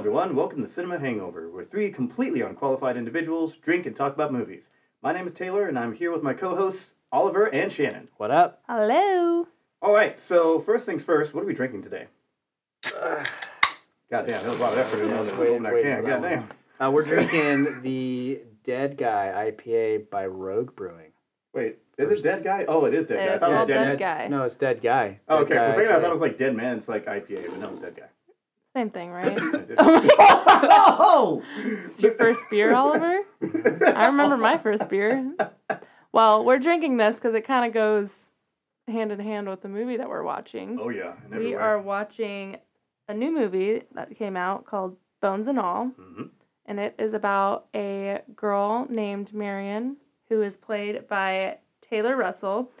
Hello, everyone. Welcome to Cinema Hangover, where three completely unqualified individuals drink and talk about movies. My name is Taylor, and I'm here with my co hosts, Oliver and Shannon. What up? Hello. All right, so first things first, what are we drinking today? God damn, that was a lot of effort in Let's that wait- open that wait can. for God damn. Uh, we're drinking the Dead Guy IPA by Rogue Brewing. Wait, is it Dead Guy? Oh, it is Dead Guy. I It's thought it was called Dead Dead Guy. No, it's Dead Guy. Oh, Dead okay, for a second I thought it was like Dead Man. It's like IPA, but no, it's Dead Guy. Same thing, right? oh! it's your first beer, Oliver? I remember my first beer. Well, we're drinking this because it kind of goes hand in hand with the movie that we're watching. Oh, yeah. we are watching a new movie that came out called Bones and All. Mhm. and it is about a girl named Maren who is played by Taylor Russell.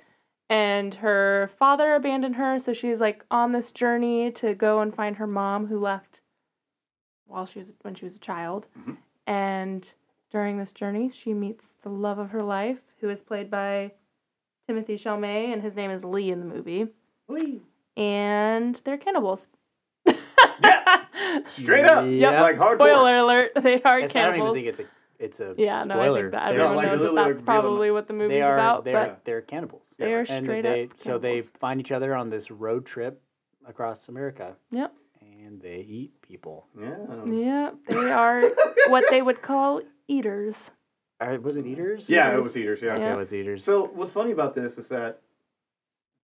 And her father abandoned her, so she's like on this journey to go and find her mom who left while she was when she was a child. Mhm. And during this journey, she meets the love of her life, who is played by Timothée Chalamet, and his name is Lee in the movie. Whee! And they're cannibals. yeah. Straight up. Yep. Like hardcore. Spoiler alert, they are It's- I don't even cannibals. think it's a it's a Yeah, spoiler. no, I think that They're- everyone like knows that literally that's real- probably what the movie's they are about. they're But they're cannibals. they are and straight they, up So they find each other on this road trip across America, yep, and they eat people. Yeah. yeah, they are what they would call eaters. Or was it eaters? Yeah, it Eaters. was Eaters, yeah. Yeah. it was eaters. So what's funny about this is that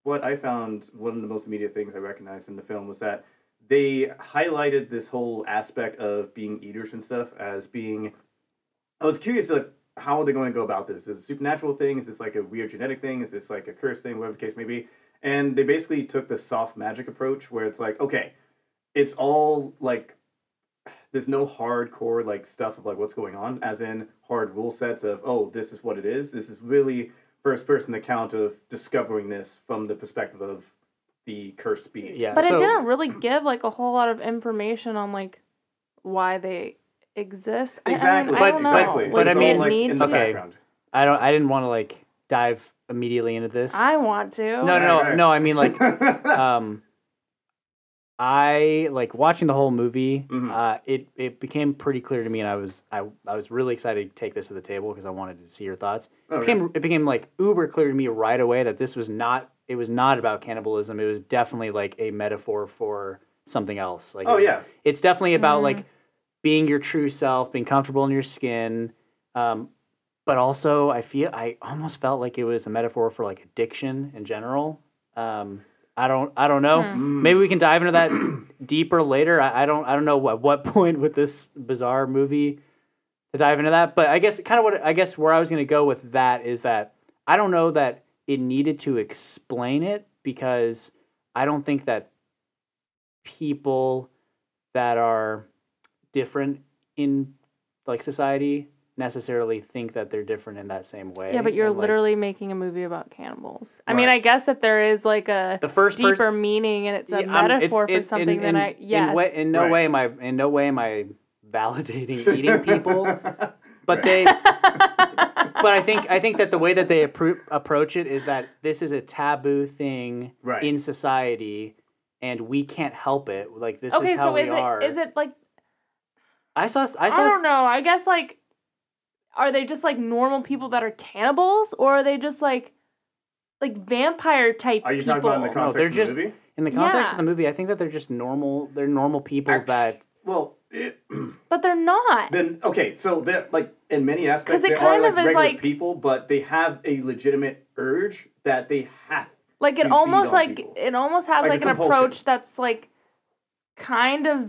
what I found one of the most immediate things I recognized in the film was that they highlighted this whole aspect of being eaters and stuff as being. I was curious, like, how are they going to go about this? Is it a supernatural thing? Is this like a weird genetic thing? Is this like a curse thing? Whatever the case may be. And they basically took the soft magic approach, where it's like, okay, it's all like there's no hardcore like stuff of like what's going on, as in hard rule sets of oh this is what it is. This is really first person account of discovering this from the perspective of the cursed being. yeah, But so, it didn't really give like a whole lot of information on like why they exist. I- I don't- Exactly. I, But- don't know. exactly. but Like, I It's did all, mean- like, need in the? Okay. background. I don't. I didn't want to like dive immediately into this. I want to. no, no, no, right. no. I mean like um I like watching the whole movie. Mhm. Uh, it it became pretty clear to me, and I was I, I was really excited to take this to the table because I wanted to see your thoughts. Oh, it became it became like uber clear to me right away that this was not it was not about cannibalism. It was definitely like a metaphor for something else. Like it Oh, was- yeah. it's definitely about Mm. like being your true self, being comfortable in your skin. Um, but also, I feel I almost felt like it was a metaphor for like addiction in general. Um, I don't I don't know. Mm. Maybe we can dive into that deeper later. I, I don't I don't know at what point with this bizarre movie to dive into that. But I guess kind of what I guess where I was going to go with that is that I don't know that it needed to explain it because I don't think that people that are different in like society necessarily think that they're different in that same way. Yeah, but you're And, like, literally making a movie about cannibals. I mean, I guess if there is like a the first deeper person meaning and it's a Yeah, I'm- it's- metaphor for it- in- something, then in- I yes. In, way, in no Right. way am I in no way am I validating eating people, but they. but I think I think that the way that they appro- approach it is that this is a taboo thing Right. in society, and we can't help it. Like this okay, is how so we is are. it is it like I saw. I saw. I, saw. don't know. I guess like are they just like normal people that are cannibals or are they just like like vampire type Are you people? talking about in the context they're of just- the movie? In the context of the movie, I think that they're just normal. They're normal people Act- that. Well, it, but they're not. then okay, so they're like in many aspects 'Cause it they are kind like of is regular like- people, but they have a legitimate urge that they have. like to it feed almost on like people. it almost has Like like, an compulsion. approach that's like kind of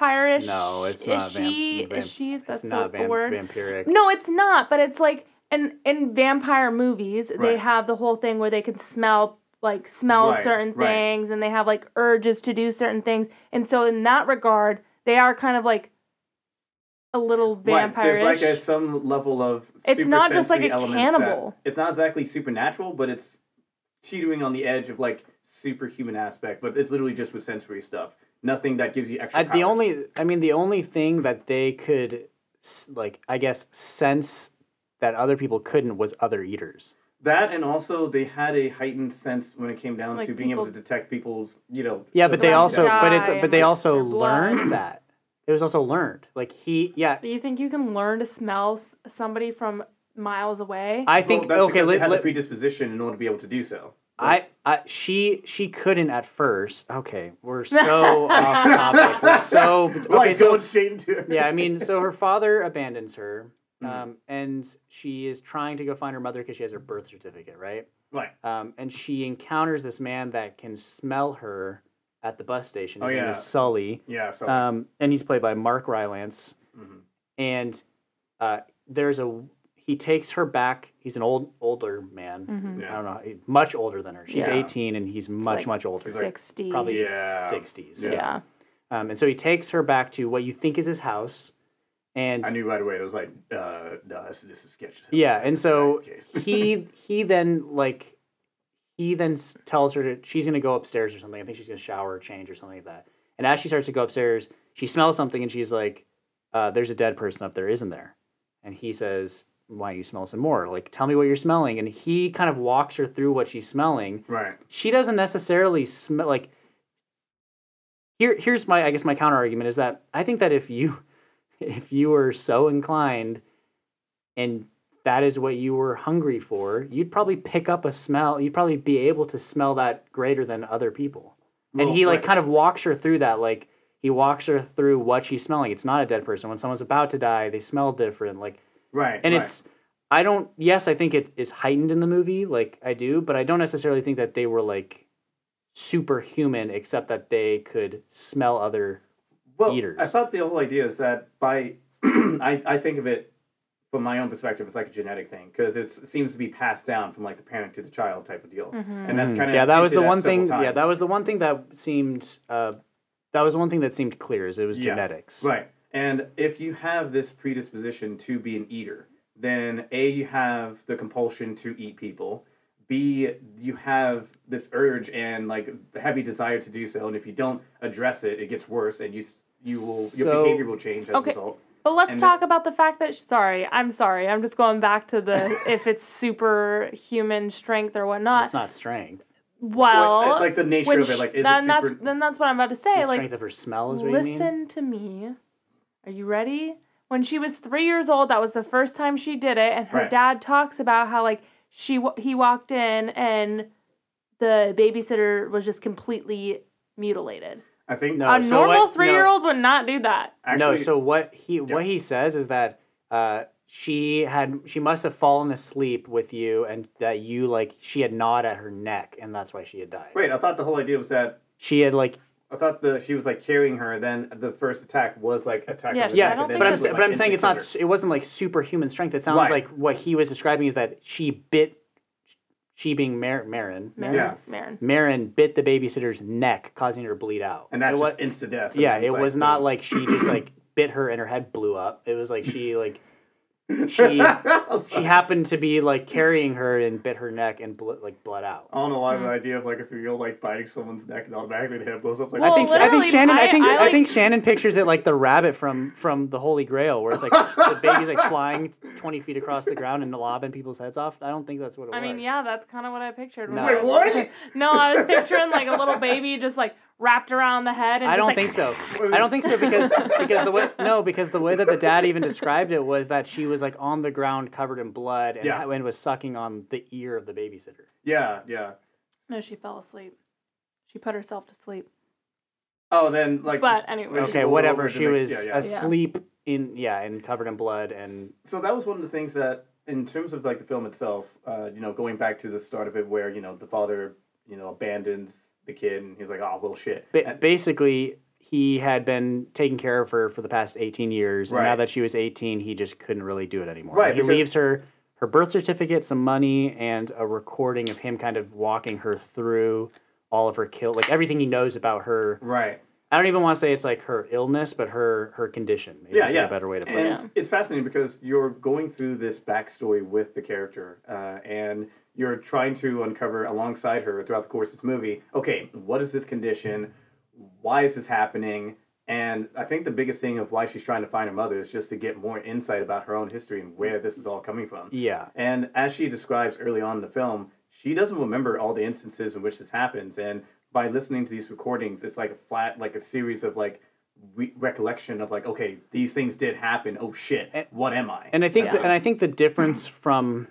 No, it's is not she, vamp- Is she? That's it's not a vamp- word. vampiric. No, it's not. But it's like in in vampire movies, they have the whole thing where they can smell like smell Right, certain right. things, and they have like urges to do certain things. And so in that regard, they are kind of like a little Right, vampire. There's like a, some level of It's not just like a elements that- cannibal. it's not exactly supernatural, but it's teetering on the edge of like superhuman aspect. But it's literally just with sensory stuff. Nothing that gives you extra. Uh, the only, I mean, the only thing that they could, like, I guess, sense that other people couldn't was other eaters. that, and also they had a heightened sense when it came down Like to being able to detect people's, you know. Yeah, but they also, but it's, but they like, also their learned that. it was also learned. Like he, yeah, Do you think you can learn to smell somebody from miles away? I Well, think that's okay. because they Let, had let- the predisposition in order to be able to do so. I, I, she, she couldn't at first. Okay, we're so off topic. We're so okay. like so going straight into it. yeah, I mean, so her father abandons her, Mm-hmm. um, and she is trying to go find her mother because she has her birth certificate, right? Right. Um, and she encounters this man that can smell her at the bus station. His Oh, name yeah. is Sully, Yeah. So um, and he's played by Mark Rylance. mm-hmm. And uh, there's a he takes her back. He's an old older man. Mhm. Yeah. I don't know, much older than her. She's Yeah. 18 and he's much like much older. like 60s. Probably Yeah. 60s. Yeah. Yeah. Um, and so he takes her back to what you think is his house, and I knew right away. It was like, uh, no, this, this is sketch. yeah, and so he he then like he then tells her to she's gonna go upstairs or something. I think she's gonna shower or change or something like that. And as she starts to go upstairs, she smells something and she's like, uh, "There's a dead person up there, isn't there?" And he says, "Why you smell some more? Like, tell me what you're smelling." And he kind of walks her through what she's smelling. Right. She doesn't necessarily smell like. Here, here's my I guess my counter argument is that I think that if you if you were so inclined and that is what you were hungry for, you'd probably pick up a smell. You'd probably be able to smell that greater than other people. and Well, he like right. kind of walks her through that. Like he walks her through what she's smelling. It's not a dead person. When someone's about to die, they smell different. Like Right. and right. it's I don't yes, I think it is heightened in the movie, like I do, but I don't necessarily think that they were like superhuman except that they could smell other well, eaters. I thought the whole idea is that by I, I think of it from my own perspective, it's like a genetic thing because it seems to be passed down from like the parent to the child type of deal, and that's kind of yeah that was the one thing yeah that was the one thing that seemed uh that was the one thing that seemed clear is it was Yeah. genetics Right. And if you have this predisposition to be an eater, then A, you have the compulsion to eat people. B, you have this urge and like heavy desire to do so. And if you don't address it, it gets worse and you you will So- your behavior will change as Okay. a result. But let's And talk about the fact that sorry, I'm sorry. I'm just going back to the if it's superhuman strength or whatnot. it's not strength well, Like- uh, like the nature of it, like, is it then that's then that's what I'm about to say. the like strength of her smell is what you mean listen to me. Are you ready? When she was three years old, that was the first time she did it, and her Right. dad talks about how like she he walked in and the babysitter was just completely mutilated. I think No. A so normal what- three year old would not do that. actually, no so what he what he says is that uh she had she must have fallen asleep with you and that you like she had gnawed at her neck and that's why she had died wait, I thought the whole idea was that she had like I thought the she was like carrying her. Then the first attack was like attack. Yeah, on Yeah, neck, and then but I'm, was, like, but I'm saying it's not instant it wasn't like superhuman strength it sounds Right. like what he was describing is that she bit she being Mar- Maren Maren, Yeah. Maren. Maren bit the babysitter's neck causing her to bleed out and that was, just insta death. yeah then it's it like, was not like she just like bit her and her head blew up it was like she like she she happened to be like carrying her and bit her neck and bl- like bled out I don't know why the hmm. idea of like a three year old like biting someone's neck and automatically the head blows up like Well, I think I think Shannon I, I- think I, I, think Shannon pictures it like the rabbit from from the Holy Grail where it's like the baby's like flying twenty feet across the ground and lobbing people's heads off. I don't think that's what it I was. I mean, yeah, that's kind of what I pictured. No. Wait, what? No, I was picturing like a little baby just like wrapped around the head. And I just, don't like, think so. I don't think so because because the way no because the way that the dad even described it was that she was like on the ground covered in blood and, Yeah. and was sucking on the ear of the babysitter. yeah, yeah. No, she fell asleep. She put herself to sleep. Oh, then like. But anyway, Okay, whatever. She the was yeah, yeah. asleep in yeah and covered in blood and So that was one of the things that, in terms of like the film itself, uh, you know, going back to the start of it, where you know the father, you know, abandons the kid, and he's like, "Oh well, shit." ba- And- basically he had been taking care of her for the past 18 years and now that she was 18 he just couldn't really do it anymore Right, he because- leaves her her birth certificate some money and a recording of him kind of walking her through all of her kill like everything he knows about her right. i don't even want to say it's like her illness but her her condition maybe Yeah, that's yeah. a better way to put And it it's fascinating because you're going through this backstory with the character, uh, and you're trying to uncover alongside her throughout the course of this movie. Okay, what is this condition? Why is this happening? And I think the biggest thing of why she's trying to find her mother is just to get more insight about her own history and where this is all coming from. yeah And as she describes early on in the film, she doesn't remember all the instances in which this happens. And by listening to these recordings, it's like a flat, like a series of like re- recollection of like, okay, these things did happen. Oh shit, what am I? And I think, Yeah. the, and I think the difference from,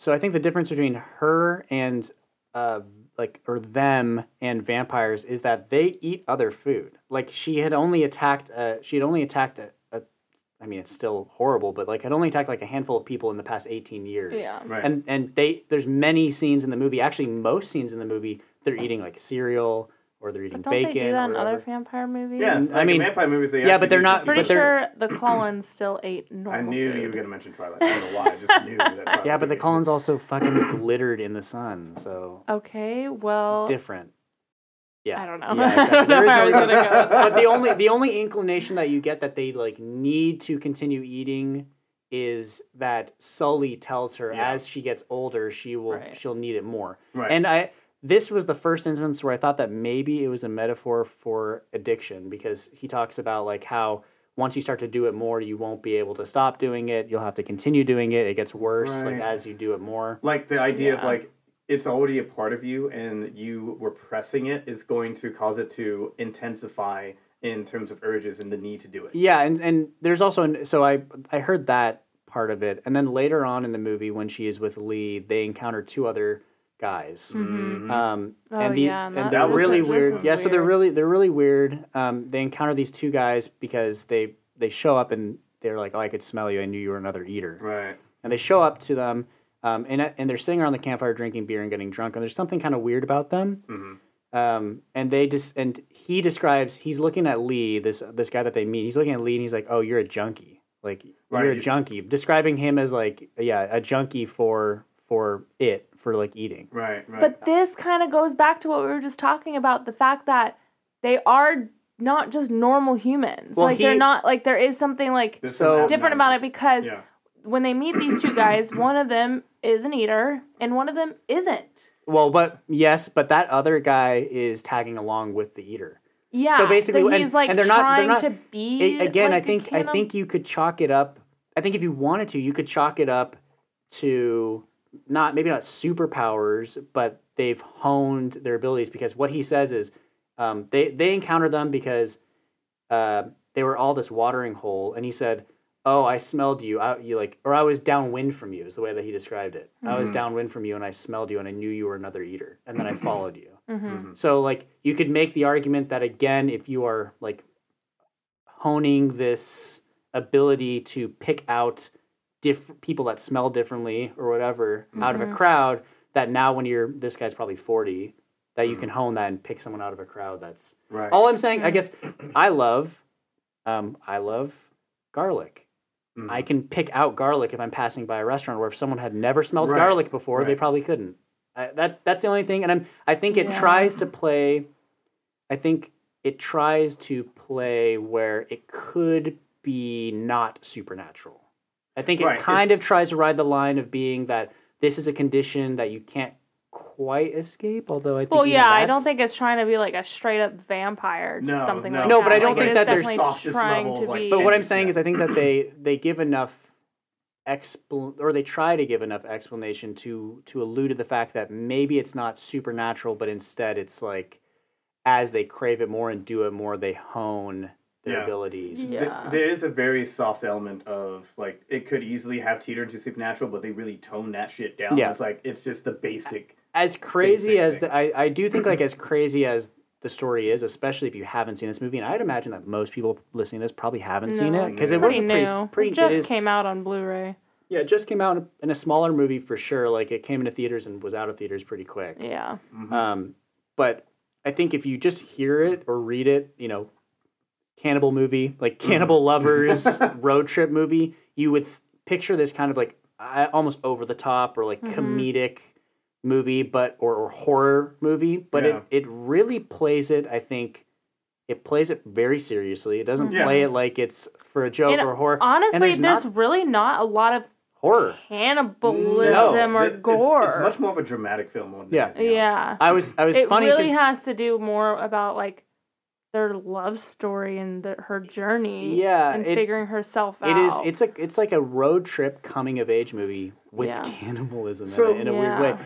so I think the difference between her and, uh, like or them and vampires is that they eat other food. Like she had only attacked, uh, she had only attacked a, a, I mean, it's still horrible, but like had only attacked like a handful of people in the past eighteen years. Yeah. Right. And and they there's many scenes in the movie. Actually, most scenes in the movie, they're eating like cereal or they're eating Don't bacon. they do that in other vampire movies? yeah, and, I mean- vampire movies, they yeah, but they're not- keep but Pretty they're- sure the Cullens still ate normal I knew food. you were gonna mention Twilight. I don't know why. I just knew that. Twilight Yeah, was but the Cullens also fucking glittered in the sun, so Okay, well, different. Yeah, I don't know. Yeah, I exactly. don't know where I no- was gonna go. but the only the only inclination that you get that they like need to continue eating is that Sully tells her Yeah. as she gets older she will Right. she'll need it more. Right. And I this was the first instance where I thought that maybe it was a metaphor for addiction because he talks about like how once you start to do it more you won't be able to stop doing it. You'll have to continue doing it. It gets worse like as you do it more. like the idea of like it's already a part of you and you repressing it is going to cause it to intensify in terms of urges and the need to do it Yeah, and and there's also an, so I I heard that part of it, and then later on in the movie when she is with Lee, they encounter two other guys. Um, Oh, and the, yeah, and and that- they're really is- this weird. is Yeah, so they're really they're really weird. Um, they encounter these two guys because they they show up and they're like, "Oh, I could smell you. I knew you were another eater." right And they show up to them, um, and and they're sitting around the campfire drinking beer and getting drunk. And there's something kind of weird about them. Um, and they just and he describes he's looking at Lee, this this guy that they meet. He's looking at Lee and he's like, "Oh, you're a junkie. Like Right. you're a junkie." Describing him as like, yeah, a junkie for for it for like eating. right right But this kind of goes back to what we were just talking about the fact that they are not just normal humans. Well, like he- they're not like there is something like so- different about it because yeah when they meet these two guys, one of them is an eater and one of them isn't. Well, but yes, but that other guy is tagging along with the eater. Yeah. so basically, but and, he's like and they're not trying they're not to be A- again. like I a think I think you could chalk it up. I think if you wanted to, you could chalk it up to not maybe not superpowers, but they've honed their abilities because what he says is um, they they encounter them because uh, they were all this watering hole, and he said, "Oh, I smelled you. I, you like, or I was downwind from you." Is the way that he described it. I was downwind from you, and I smelled you, and I knew you were another eater, and then I followed you. So like you could make the argument that again, if you are like honing this ability to pick out different people that smell differently or whatever out of a crowd, that now when you're this guy's probably forty, that you can hone that and pick someone out of a crowd. That's right all I'm saying. I guess I love, um, I love garlic. Mm-hmm. I can pick out garlic if I'm passing by a restaurant, where if someone had never smelled Right, garlic before, they probably couldn't. I, that that's the only thing, and I'm I think it Yeah. tries to play. I think it tries to play where it could be not supernatural. I think it Right, kind of tries to ride the line of being that this is a condition that you can't quite escape. Although I think Well, yeah, I don't think it's trying to be like a straight up vampire, just No, something no. like No, that. but I don't Like, think it is that there's definitely trying level to like, be. But what I'm Yeah. saying is, I think that they they give enough expl or they try to give enough explanation to to allude to the fact that maybe it's not supernatural, but instead it's like as they crave it more and do it more, they hone their Yeah. abilities. Yeah. Th- there is a very soft element of like it could easily have teetered into supernatural, but they really tone that shit down. Yeah. It's like it's just the basic. As crazy Basic as thing. the, I I do think like as crazy as the story is, especially if you haven't seen this movie, and I'd imagine that most people listening to this probably haven't seen it because it was pretty pretty, new. pretty it just it is- came out on Blu-ray. yeah, it just came out in a, smaller movie for sure. Like it came into theaters and was out of theaters pretty quick. Yeah. Um, but I think if you just hear it or read it, you know, cannibal movie, like cannibal lovers road trip movie, you would th- picture this kind of like uh, almost over the top or like comedic movie, but or, or horror movie. But Yeah. it it really plays it. I think it plays it very seriously. It doesn't Yeah. play it like it's for a joke And or horror. honestly, and there's, there's, not really not a lot of horror. cannibalism or it- it's- gore. It's, much more of a dramatic film more than Yeah. yeah. I was I was It funny really 'cause- has to do more about like their love story and the, her journey. Yeah, And it- figuring herself out. It is. It's a. It's like a road trip coming of age movie with Yeah. cannibalism So- in, it, in a weird way.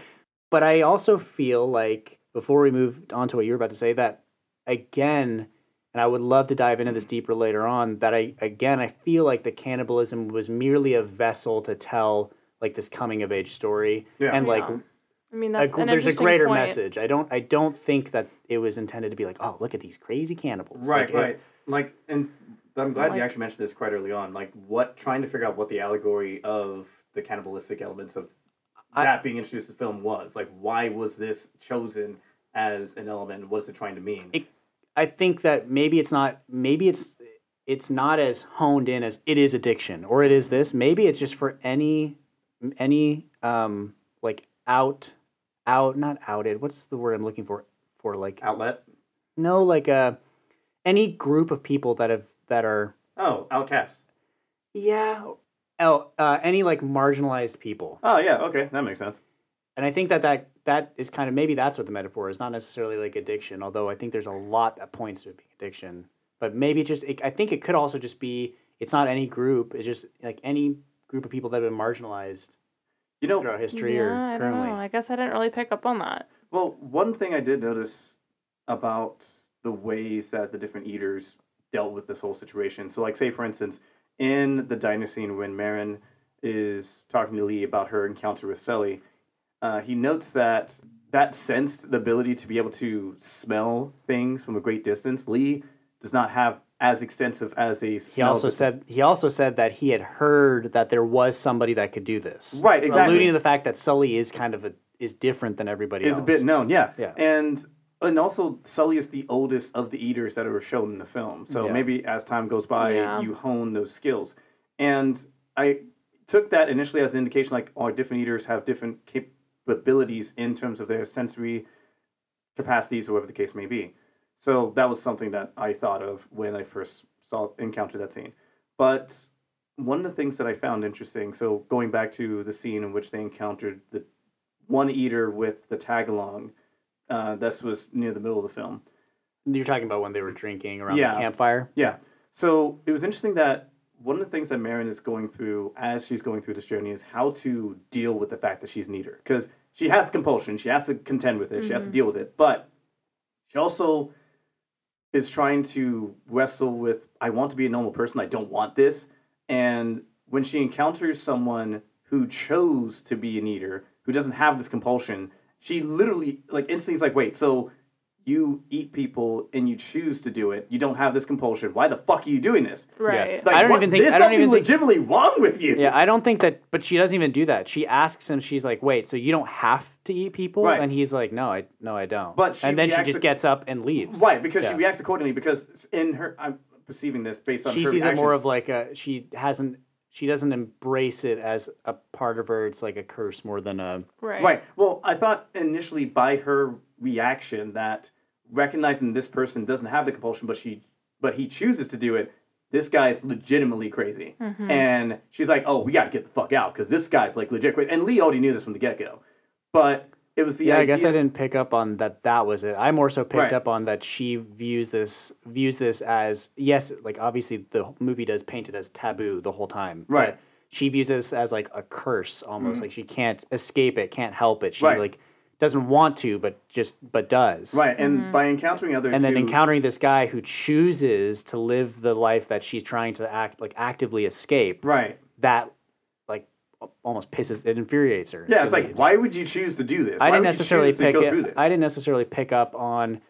But I also feel like before we move on to what you were about to say, that again, and I would love to dive into this deeper later on. That I again I feel like the cannibalism was merely a vessel to tell like this coming of age story, Yeah. and like Yeah. I mean, that's gr- an there's a greater point. message. I don't I don't think that it was intended to be like oh look at these crazy cannibals. Right, Like, it- right. Like, and I'm glad Like- you actually mentioned this quite early on. Like, what trying to figure out what the allegory of the cannibalistic elements of I- that being introduced to the film was. Like, why was this chosen as an element? What is it trying to mean? It- I think that maybe it's not maybe it's it's not as honed in as it is addiction or it is this. Maybe it's just for any any um like out out not outed. What's the word I'm looking for for like Outlet. no like uh any group of people that have that are Oh, outcast. yeah oh uh, any like marginalized people. Oh yeah, okay, that makes sense. And I think that, that that is kind of maybe that's what the metaphor is, not necessarily like addiction. Although I think there's a lot that points to it being addiction, but maybe just it, I think it could also just be it's not any group. It's just like any group of people that have been marginalized You know, throughout history yeah, or I don't currently. know. I guess I didn't really pick up on that. Well, one thing I did notice about the ways that the different eaters dealt with this whole situation. So, like, say for instance, in the diner scene when Maren is talking to Lee about her encounter with Sully, uh, he notes that that sensed the ability to be able to smell things from a great distance. Lee does not have as extensive as a He also distance. said he also said that he had heard that there was somebody that could do this. Right, exactly. Alluding to the fact that Sully is kind of a is different than everybody is else. a bit known, yeah. Yeah. And and also Sully is the oldest of the eaters that are shown in the film. So Yeah. maybe as time goes by, Yeah. you hone those skills. And I took that initially as an indication, like, oh, different eaters have different capabilities in terms of their sensory capacities, or whatever the case may be. So that was something that I thought of when I first saw encountered that scene. But one of the things that I found interesting, so going back to the scene in which they encountered the one eater with the tag along, uh, this was near the middle of the film. You're talking about when they were drinking around Yeah. the campfire. Yeah. So it was interesting that one of the things that Maren is going through as she's going through this journey is how to deal with the fact that she's an eater. Because she has compulsion, she has to contend with it, she has to deal with it. But she also is trying to wrestle with I want to be a normal person, I don't want this. And when she encounters someone who chose to be an eater, who doesn't have this compulsion, she literally like instantly is like, wait, so you eat people and you choose to do it. You don't have this compulsion. Why the fuck are you doing this? Right. Like, I don't what- even think- there's I don't something even think- legitimately wrong with you. Yeah, I don't think that, but she doesn't even do that. She asks him. She's like, "Wait, so you don't have to eat people?" Right. And he's like, "No, I no, I don't." But and then she just to- gets up and leaves. Right, because she reacts accordingly. Because in her, I'm perceiving this based on She her sees it more of like a she hasn't she doesn't embrace it as a part of her. It's like a curse more than a Right. Right. Well, I thought initially by her reaction that recognizing this person doesn't have the compulsion, but she, but he chooses to do it. This guy is legitimately crazy, Mm-hmm. and she's like, "Oh, we got to get the fuck out because this guy's like legit crazy." And Lee already knew this from the get go, but it was the yeah. I guess I didn't pick up on that. That was it. I more so picked Right. up on that she views this views this as yes, like obviously the movie does paint it as taboo the whole time. Right. But she views this as like a curse almost. Like she can't escape it, can't help it. She Right. like doesn't want to, but just but does. Right, and mm-hmm. by encountering others, and then who, encountering this guy who chooses to live the life that she's trying to act like actively escape right, that like almost pisses it infuriates her yeah, She it's like, why would you choose to do this? i Why didn't would you necessarily to pick go it through this? i didn't necessarily pick up on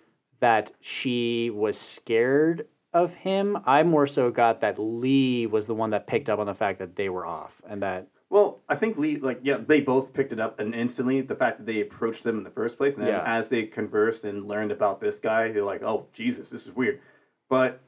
that she was scared of him i more so got that lee was the one that picked up on the fact that they were off and that Well, I think Lee, like, yeah, they both picked it up, and instantly the fact that they approached them in the first place, and then Yeah. as they conversed and learned about this guy, they're like, "Oh, Jesus, this is weird." But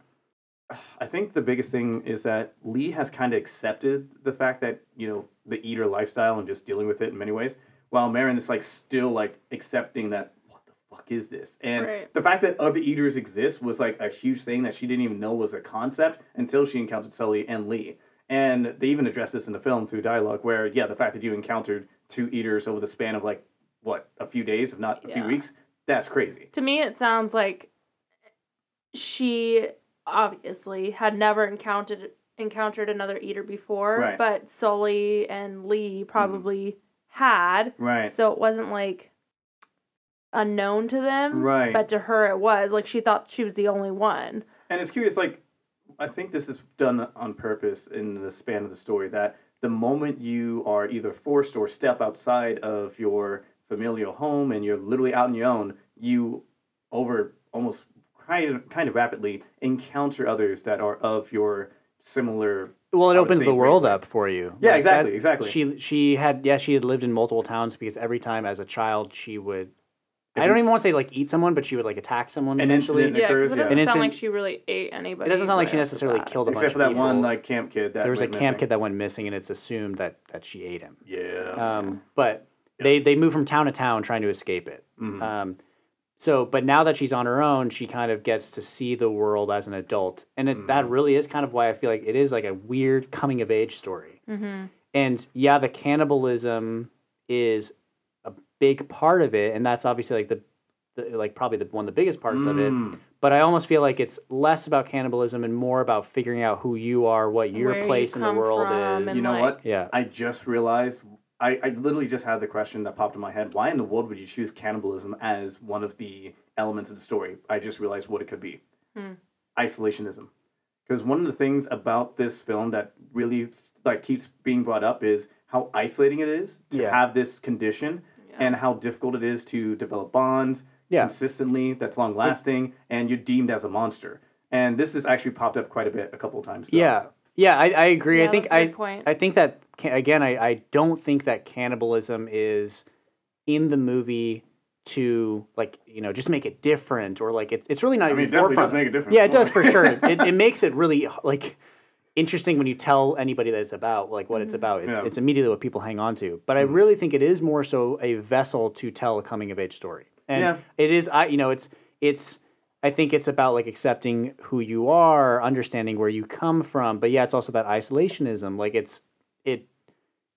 I think the biggest thing is that Lee has kind of accepted the fact that you know the eater lifestyle and just dealing with it in many ways, while Maren is like still like accepting that what the fuck is this, and Right. the fact that other eaters exist was like a huge thing that she didn't even know was a concept until she encountered Sully and Lee. And they even address this in the film through dialogue, where yeah, the fact that you encountered two eaters over the span of like what a few days, if not a few weeks, that's crazy. To me, it sounds like she obviously had never encountered encountered another eater before, Right. but Sully and Lee mm-hmm. probably had. Right. So it wasn't like unknown to them. Right. But to her, it was like she thought she was the only one. And it's curious, like, I think this is done on purpose in the span of the story that the moment you are either forced or step outside of your familial home and you're literally out on your own, you over almost kind of, kind of rapidly encounter others that are of your similar. Well, it opens the world up for you. Yeah, Like, exactly, that- exactly. She she had yeah she had lived in multiple towns because every time as a child she would. I don't even want to say like eat someone, but she would like attack someone. An essentially. incident Yeah, because it doesn't An sound like she really ate anybody. It doesn't sound like right she off the necessarily bat. killed a bunch Except for of that one like camp kid that there was a went camp missing. kid that went missing, and it's assumed that that she ate him. Yeah. Um, but they they move from town to town trying to escape it. Mm-hmm. Um, so, but now that she's on her own, she kind of gets to see the world as an adult, and it, Mm-hmm. that really is kind of why I feel like it is like a weird coming of age story. And yeah, the cannibalism is a big part of it, and that's obviously like the, the like probably the one of the biggest parts of it. Mm. But I almost feel like it's less about cannibalism and more about figuring out who you are, what your Where you place in the world is. You know like- what? Yeah. I just realized. I, I literally just had the question that popped in my head. Why in the world would you choose cannibalism as one of the elements of the story? I just realized what it could be. Isolationism. Because one of the things about this film that really like keeps being brought up is how isolating it is to Yeah. have this condition and how difficult it is to develop bonds Yeah. consistently that's long lasting and you're deemed as a monster. And this has actually popped up quite a bit a couple of times. though. Yeah, yeah, I, I agree. I think that's a I good point. I think that again, I, I don't think that cannibalism is in the movie to like you know just make it different or like it, it's really not I even mean, it definitely does make a difference. Yeah, it does for sure. It, it makes it really like interesting when you tell anybody that it's about, like what it's about. It, Yeah. It's immediately what people hang on to. But I really think it is more so a vessel to tell a coming of age story. And Yeah. it is I you know, it's it's I think it's about like accepting who you are, understanding where you come from. But yeah, it's also about isolationism. Like it's it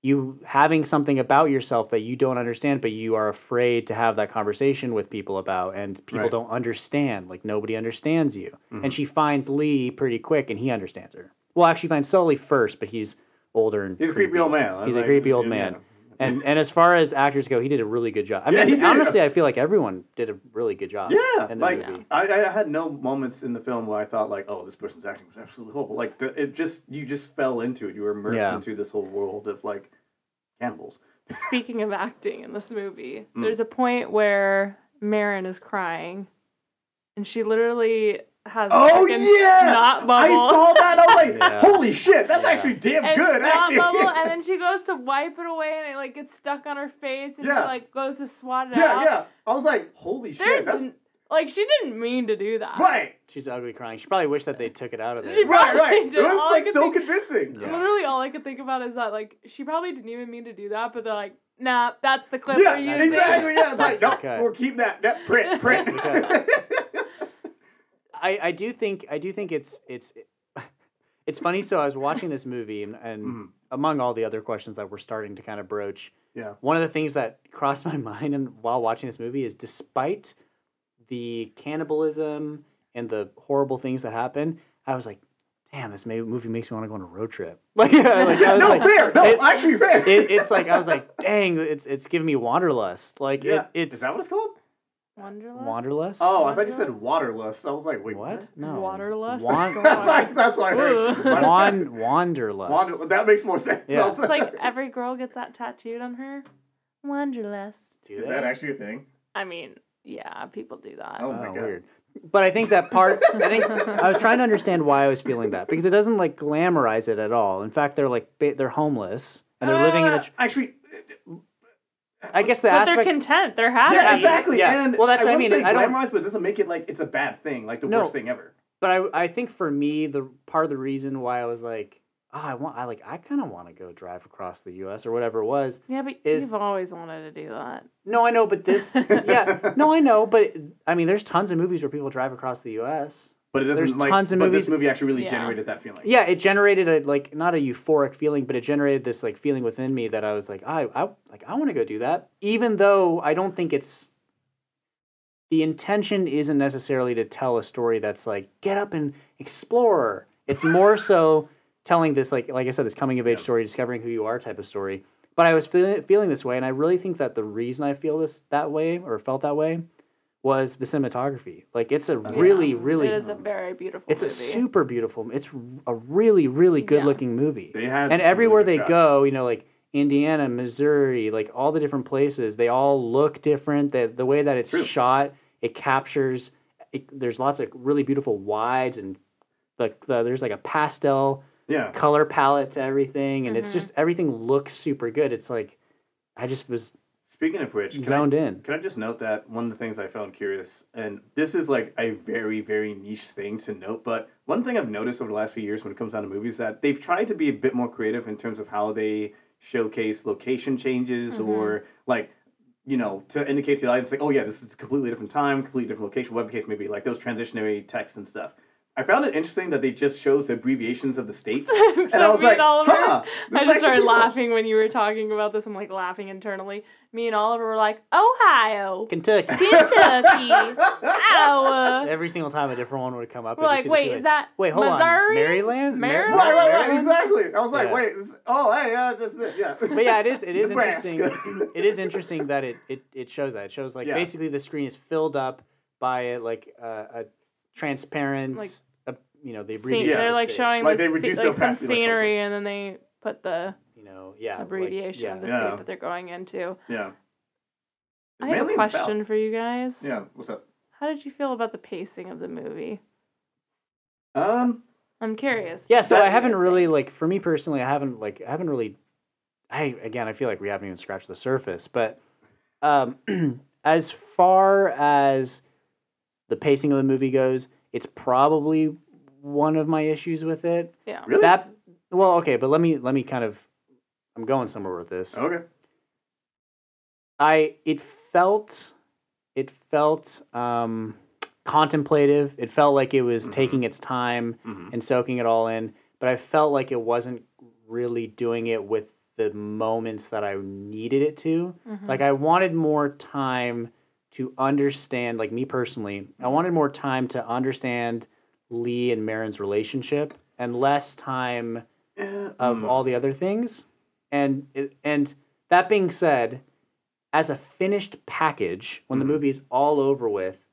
you having something about yourself that you don't understand, but you are afraid to have that conversation with people about, and people Right. don't understand. Like nobody understands you. Mm-hmm. And she finds Lee pretty quick, and he understands her. Well, actually, find Sully first, but he's older and He's a creepy old man. He's Like, a creepy old yeah. man. And and as far as actors go, he did a really good job. I Yeah, mean, he did. honestly, I feel like everyone did a really good job. Yeah, in the like movie. I, I had no moments in the film where I thought like, oh, this person's acting was absolutely horrible. Like the, it just you just fell into it. You were immersed Yeah. into this whole world of like cannibals. Speaking of acting in this movie, Mm. there's a point where Maren is crying, and she literally has Oh yeah, snot bubble. I saw that. I was like, Yeah. holy shit, that's Yeah. actually damn and good snot acting. bubble, and then she goes to wipe it away, and it like gets stuck on her face, and Yeah. she like goes to swat it yeah, out. yeah. Yeah. I was like, holy shit, that's n- like she didn't mean to do that. right, She's ugly crying. She probably wished that they took it out of there. She right, right. Did It was all like could so think- convincing. Yeah. Literally, all I could think about is that like she probably didn't even mean to do that, but they're like, nah, that's the clip Yeah, we're using. exactly. Yeah, it's like, no, okay. we'll keep that. That print, print. I, I do think I do think it's it's it's funny. So I was watching this movie, and, and Mm-hmm. among all the other questions that we're starting to kind of broach, yeah. one of the things that crossed my mind and while watching this movie is despite the cannibalism and the horrible things that happen, I was like, damn, this movie makes me want to go on a road trip. Like, like I was No, like, fair. No, it- actually fair. it, it's like I was like, dang, it's it's giving me wanderlust. Like yeah. it, it's Is that what it's called? Wanderlust. wanderlust. Oh, I thought you said Wanderlust? waterlust. I was like, wait, what? what? No, Waterlust? Wan- That's like, that's why I heard. Ooh. Wan- wanderlust. Wander- that makes more sense. Yeah. It's like every girl gets that tattooed on her. Wanderlust. Do is that actually a thing? I mean, yeah, people do that. Oh my Oh, God. weird. But I think that part. I think I was trying to understand why I was feeling that because it doesn't like glamorize it at all. In fact, they're like they're homeless and they're living in the. Uh, actually. I guess the But aspect. they're content. They're happy. Yeah, exactly. Yeah. And Well, that's what I wouldn't mean. Say I don't- glamorized, but it doesn't make it like it's a bad thing, like the No. worst thing ever. But I I think for me the part of the reason why I was like, oh, I want I like I kind of want to go drive across the U.S. or whatever it was. Yeah, but Is- you've always wanted to do that. No, I know, but this. yeah, no, I know, but I mean, there's tons of movies where people drive across the U.S. But it doesn't There's like. tons of but movies- this movie actually really Yeah. generated that feeling. Yeah, it generated a like not a euphoric feeling, but it generated this like feeling within me that I was like, I, I like I want to go do that, even though I don't think it's the intention isn't necessarily to tell a story that's like get up and explore. It's more so telling this like like I said, this coming of age story, discovering who you are type of story. But I was feeling feeling this way, and I really think that the reason I feel this that way or felt that way was the cinematography. Like it's a really, really, It is a very beautiful. it's a super beautiful. It's a really, really good Yeah. looking movie. They had and everywhere they shots. go, you know, like Indiana, Missouri, like all the different places, they all look different. The the way that it's True. shot, it captures. It, there's lots of really beautiful wides and like the, there's like a pastel Yeah. color palette to everything, and Mm-hmm. it's just everything looks super good. It's like I just was Speaking of which, can I- zoned in. Can I just note that one of the things I found curious, and this is like a very, very niche thing to note, but one thing I've noticed over the last few years when it comes down to movies that they've tried to be a bit more creative in terms of how they showcase location changes mm-hmm. or like, you know, to indicate to the audience like, oh yeah, this is a completely different time, completely different location, whatever the case may be, like those transitionary texts and stuff. I found it interesting that they just chose the abbreviations of the states, and I was me like, and Oliver, huh, I just started pretty cool. laughing when you were talking about this. I'm like laughing internally. Me and Oliver were like, Ohio, Kentucky. Kentucky, Iowa. Every single time a different one would come up. We're like, wait, is that wait, hold Missouri? on, Maryland, Mar- Maryland? Right, right, right, Maryland? exactly. I was like, Yeah. wait, this- oh, hey, yeah, this is it, yeah. But yeah, it is. It is interesting. It is interesting that it, it, it shows that it shows like Yeah. basically the screen is filled up by like uh, a transparent, Like- uh, you know, the Scene- abbreviation. They're like showing Like, the they sce- reduce like some opacity, like, scenery, and then they put the you know, yeah, like, abbreviation yeah. of the Yeah. state that they're going into. Yeah. It's I have a in the South. question for you guys. Yeah, what's up? How did you feel about the pacing of the movie? Um, I'm curious. Yeah, so I haven't really like for me personally, I haven't like I haven't really. I again, I feel like we haven't even scratched the surface, but um, as far as the pacing of the movie goes, it's probably one of my issues with it. Yeah. really? That well, okay, but let me let me kind of I'm going somewhere with this. okay. I it felt it felt um contemplative. It felt like it was taking its time Mhm. and soaking it all in, but I felt like it wasn't really doing it with the moments that I needed it to. Like I wanted more time to understand like me personally, I wanted more time to understand Lee and Maren's relationship and less time uh, of mm. all the other things. And it, and that being said, as a finished package, when the mm-hmm. movie is all over with,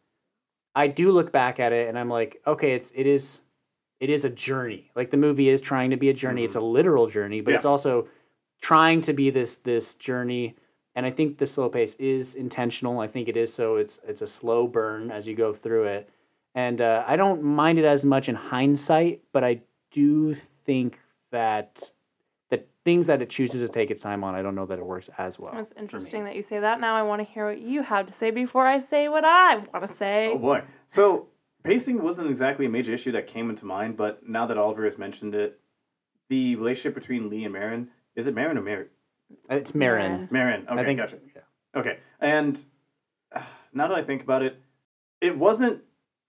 I do look back at it and I'm like, okay, it's it is it is a journey. Like the movie is trying to be a journey. It's mm-hmm. a literal journey, but it's also trying to be this this journey. And I think the slow pace is intentional. I think it is so. It's it's a slow burn as you go through it, and uh, I don't mind it as much in hindsight. But I do think that the things that it chooses to take its time on, I don't know that it works as well. It's interesting that you say that. Now I want to hear what you have to say before I say what I want to say. Oh boy. So pacing wasn't exactly a major issue that came into mind, but now that Oliver has mentioned it, the relationship between Lee and Maren is it Maren or Mary? It's Maren. Maren. Okay, I think. gotcha. yeah. Okay, and uh, now that I think about it, it wasn't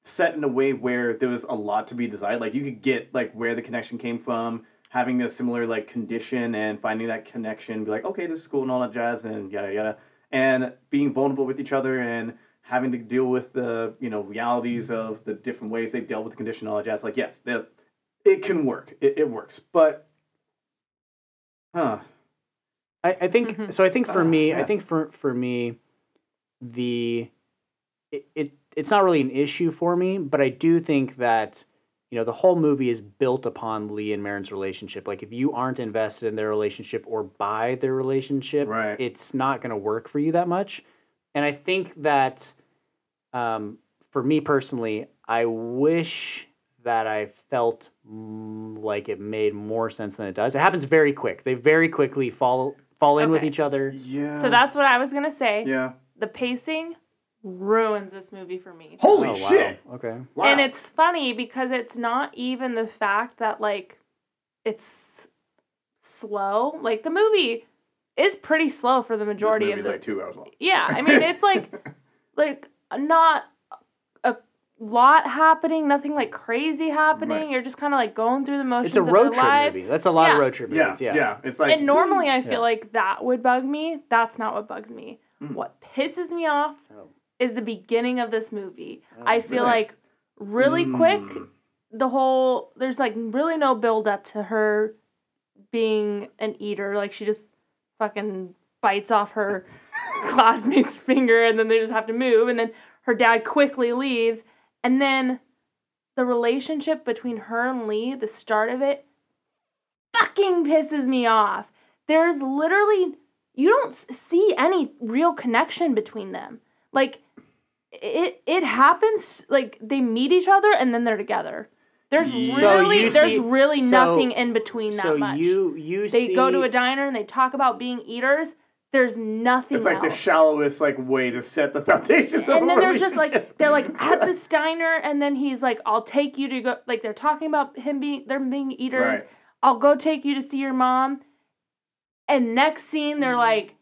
set in a way where there was a lot to be desired. Like you could get like where the connection came from, having a similar like condition, and finding that connection. Be like, okay, this is cool and all that jazz, and yada yada, and being vulnerable with each other and having to deal with the you know realities of the different ways they've dealt with the condition and all that jazz. Like yes, that it can work. It, it works, but huh. I, I think so. I think for Ah, me, I think for for me, the it, it it's not really an issue for me, but I do think that you know the whole movie is built upon Lee and Maren's relationship. Like if you aren't invested in their relationship or by their relationship, Right. it's not going to work for you that much. And I think that um, for me personally, I wish that I felt like it made more sense than it does. It happens very quick. They very quickly fall fall in with each other. Yeah. So that's what I was gonna say. yeah. The pacing ruins this movie for me. Holy Oh, wow. shit! Okay. Wow. And it's funny because it's not even the fact that like it's slow. Like the movie is pretty slow for the This majority of movie's the like two hours long. Yeah, I mean it's like like not a lot happening, nothing like crazy happening. Right. You're just kind of like going through the motions It's a of road trip lives. movie. That's a lot of road trip Yeah, movies. yeah, Yeah. It's like And normally I feel Yeah. like that would bug me. That's not what bugs me. Mm. What pisses me off Oh. Is the beginning of this movie. Oh, I feel really? like really quick Mm. the whole there's like really no build up to her being an eater. Like she just fucking bites off her classmate's finger and then they just have to move and then her dad quickly leaves, and then the relationship between her and Lee, the start of it, fucking pisses me off. There's literally you don't see any real connection between them. Like it it happens like they meet each other and then they're together. There's So really you there's really so- nothing in between that so much. you you they see, go to a diner and they talk about being eaters. There's nothing It's like the shallowest like way to set the foundations. of and a then there's just like they're like at this diner and then he's like i'll take you to go like they're talking about him being they're being eaters Right. i'll go take you to see your mom and next scene they're mm-hmm. like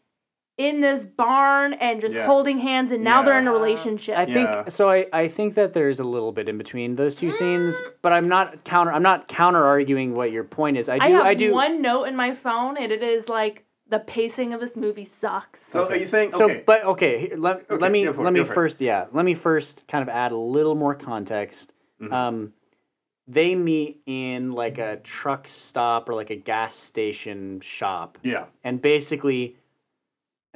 in this barn and just Yeah. holding hands and now they're in a relationship I think Yeah. so. I, I think that there's a little bit in between those two scenes, but I'm not counter. I'm not counter arguing what your point is. I i do. have I, do. one note in my phone and it is like the pacing of this movie sucks So are you saying So, but okay, here, let, Okay, let me for it, let me go for it. first, yeah, let me first kind of add a little more context. Mm-hmm. Um, they meet in like a truck stop or like a gas station shop, yeah, and basically,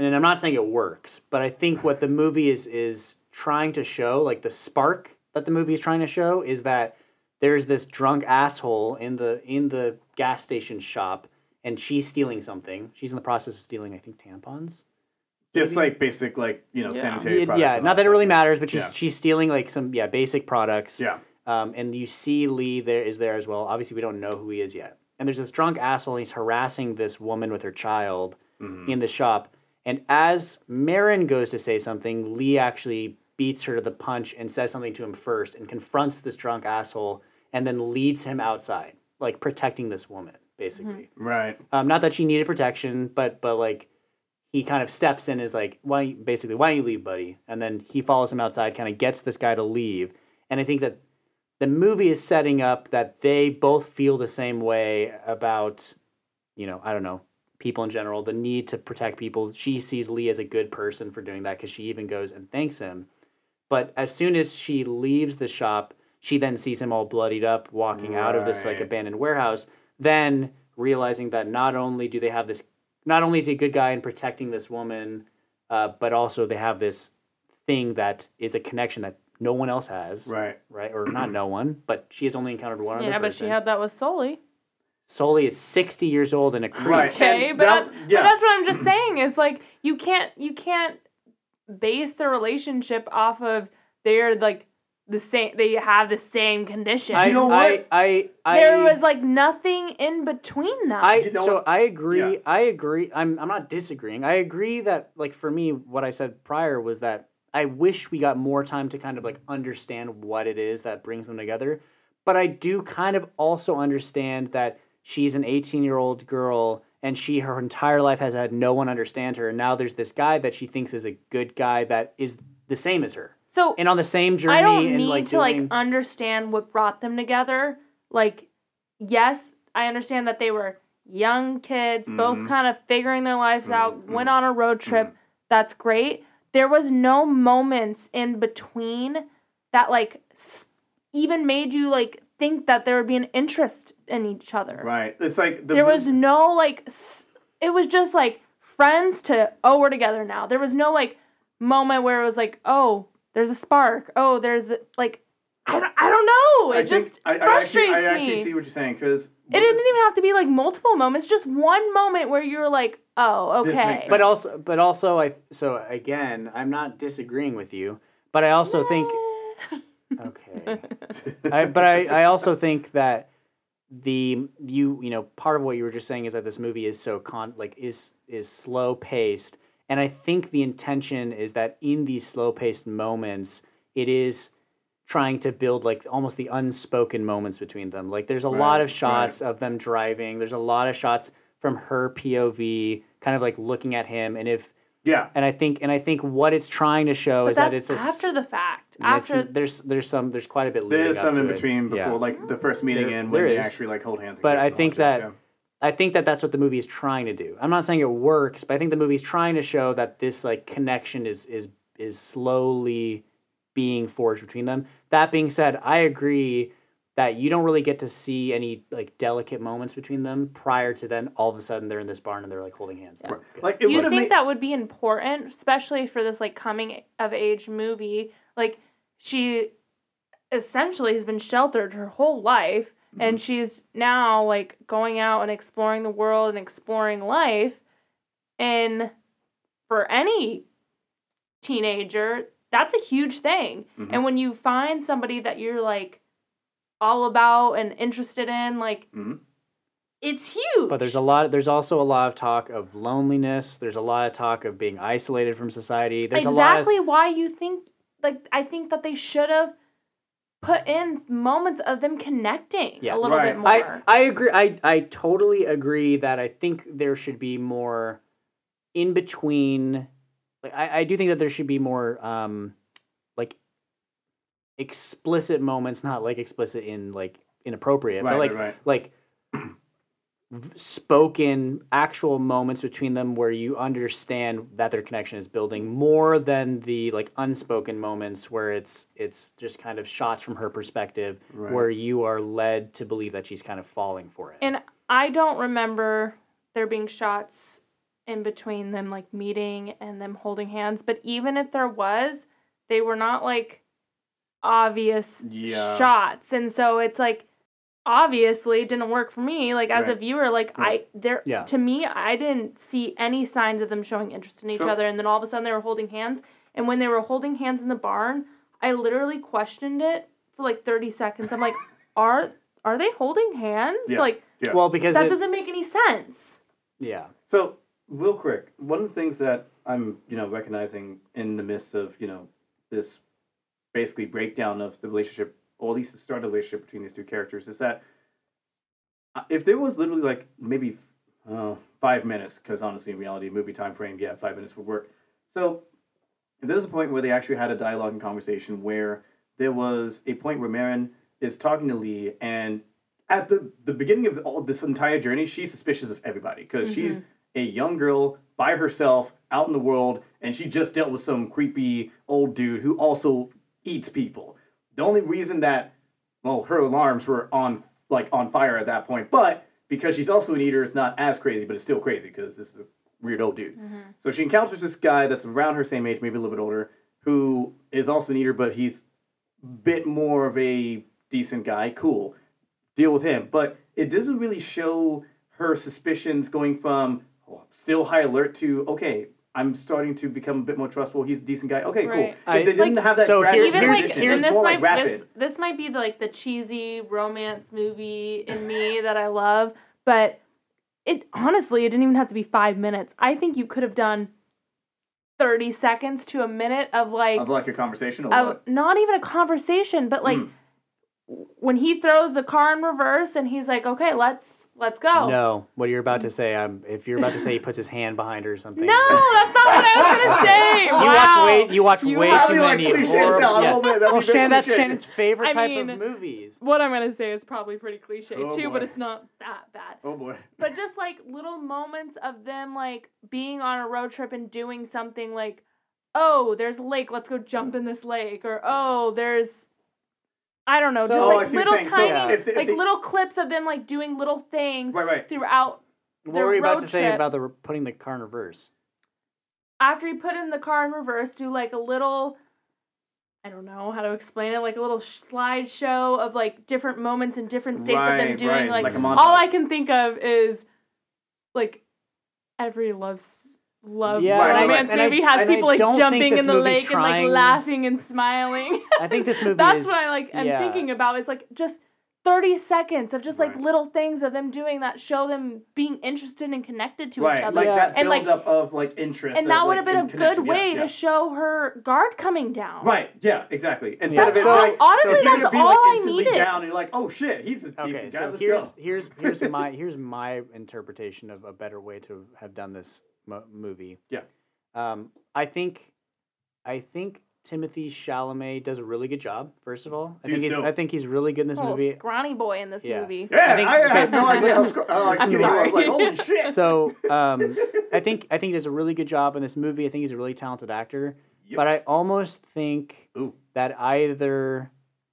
and I'm not saying it works, but I think what the movie is is trying to show, like the spark that the movie is trying to show, is that there's this drunk asshole in the in the gas station shop, and she's stealing something. She's in the process of stealing, I think, tampons. just like basic like you know sanitary Yeah, products. yeah not that it really matters, but she's Yeah. she's stealing like some yeah basic products. Yeah, Um, and you see Lee there is there as well. Obviously, we don't know who he is yet. And there's this drunk asshole. and He's harassing this woman with her child Mm-hmm. in the shop. And as Maren goes to say something, Lee actually beats her to the punch and says something to him first and confronts this drunk asshole and then leads him outside, like protecting this woman, basically. right. Um, not that she needed protection, but but like he kind of steps in and is like, why basically why don't you leave, buddy? And then he follows him outside, kind of gets this guy to leave. And I think that the movie is setting up that they both feel the same way about, you know, I don't know, people in general, the need to protect people. She sees Lee as a good person for doing that because she even goes and thanks him. But as soon as she leaves the shop, she then sees him all bloodied up walking out of this like abandoned warehouse. Then realizing that not only do they have this, not only is he a good guy in protecting this woman, uh, but also they have this thing that is a connection that no one else has, Right. right? Or not no one, but she has only encountered one of them. yeah but she had that with Sully. Sully is sixty years old and a creep. Right. okay but, that- that- yeah. but that's what i'm just saying is like you can't you can't base the relationship off of they're like the same they have the same condition I, you know I, what? I, I, there was like nothing in between them I You know so what? I agree. Yeah. I agree. I'm I'm not disagreeing. I agree that like for me, what I said prior was that I wish we got more time to kind of like understand what it is that brings them together. But I do kind of also understand that she's an 18 year old girl and she her entire life has had no one understand her. And now there's this guy that she thinks is a good guy that is the same as her. So and on the same journey. i don't and need like to like understand what brought them together. Like yes i understand that they were young kids mm-hmm. both kind of figuring their lives mm-hmm. out went on a road trip. Mm-hmm. That's great. There was no moments in between that like even made you like think that there would be an interest in each other. Right. It's like the there was no like s- it was just like friends to oh we're together now. There was no like moment where it was like oh there's a spark. Oh there's like i don't, I don't know. It I just think, I, I frustrates actually, I actually me. see what you're saying because it didn't even have to be like multiple moments just one moment where you're like oh okay. but also but also I so again, I'm not disagreeing with you, but I also think eh. okay. I, but I, I also think that the you you know part of what you were just saying is that this movie is so con like is is slow paced and I think the intention is that in these slow paced moments it is trying to build like almost the unspoken moments between them. Like there's a lot of shots of them driving. There's a lot of shots from her POV kind of like looking at him. And if yeah. and I think and I think what it's trying to show but is that it's a s- after the fact after there's there's some there's quite a bit There's some to in it. between before, Yeah. like the first meeting There- and when they is. actually like hold hands. But I think that- yeah. I think that that's what the movie is trying to do. I'm not saying it works, but I think the movie's trying to show that this like connection is is is slowly being forged between them. That being said, I agree that you don't really get to see any like delicate moments between them prior to then all of a sudden they're in this barn and they're like holding hands. Like it you think made, that would be important especially for this like coming of age movie? Like she essentially has been sheltered her whole life mm-hmm. and she's now like going out and exploring the world and exploring life. And for any teenager that's a huge thing. Mm-hmm. And when you find somebody that you're like all about and interested in like Mhm. it's huge But there's a lot. There's also a lot of talk of loneliness. There's a lot of talk of being isolated from society. There's a lot. Of, exactly why you think like I think that they should have put in moments of them connecting Yeah. a little Right. bit more. I I agree. I I totally agree that I think there should be more in between. Like I I do think that there should be more um like explicit moments, not like explicit in like inappropriate, Right, but like right, right. like spoken actual moments between them where you understand that their connection is building more than the like unspoken moments where it's it's just kind of shots from her perspective Right. where you are led to believe that she's kind of falling for it. and I don't remember there being shots in between them like meeting and them holding hands, but even if there was, they were not like obvious Yeah. shots. And so it's like obviously it didn't work for me like as a viewer like Right. I there Yeah. to me I didn't see any signs of them showing interest in each So- other and then all of a sudden they were holding hands and when they were holding hands in the barn I literally questioned it for like 30 seconds. I'm like are are they holding hands? Yeah. Like Yeah. well, because that it- doesn't make any sense. yeah, So, real quick, one of the things that I'm, you know, recognizing in the midst of, you know, this basically breakdown of the relationship, or at least the start of the relationship between these two characters, is that uh, if there was literally like maybe uh, five minutes, because honestly, in reality, movie time frame, yeah, five minutes would work. So, if there was a point where they actually had a dialogue and conversation where there was a point where Maren is talking to Lee and at the the beginning of all this entire journey, she's suspicious of everybody because she's a young girl by herself out in the world, and she just dealt with some creepy old dude who also eats people. The only reason that well, her alarms were on like on fire at that point, but because she's also an eater, it's not as crazy, but it's still crazy because this is a weird old dude. Mm-hmm. So she encounters this guy that's around her same age, maybe a little bit older, who is also an eater, but he's bit more of a decent guy. Cool. Deal with him. But it doesn't really show her suspicions going from oh, still high alert to, okay, I'm starting to become a bit more trustful. He's a decent guy. Okay, Right. cool. I- they didn't Like, have that so here- Even here's- like, here's and this more might like rapid. this this might be like the cheesy romance movie in me that I love, but it honestly it didn't even have to be five minutes. I think you could have done thirty seconds to a minute of like of like a conversation or of what? not even a conversation, but like Mm. When he throws the car in reverse and he's like, "Okay, let's let's go." no. What you're about to say, um, if you're about to say he puts his hand behind her or something. No, that's not what I was gonna say. You wow. watch way you watch You way too That'd many like cliches horrible. yeah. won't that'd Well, be Shan, that's cliche. Shannon's favorite I type mean- of movies. What I'm gonna say is probably pretty cliche Oh, too, boy. but it's not that bad. Oh boy. but just like little moments of them like being on a road trip and doing something like oh there's a lake let's go jump in this lake or oh there's i don't know So- just Oh, like see little saying. So, tiny if they- if like they- little clips of them like doing little things Right, right. throughout What their were you about road to say trip. about the putting the car in reverse? after you put in the car in reverse do like a little I don't know how to explain it, like a little slideshow of like different moments and different states of them doing right, like, like a all I can think of is like every loves love Yeah, and I- romance and I- has people like jumping in the movie's lake and like laughing and smiling. I think this movie That's is. what I like am yeah. thinking about is like just 30 seconds of just like Right. little things of them doing that show them being interested and connected to each other. like Yeah. that And, like- build up of like interest. and of, that would like, have been a good connection. Yeah, way yeah. to show her guard coming down. Right. Yeah. Exactly. Instead of it So- like honestly, so that's all like I instantly needed. down, and you're like, oh shit, he's a Okay, decent guy. so Let's here's go. here's here's my here's my interpretation of a better way to have done this mo- movie. Yeah. Um, I think, I think Timothée Chalamet does a really good job. First of all, I Dude's think he's dope. I think he's really good in this Little movie. scrawny boy in this Yeah. movie. Yeah, I think- I, I had no idea. How listen- scr- oh, I listen see to what me. I was like, holy shit. So um, I think I think he does a really good job in this movie. I think he's a really talented actor. Yep. But I almost think Ooh. that either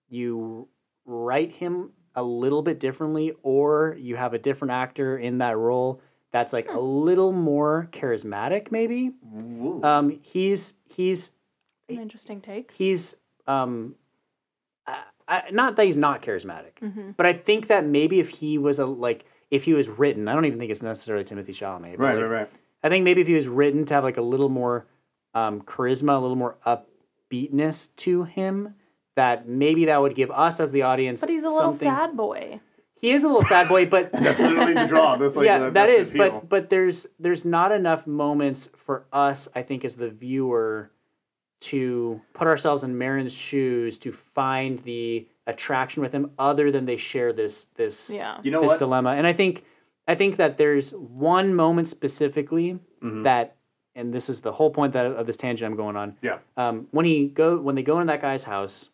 you write him a little bit differently, or you have a different actor in that role that's like a little more charismatic. Maybe Woo. um, he's he's An interesting take. he's um, I, I, not that he's not charismatic, Mm-hmm. but I think that maybe if he was a like if he was written, I don't even think it's necessarily Timothée Chalamet. but, Right, like, right, right. I think maybe if he was written to have like a little more um, charisma, a little more upbeatness to him, that maybe that would give us as the audience. But he's a little something. sad boy. He is a little sad boy, but That's literally the draw. That's like yeah, the, that that's is. the appeal. But but there's there's not enough moments for us, I think, as the viewer, to put ourselves in Maren's shoes to find the attraction with him, other than they share this this Yeah. you know this what? dilemma. And I think I think that there's one moment specifically Mm-hmm. that, and this is the whole point that of this tangent I'm going on. Yeah. Um, when he go when they go into that guy's house,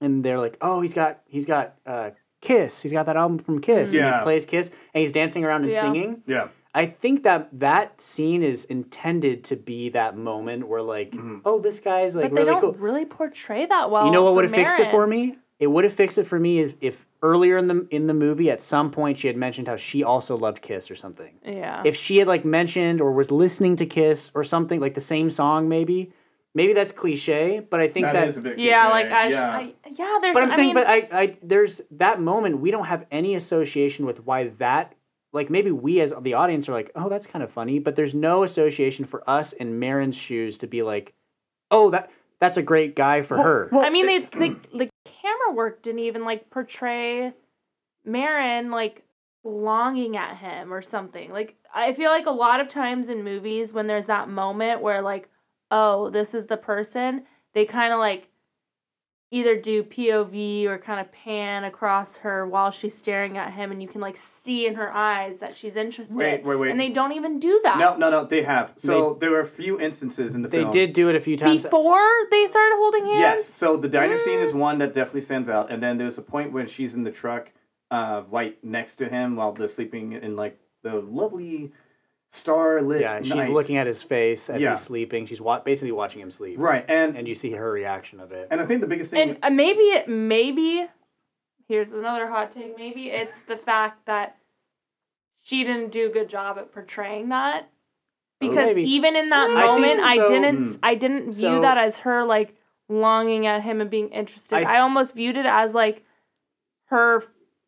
and they're like, oh, he's got he's got uh, Kiss. He's got that album from Kiss. And Yeah. he plays Kiss, and he's dancing around and Yeah. singing. Yeah. I think that that scene is intended to be that moment where like, Mm-hmm. oh, this guy's like But they don't cool. really portray that well. You know what would have fixed it for me? It would have fixed it for me is if earlier in the in the movie at some point she had mentioned how she also loved Kiss or something. Yeah. If she had like mentioned or was listening to Kiss or something like the same song maybe, maybe that's cliche, but I think that, that is a bit. yeah, cliche. like I, yeah. I yeah, there's. but I'm I saying mean, but I I there's that moment we don't have any association with why that like maybe we as the audience are like, "Oh, that's kind of funny," but there's no association for us in Maren's shoes to be like, "Oh, that that's a great guy for her." well, I mean, it- they, the the camera work didn't even like portray Maren like longing at him or something. Like I feel like a lot of times in movies when there's that moment where like, oh, this is the person, they kind of like either do POV or kind of pan across her while she's staring at him and you can like see in her eyes that she's interested. Wait, wait, wait. And they don't even do that. No, no, no. They have. So there were a few instances in the film. They film. did do it a few times. Before they started holding hands? Yes. So the diner scene is one that definitely stands out, and then there's a point when she's in the truck, uh, right next to him while they're sleeping in like the lovely starlit. Yeah, she's night. looking at his face as Yeah. he's sleeping. She's wa- basically watching him sleep. Right, and And you see her reaction of it. and I think the biggest thing. And uh, maybe it maybe here's another hot take. Maybe it's the fact that she didn't do a good job at portraying that. Because Maybe. even in that I moment, think I so. didn't Mm. I didn't view So- that as her like longing at him and being interested. I- I, almost viewed it as like her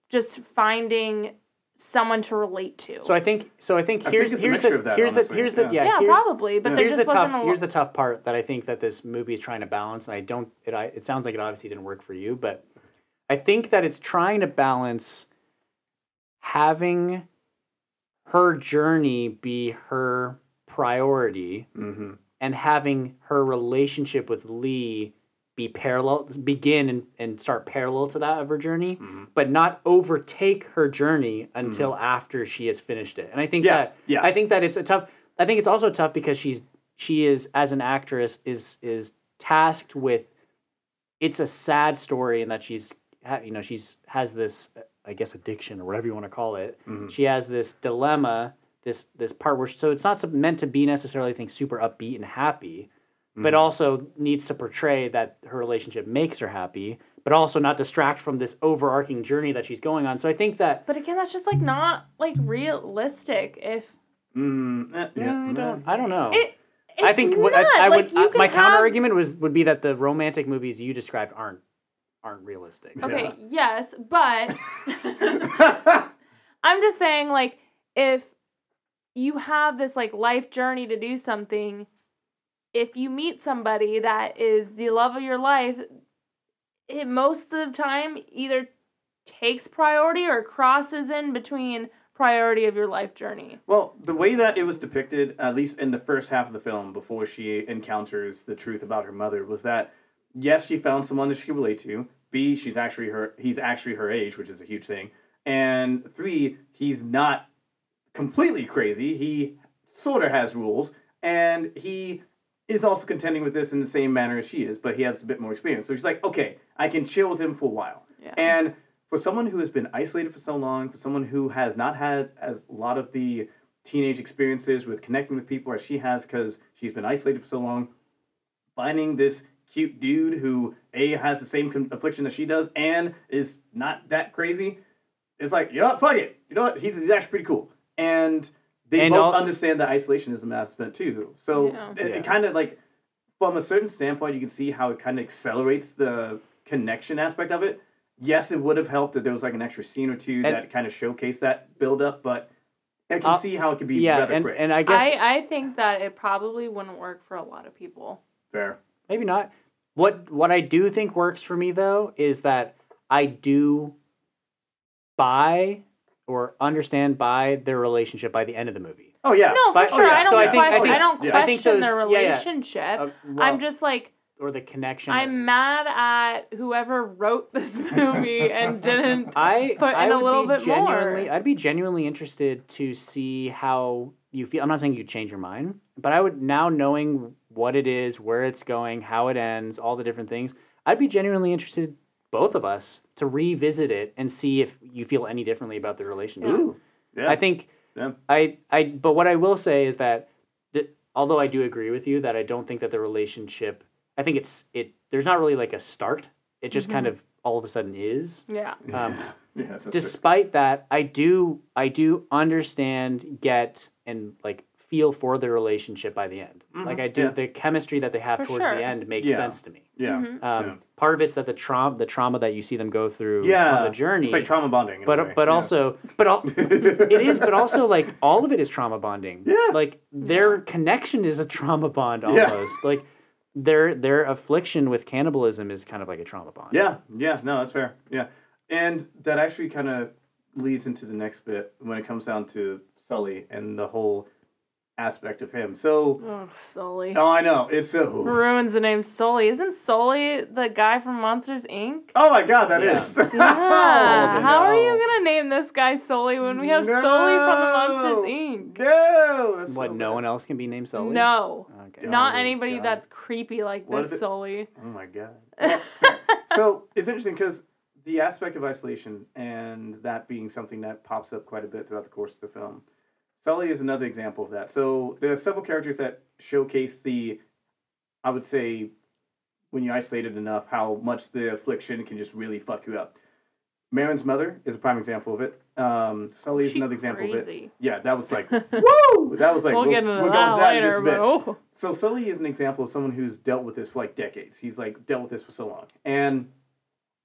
just finding someone to relate to. So I think so. I think I here's think here's mixture the of that, here's honestly, the here's the yeah. yeah, yeah, here's, probably, but there here's the just tough wasn't a here's the tough part that I think that this movie is trying to balance, and I don't it I, it sounds like it obviously didn't work for you, but I think that it's trying to balance having her journey be her priority hmm and having her relationship with Lee be parallel begin and, and start parallel to that of her journey, Mm-hmm. but not overtake her journey until after she has finished it. And I think Yeah, that yeah. I think that it's a tough I think it's also tough because she's she is as an actress is is tasked with it's a sad story and that she's you know she's has this I guess addiction or whatever you want to call it. Mm-hmm. She has this dilemma, this this part where so it's not meant to be necessarily think super upbeat and happy, Mm-hmm. but also needs to portray that her relationship makes her happy, but also not distract from this overarching journey that she's going on. So I think that But again, that's just like not like realistic. If Mm, eh, yeah, yeah, I don't I don't know. it, it's I think what not. I, I like, would you uh, can my have- counter argument was would be that the romantic movies you described aren't aren't realistic. Okay, yes, but I'm just saying, like, if you have this like life journey to do something, if you meet somebody that is the love of your life, it most of the time either takes priority or crosses in between priority of your life journey. Well, the way that it was depicted, at least in the first half of the film, before she encounters the truth about her mother, was that yes, she found someone that she could relate to. B, she's actually her. He's actually her age, which is a huge thing. And three, he's not completely crazy. He sort of has rules, and he is also contending with this in the same manner as she is, but he has a bit more experience. So she's like, okay, I can chill with him for a while. Yeah. And for someone who has been isolated for so long, for someone who has not had as a lot of the teenage experiences with connecting with people as she has because she's been isolated for so long, finding this cute dude who A has the same con- affliction that she does and is not that crazy, it's like, you know what, fuck it. You know what, he's, he's actually pretty cool. And they And both al- understand the isolationism aspect too. So Yeah. it, Yeah. it kind of like from a certain standpoint, you can see how it kind of accelerates the connection aspect of it. Yes, it would have helped if there was like an extra scene or two And- that kind of showcased that build up, but I can Uh, see how it could be yeah, rather and, quick. and I guess I, I think that it probably wouldn't work for a lot of people. Fair. maybe not. What what I do think works for me though is that I do buy or understand by their relationship by the end of the movie. Oh yeah. No, for But- oh, sure. yeah. I don't So I question. think- I I, don't yeah. question I think those- their yeah, yeah. relationship. Uh, well, I'm just like or the connection. I'm mad at whoever wrote this movie and didn't. I put I in a little bit genuinely, more. I'd be genuinely interested to see how you feel. I'm not saying you change your mind, but I would now knowing what it is, where it's going, how it ends, all the different things. I'd be genuinely interested, both of us, to revisit it and see if you feel any differently about the relationship. Ooh. Yeah. I think Yeah. I I but what I will say is that th- although I do agree with you that I don't think that the relationship I think it's it there's not really like a start. It just kind of all of a sudden is. Yeah. Um, yeah, that's fair. despite that, I do I do understand, get and like feel for the relationship by the end. Like I do yeah. the chemistry that they have For towards sure. the end makes Yeah. sense to me. yeah. Um, Yeah. Part of it's that the trauma the trauma that you see them go through yeah. on the journey. It's like trauma bonding. but but Yeah. also but all, it is but also like all of it is trauma bonding Yeah. like their connection is a trauma bond Yeah. almost like their their affliction with cannibalism is kind of like a trauma bond Yeah, yeah, no, that's fair. Yeah, and that actually kind of leads into the next bit when it comes down to Sully and the whole aspect of him. So, Oh, Sully. oh, I know it's uh, so. Ruins the name Sully. Isn't Sully the guy from Monsters Inc? Oh my god, that Yeah. is. Yeah. How are you gonna name this guy Sully when we have Sully from the Monsters Inc? Go. That's what so no one else can be named Sully No, okay not Oh, anybody God. that's creepy like What this if Sully. Oh my god. Well, so it's interesting because the aspect of isolation and that being something that pops up quite a bit throughout the course of the film. Sully is another example of that. So there are several characters that showcase the, I would say, when you're isolated enough, how much the affliction can just really fuck you up. Maren's mother is a prime example of it. Um, Sully is She another example of it. Yeah, that was like, woo! That was like, we'll, we'll, get into we'll that into that in later, but oh. So Sully is an example of someone who's dealt with this for like decades. He's like dealt with this for so long, and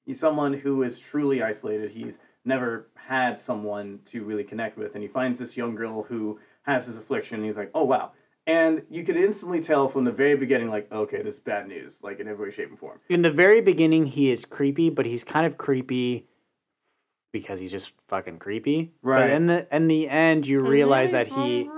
he's someone who is truly isolated. He's never had someone to really connect with, and he finds this young girl who has this affliction. And he's like, oh wow, and you could instantly tell from the very beginning, like, okay, this is bad news, like in every way, shape, and form. in the very beginning he is creepy but he's kind of creepy because he's just fucking creepy Right. but in the in the end you realize that he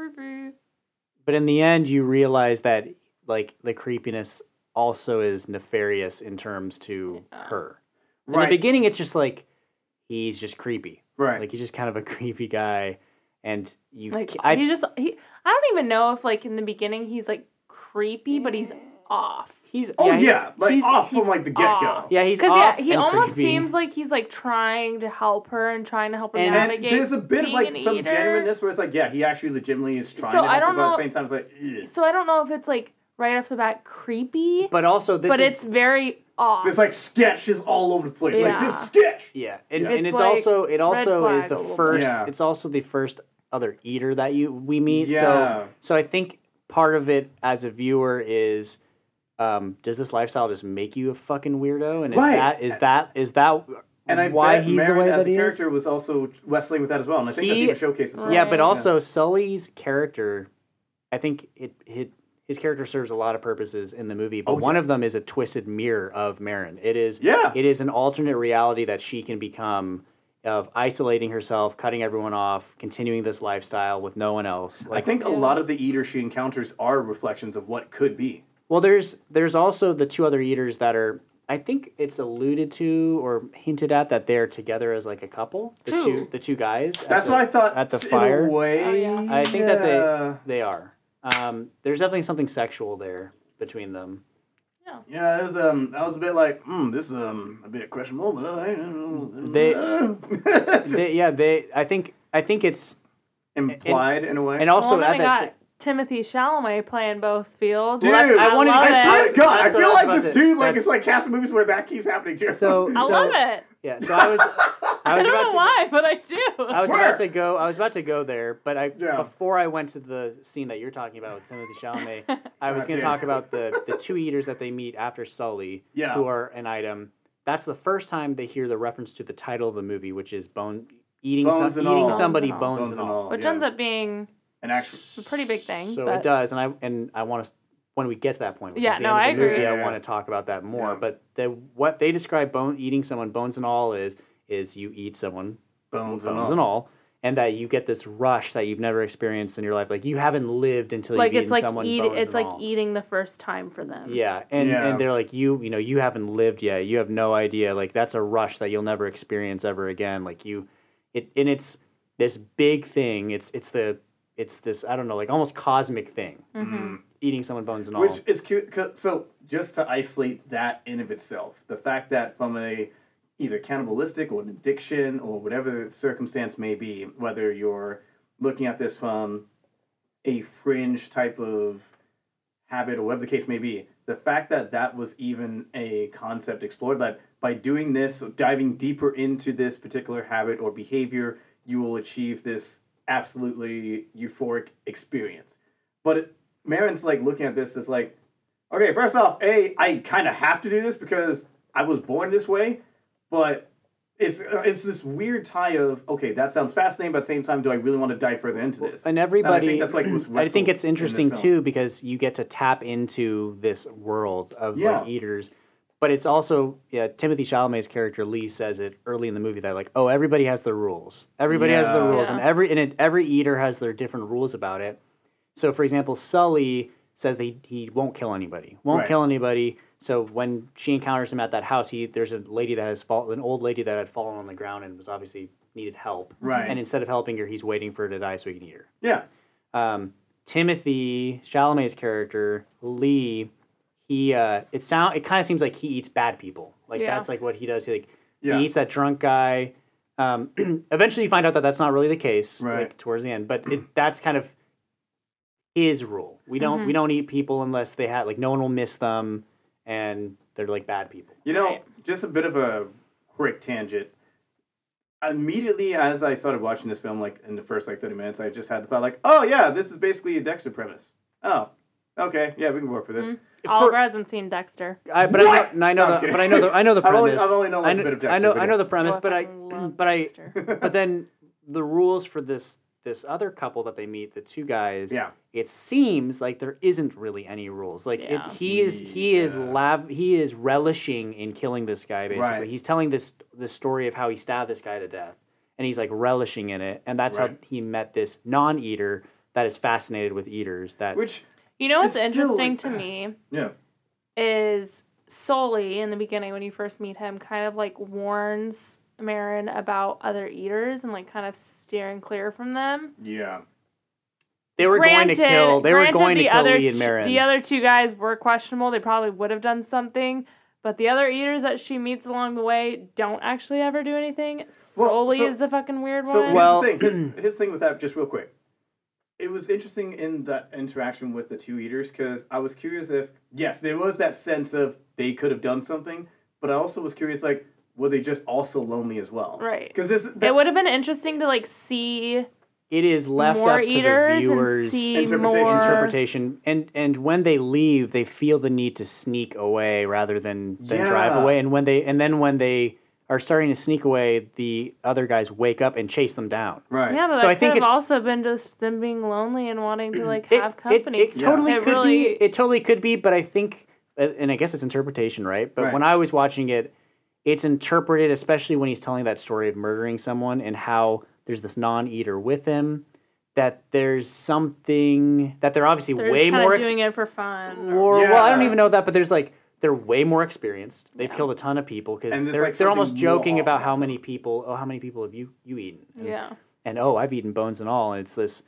but in the end you realize that like the creepiness also is nefarious in terms to her in Right. the beginning it's just like he's just creepy Right. like he's just kind of a creepy guy and you Like I, he just he. I don't even know if like in the beginning he's like creepy, but he's off. he's oh he's- yeah, like he's, off he's from like the get go. off. yeah he's Because yeah, he and almost creepy. seems like he's like trying to help her and trying to help her And And navigate. there's a bit of like some eater. genuineness where it's like, yeah, he actually legitimately is trying So to I help her, don't but at the know- same time, it's like, Ugh. So I don't know if it's like right off the bat creepy, but, but also this is But it's very off. this like sketch is all over the place. Like Yeah. this sketch. Yeah, and, Yeah. and It's it's, like also it also is the a little bit. first. Yeah. It's also the first other eater that you we meet. Yeah. So so I think part of it as a viewer is, um, does this lifestyle just make you a fucking weirdo? And is Right. that is that is that And I why bet he's Maren the way as that a he is? character was also wrestling with that as well, and I think that's even showcased as well. Yeah, but Right. also Sully's character, I think it, it his character serves a lot of purposes in the movie, but Oh, one of them is a twisted mirror of Maren. It is Yeah. it is an alternate reality that she can become of isolating herself, cutting everyone off, continuing this lifestyle with no one else. I Like think a lot of the eaters she encounters are reflections of what could be. well there's there's also the two other eaters that are I think it's alluded to or hinted at that they're together as like a couple. The Two. two the two guys. That's the- what I thought. at the in fire. a way, Oh, yeah. I think that they- They are. Um, there's definitely something sexual there between them. Yeah, yeah it was um, I was a bit like, hmm, this is um, a bit questionable, but I They- They, yeah, they. I think. I think it's implied in a way. and also well, then at that. got Timothée Chalamet playing both fields. Dude, that's- I wanted love get I it. swear to God, I That's what feel like this to- dude, like that's- it's like cast of movies where that keeps happening too. So I love it. Yeah, so I was I I was don't about know to why, but I do. I was Swear. about to go. I was about to go there, but I Yeah. before I went to the scene that you're talking about with Timothée Chalamet, I was going to talk about the the two eaters that they meet after Sully, Yeah. who are an item. That's the first time they hear the reference to the title of the movie, which is bone eating Bones some, eating all. somebody Bones and all. bones, and all. Which yeah. ends up being an actual. a pretty big thing. So but it does, and I and I want to when we get to that point, which Yeah, is the no, end I of the movie, agree. I Yeah. want to talk about that more. Yeah. But the what they describe bone eating someone bones and all is is you eat someone Bones and all. and all, and that you get this rush that you've never experienced in your life. Like you haven't lived until like you've it's eaten like someone eat, bones it's and like all. eating the first time for them. Yeah, and Yeah. and they're like you, you know, you haven't lived yet. You have no idea. Like that's a rush that you'll never experience ever again. Like you, it and it's this big thing. It's it's the it's this I don't know like almost cosmic thing. Mm-hmm. Eating someone bones and all. Which is cute. So just to isolate that in of itself, the fact that from a either cannibalistic or an addiction or whatever circumstance may be, whether you're looking at this from a fringe type of habit or whatever the case may be, the fact that that was even a concept explored, that by doing this, diving deeper into this particular habit or behavior, you will achieve this absolutely euphoric experience. But it, Maren's like looking at this as like, okay, first off, a I kind of have to do this because I was born this way, but it's uh, it's this weird tie of okay, that sounds fascinating, but at the same time, do I really want to dive further into this? and everybody, think that's, like, what's I think it's interesting film. too because you get to tap into this world of Yeah. like eaters. But it's also yeah. Timothée Chalamet's character Lee says it early in the movie that like oh everybody has their rules. Everybody has their Yeah. rules, and every and it, every eater has their different rules about it. So for example, Sully says that he, he won't kill anybody. Won't Right. kill anybody. So when she encounters him at that house, he there's a lady that has fallen, an old lady that had fallen on the ground and was obviously needed help. Right. And instead of helping her, he's waiting for her to die so he can eat her yeah, um, Timothée Chalamet's character Lee, he uh, it sound it kind of seems like he eats bad people. Like Yeah. that's like what he does. He like Yeah. he eats that drunk guy. Um, eventually, you find out that that's not really the case. Right. Like towards the end, but it, that's kind of his rule. We don't we mm-hmm. don't eat people unless they have like no one will miss them, and they're like bad people. You know, Right. just a bit of a quick tangent. Immediately as I started watching this film, like in the first like thirty minutes, I just had the thought, like, "Oh yeah, this is basically a Dexter premise." Oh, okay, yeah, we can work for this. Mm-hmm. Oliver hasn't seen Dexter. I, but What? I know, I know, No, the, but I know the, I know the I've only- premise. I've only known, like, I a know, bit of Dexter. I know, I know the premise, but I, but I, but then the rules for this this other couple that they meet, the two guys, Yeah. It seems like there isn't really any rules. Like Yeah. it, he is he is Yeah. lav he is relishing in killing this guy. Basically, Right. he's telling this this story of how he stabbed this guy to death, and he's like relishing in it, and that's how he met this non eater that is fascinated with eaters. That Which, You know what's interesting like- to me yeah, is Sully in the beginning when you first meet him kind of like warns Maren about other eaters and like kind of steering clear from them. yeah, they were going to kill. They were granted, going to the kill other Lee and t- Maren. The other two guys were questionable. They probably would have done something. But the other eaters that she meets along the way don't actually ever do anything. Well, Sully so- is the fucking weird So one. Well- here's the thing. His, his thing with that, just real quick. It was interesting in that interaction with the two eaters because I was curious if yes, there was that sense of they could have done something, but I also was curious like were they just also lonely as well? Right. Because this it would have been interesting to like see it is left more up to the eaters and viewers Interpretation. more interpretation and and when they leave they feel the need to sneak away rather than than drive away and when they and then when they are starting to sneak away the other guys wake up and chase them down right. Yeah, but So that I think have it's- also been just them being lonely and wanting to like It- have it- company. it, totally It could really- be it totally could be but i think uh, and i guess it's interpretation right but Right. when i was watching it it's interpreted especially when he's telling that story of murdering someone and how there's this non-eater with him that there's something that they're obviously They're way just kinda more ex- doing it for fun. or well, I don't even know that, but there's like they're way more experienced. They've Yeah. killed a ton of people because they're like, they're almost joking raw about how many people. Oh, how many people have you you eaten? And, yeah. and oh, I've eaten bones and all. And it's this.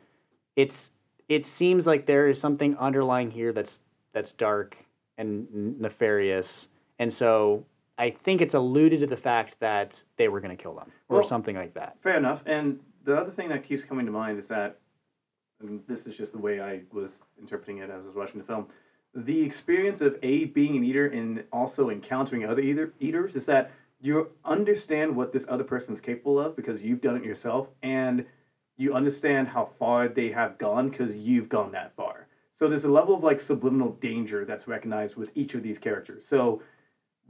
It's it seems like there is something underlying here that's that's dark and nefarious, and so I think it's alluded to the fact that they were going to kill them or Well- something like that. Fair enough. And the other thing that keeps coming to mind is that, and this is just the way I was interpreting it as I was watching the film, the experience of A, being an eater and also encountering other eater, eaters is that you understand what this other person is capable of because you've done it yourself, and you understand how far they have gone because you've gone that far. So there's a level of like subliminal danger that's recognized with each of these characters. So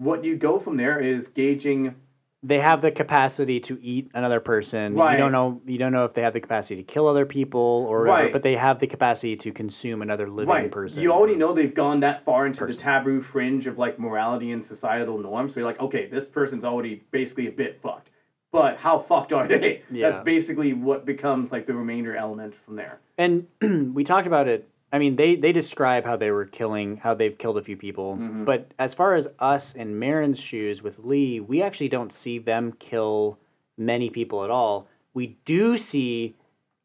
what you go from there is gauging they have the capacity to eat another person. You don't know. You don't know if they have the capacity to kill other people or whatever, Right. but they have the capacity to consume another living right. person. You already know they've gone that far into the taboo fringe of like morality and societal norms. So you're like, okay, this person's already basically a bit fucked. But how fucked are they? Yeah. That's basically what becomes like the remainder element from there. And we talked about it. I mean, they they describe how they were killing, how they've killed a few people. Mm-hmm. But as far as us in Maren's shoes with Lee, we actually don't see them kill many people at all. We do see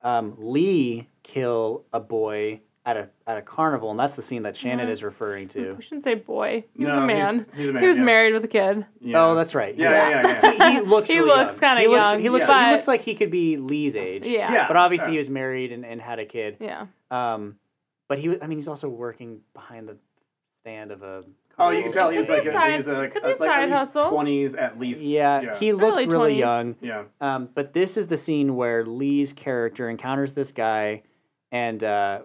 um, Lee kill a boy at a at a carnival, and that's the scene that Shannon is referring to. We shouldn't say boy. He was a man. he's a man, He was yeah. married with a kid. Yeah. Oh, that's right. yeah, yeah, yeah. yeah. he, he looks. He really looks young. kinda He looks- young, He looks. but- He looks like he could be Lee's age. Yeah. Yeah. But obviously, yeah. he was married and, and had a kid. Yeah. Um, but he, was- I mean, he's also working behind the stand of a. Car Oh, you can tell he was Could be like, a, side- he was like, could be like side at least hustle. twenties at least. Yeah, yeah. he looked Early really 20s young. yeah. Um, but this is the scene where Lee's character encounters this guy, and uh,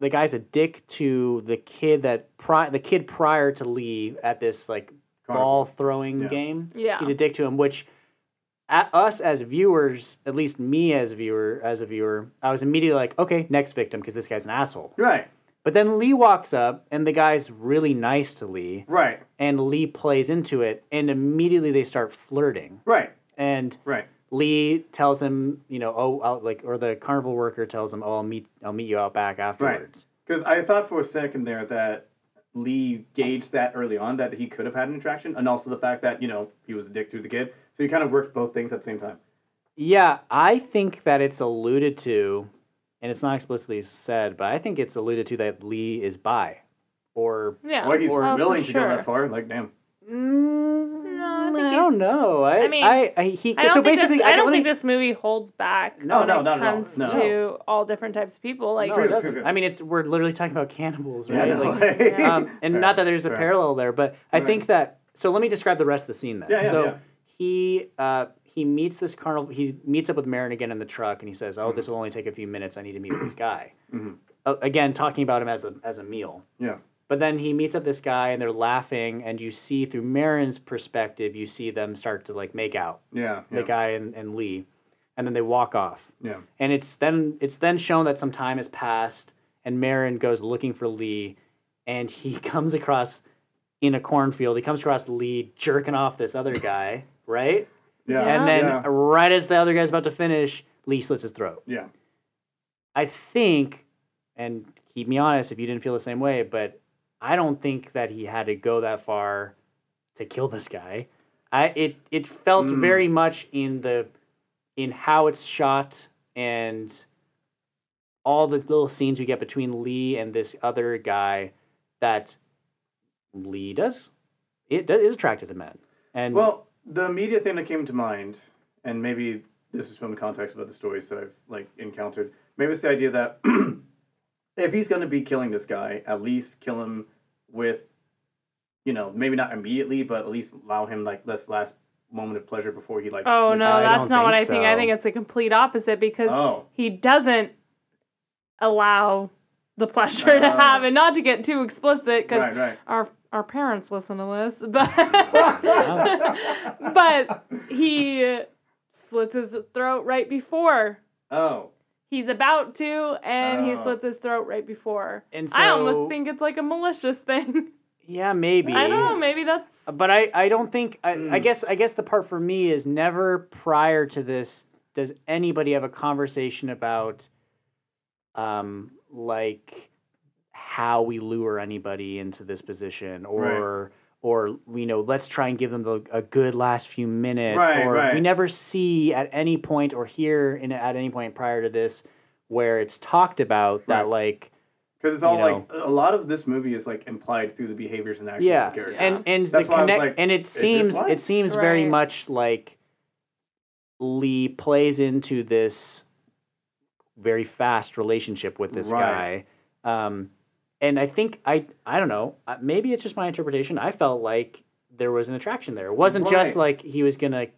the guy's a dick to the kid that pri- the kid prior to Lee at this like Carnival. ball throwing Yeah. game. Yeah. he's a dick to him, which. At us as viewers, at least me as a viewer, as a viewer, I was immediately like, okay, next victim, because this guy's an asshole. Right. But then Lee walks up, and the guy's really nice to Lee, Right. and Lee plays into it, and immediately they start flirting. Right. And Right. Lee tells him, you know, oh, I'll, like, or the carnival worker tells him, oh, I'll meet, I'll meet you out back afterwards. Because I thought for a second there that Lee gauged that early on that he could have had an attraction, and also the fact that you know he was a dick to the kid, so you kind of worked both things at the same time. Yeah, I think that it's alluded to, and it's not explicitly said, but I think it's alluded to that Lee is bi, or Yeah. Or he's Oh, for willing to go that far. Like, damn. No, I, I don't know. I, I mean, I, I he. I don't so think basically, this, I don't let me- think this movie holds back No, when no, it not comes No. to all different types of people. Like No, True, it doesn't. true. I mean, it's we're literally talking about cannibals, Yeah, right? no Like, way. um, and Fair, not that there's a fair. parallel there, but I Right. think that. So let me describe the rest of the scene then. Yeah, yeah, so yeah. He uh, he meets this carnival. He meets up with Maren again in the truck, and he says, Mm-hmm. "Oh, this will only take a few minutes. I need to meet with this guy." Uh, again, talking about him as a as a meal. Yeah. But then he meets up this guy, and they're laughing, and you see through Maren's perspective, you see them start to like make out, Yeah. the Yeah. guy and, and Lee, and then they walk off Yeah. and it's then it's then shown that some time has passed and Maren goes looking for Lee and he comes across in a cornfield he comes across Lee jerking off this other guy right Yeah. and then yeah. right as the other guy's about to finish Lee slits his throat yeah. I think and keep me honest if you didn't feel the same way but I don't think that he had to go that far to kill this guy I it it felt Mm. very much in the in how it's shot and all the little scenes we get between Lee and this other guy that Lee does it does, is attracted to men. And Well, the immediate thing that came to mind, and maybe this is from the context of other stories that I've like encountered. Maybe it's the idea that if he's going to be killing this guy, at least kill him with, you know, maybe not immediately, but at least allow him like this last moment of pleasure before he like. Oh no, that's don't what I think think. I think it's the complete opposite because Oh. he doesn't allow the pleasure to Oh. have it. Not to get too explicit because Right, right. our our parents listen to this, but but he slits his throat right before Oh. he's about to, and he Oh. slits his throat right before. And I almost think it's like a malicious thing. yeah, maybe. I don't know. Maybe that's But I, I don't think I, Hmm. I guess I guess the part for me is never prior to this does anybody have a conversation about um like how we lure anybody into this position or or you know let's try and give them the, a good last few minutes Right, or right. we never see at any point or hear in at any point prior to this where it's talked about that like Because it's all You like a lot of this movie is like implied through the behaviors and actions yeah of the characters. and and the That's why I was connect like, and it is this seems it seems very much like lee plays into this very fast relationship with this Right. guy um and i think i i don't know uh, maybe it's just my interpretation i felt like there was an attraction there. It wasn't just like he was gonna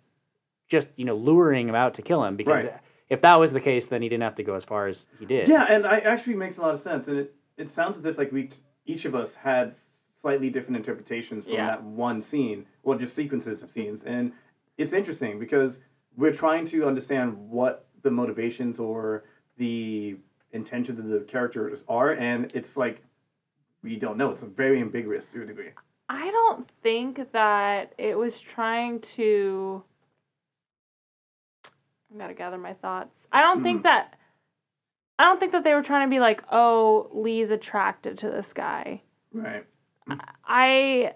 just you know luring him out to kill him because Right. if that was the case, then he didn't have to go as far as he did. Yeah, and I actually makes a lot of sense, and it, it sounds as if like we each of us had slightly different interpretations from Yeah. that one scene, well, just sequences of scenes, and it's interesting because we're trying to understand what the motivations or the intentions of the characters are, and it's like we don't know. It's very ambiguous to a degree. I don't think that it was trying to. I gotta gather my thoughts. I don't think hmm. that. I don't think that they were trying to be like, oh, Lee's attracted to this guy. Right. I,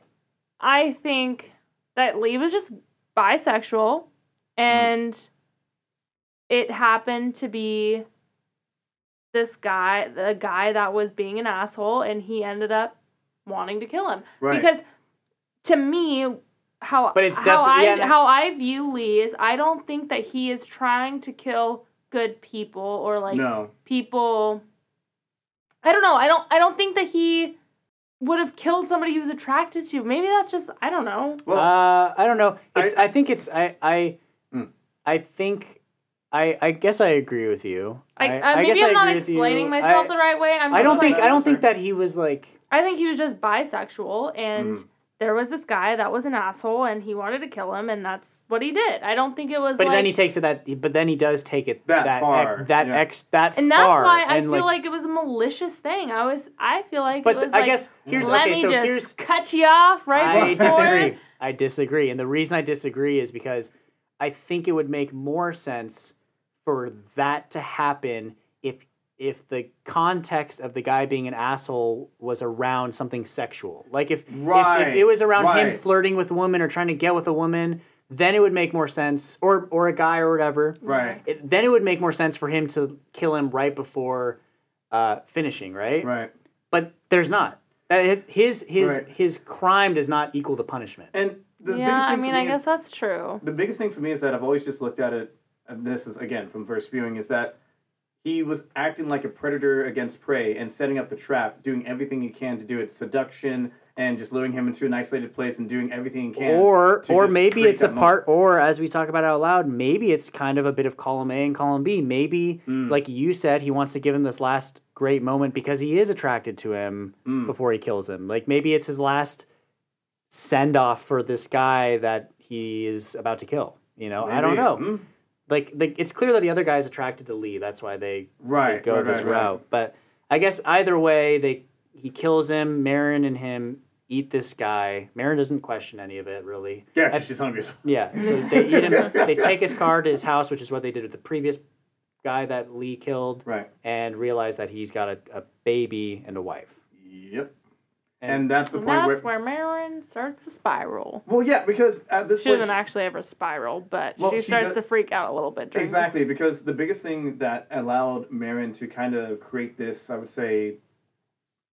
I think that Lee was just bisexual, hmm. and it happened to be this guy, the guy that was being an asshole, and he ended up wanting to kill him Right. because to me how But it's how I yeah, how I view Lee is I don't think that he is trying to kill good people or like no. people I don't know. I don't I don't think that he would have killed somebody he was attracted to. Maybe that's just I don't know. Well, uh, I don't know. It's. I- I, think it's. I. I. Hmm. I think. I. I guess I agree with you. I, I, uh, I maybe guess I I'm not agree with you. explaining myself I, the right way. I'm I don't think. like- I don't think that he was like. I think he was just bisexual and Hmm. there was this guy that was an asshole and he wanted to kill him and that's what he did. I don't think it was But like then he takes it that. But then he does take it That that far, ex, that yeah. ex that and that's far. why I feel like, it was a malicious thing. I was I feel like But it was I like, guess here's let okay. me So just here's cut you off right I before. disagree. I disagree. And the reason I disagree is because I think it would make more sense for that to happen if if the context of the guy being an asshole was around something sexual. Like if if, if it was around him flirting with a woman or trying to get with a woman, then it would make more sense or or a guy or whatever. Right. It, then it would make more sense for him to kill him right before uh, finishing, right? Right. But there's not. That his his his, Right. his crime does not equal the punishment. And the Yeah, biggest I mean for I guess is, that's true. the biggest thing for me is that I've always just looked at it, and this is again from first viewing, is that he was acting like a predator against prey and setting up the trap, doing everything he can to do it, seduction and just luring him into an isolated place and doing everything he can. or or maybe it's a part or as we talk about out loud maybe it's kind of a bit of column a and column b maybe Mm. like you said he wants to give him this last great moment because he is attracted to him Mm. before he kills him like maybe it's his last send off for this guy that he is about to kill you know i don't know Mm. Like, like it's clear that the other guy is attracted to lee that's why they, they go right, this right, right. route but i guess either way they he kills him maren and him eat this guy maren doesn't question any of it really Yeah, she's hungry. yeah, so they eat him. They take his car to his house, which is what they did with the previous guy that Lee killed, Right. and realize that he's got a, a baby and a wife. Yep. And- And, that's the And point that's where. where Maren starts a spiral. Well, yeah, because at this point She point, doesn't actually ever spiral, but Well, she she starts does- to freak out a little bit during Exactly, this. because the biggest thing that allowed Maren to kind of create this, I would say,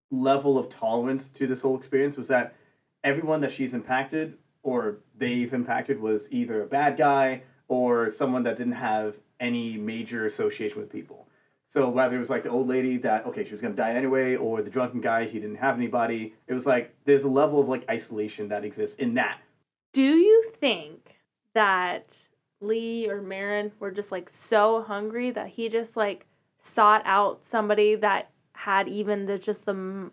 level of tolerance to this whole experience was that everyone that she's impacted or they've impacted was either a bad guy or someone that didn't have any major association with people. So whether it was like the old lady that okay she was gonna die anyway, or the drunken guy he didn't have anybody, it was like there's a level of like isolation that exists in that. Do you think that Lee or Maren were just like so hungry that he just like sought out somebody that had even the just the m-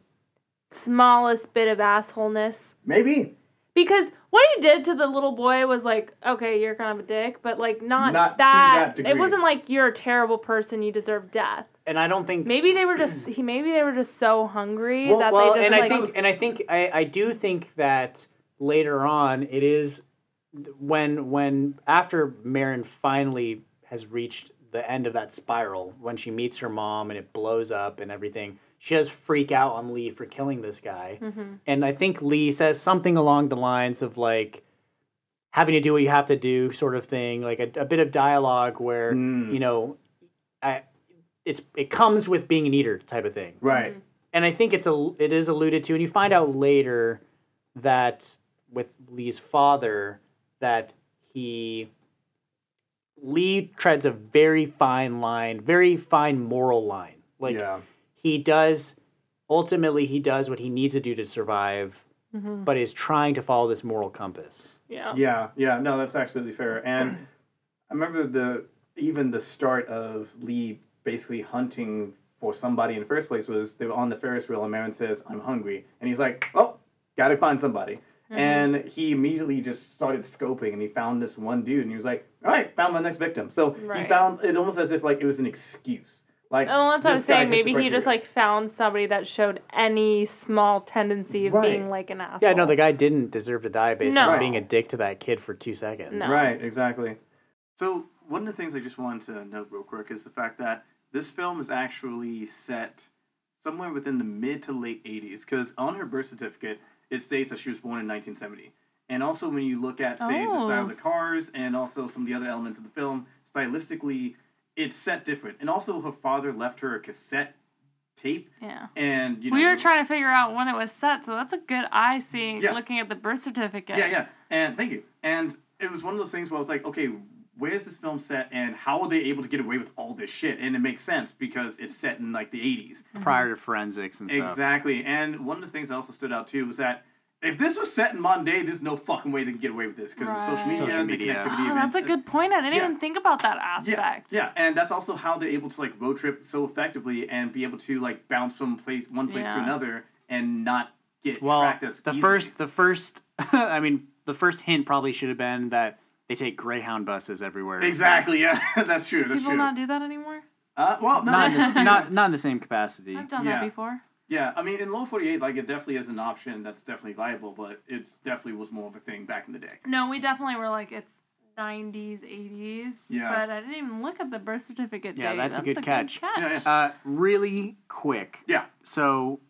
smallest bit of assholeness? Maybe Because what he did to the little boy was like, okay, you're kind of a dick, but like not, Not to that. that it wasn't like you're a terrible person, you deserve death. And I don't think. Maybe they were just he. Maybe they were just so hungry Well- that well, they just and like. I think, and I think, I, I do think that later on it is when when after Maren finally has reached the end of that spiral when she meets her mom and it blows up and everything she does freak out on lee for killing this guy Mm-hmm. and i think lee says something along the lines of like having to do what you have to do sort of thing like a, a bit of dialogue where Mm. you know I, it's it comes with being an eater type of thing right. and I think it's a it is alluded to, and you find out later that with Lee's father that he Lee treads a very fine line, very fine moral line. Like yeah. He does ultimately he does what he needs to do to survive mm-hmm. but is trying to follow this moral compass. Yeah. Yeah, yeah, no, that's absolutely fair. And I remember the even the start of Lee basically hunting for somebody in the first place was they were on the Ferris wheel and Maren says, I'm hungry. And he's like, Oh, gotta find somebody. Mm-hmm. And he immediately just started scoping and he found this one dude and he was like, All right, found my next victim. So he found it almost as if like it was an excuse. Like Oh, that's what I was saying. Maybe he just like found somebody that showed any small tendency of Right. being like an asshole. Yeah, no, the guy didn't deserve to die based No. on being a dick to that kid for two seconds. No. Right, exactly. So one of the things I just wanted to note real quick is the fact that this film is actually set somewhere within the mid to late '80s, because on her birth certificate it states that she was born in 1970. And also, when you look at say the style of oh. the cars and also some of the other elements of the film, stylistically, it's set different. And also, her father left her a cassette tape, Yeah. and you know, We were trying to figure out when it was set, so that's a good eye seeing Yeah. looking at the birth certificate. Yeah, yeah. And thank you. And it was one of those things where I was like, okay, where's this film set and how are they able to get away with all this shit? And it makes sense because it's set in like the 80s. prior to forensics and stuff. Exactly. And one of the things that also stood out too was that if this was set in modern day, there's no fucking way they can get away with this because with social media, Social and media. the connectivity. Oh, that's a good point. I didn't Yeah. even think about that aspect. yeah, yeah, and that's also how they're able to like road trip so effectively and be able to like bounce from place one place to another and not get Well, tracked as the easily. first, the first, I mean, the first hint probably should have been that they take Greyhound buses everywhere. exactly, yeah, that's true. That's People true. not do that anymore? uh, well, no, Not in, the, not, not in the same capacity. I've done Yeah. that before. Yeah, I mean, in Low 48, like, it definitely is an option that's definitely viable, but it's definitely was more of a thing back in the day. No, we definitely were like it's 90s, 80s. Yeah. But I didn't even look at the birth certificate Yeah, date. that's a good catch. Yeah, yeah. Uh, really quick. Yeah. So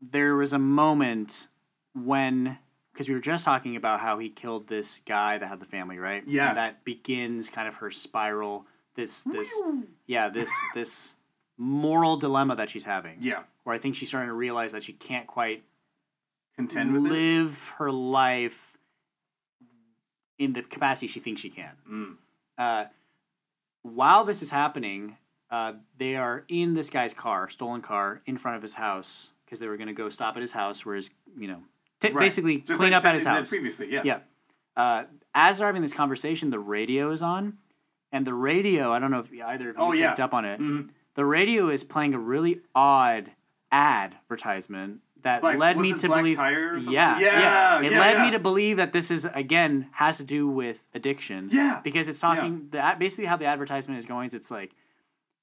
there was a moment when, because we were just talking about how he killed this guy that had the family, right? Yes. And that begins kind of her spiral. This, this, yeah, this, this moral dilemma that she's having. Yeah. Where I think she's starting to realize that she can't quite Contend with it? live her life in the capacity she thinks she can. Mm. Uh, while this is happening, uh, they are in this guy's car, stolen car, in front of his house because they were going to go stop at his house where his, you know, t- Right. basically Just clean like up at his house. Previously, yeah. Yeah. Uh, as they're having this conversation, the radio is on, and the radio, I don't know if either of you Oh, yeah. picked up on it. Mhm. The radio is playing a really odd advertisement that Like, led me to believe. Something? Yeah, Yeah, It yeah, led yeah. me to believe that this is again has to do with addiction. Yeah. because it's talking. The basically how the advertisement is going is it's like.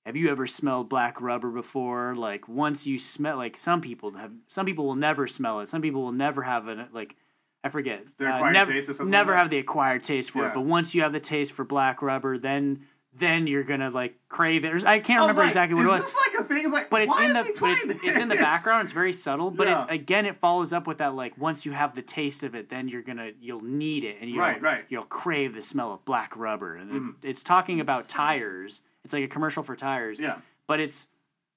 Have you ever smelled black rubber before? Like once you smell, like some people have, some people will never smell it. Some people will never have an like, I forget, uh, acquired never, taste or something never like have the acquired taste for Yeah. it. But once you have the taste for black rubber, then then you're gonna like crave it. I can't I remember like, exactly what is it was this like a thing? It's like, but it's why in the but it's, it's in the background it's very subtle but it's again it follows up with that like once you have the taste of it then you're gonna you'll need it and you'll, Right, right. you'll crave the smell of black rubber and it- Mhm. it's talking about tires it's like a commercial for tires Yeah. but it's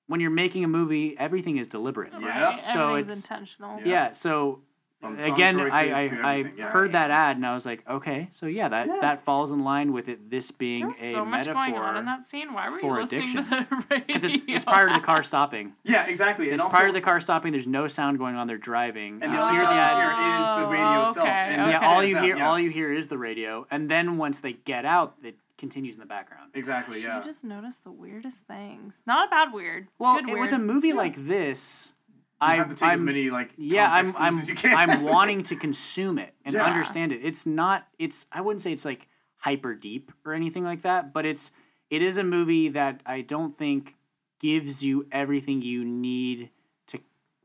when you're making a movie everything is deliberate Yeah. Right. So Everything's it's- intentional. yeah, so From song again I, I, I yeah. heard that ad and I was like okay so yeah that Yeah. that falls in line with it this being There's a so much metaphor going on in that scene. Why were for you listening addiction. to the radio? because it's, it's prior to the car stopping Yeah, exactly. And It's also, prior to the car stopping. There's no sound going on. They're driving. and Uh, the hear the you ad- hear is the radio Oh, itself. okay, And okay. yeah, that's all you hear, yeah. all you hear is the radio, and then once they get out, it continues in the background. Exactly, She yeah. You just notice the weirdest things. Not bad weird. Well, Good it- weird. with a movie like this, You I, have to take I'm, many like yeah, I'm, I'm, as you can. I'm wanting to consume it and Yeah. understand it. It's not, it's, I wouldn't say it's like hyper deep or anything like that, but it's, it is a movie that I don't think gives you everything you need to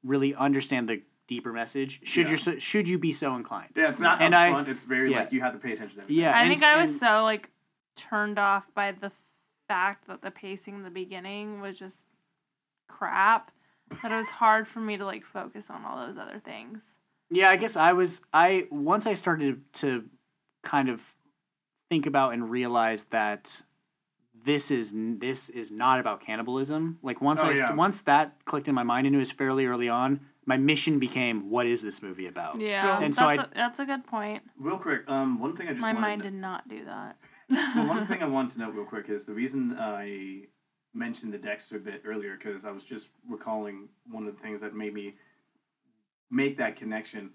really understand the deeper message. Should Yeah. you, so, should you be so inclined? Yeah, it's not And I- upfront. it's very yeah. like you have to pay attention to everything. Yeah, I and think I was and- so like turned off by the fact that the pacing in the beginning was just crap that it was hard for me to like focus on all those other things. Yeah, I guess I was I once I started to kind of think about and realize that this is this is not about cannibalism. Like once Oh, I yeah. once that clicked in my mind and it was fairly early on, my mission became what is this movie about? Yeah, and that's, so a, I- that's a good point. Real quick, um, one thing I just My wanted mind to, did not do that. well, one thing I wanted to note real quick is the reason I mentioned the Dexter bit earlier because I was just recalling one of the things that made me make that connection.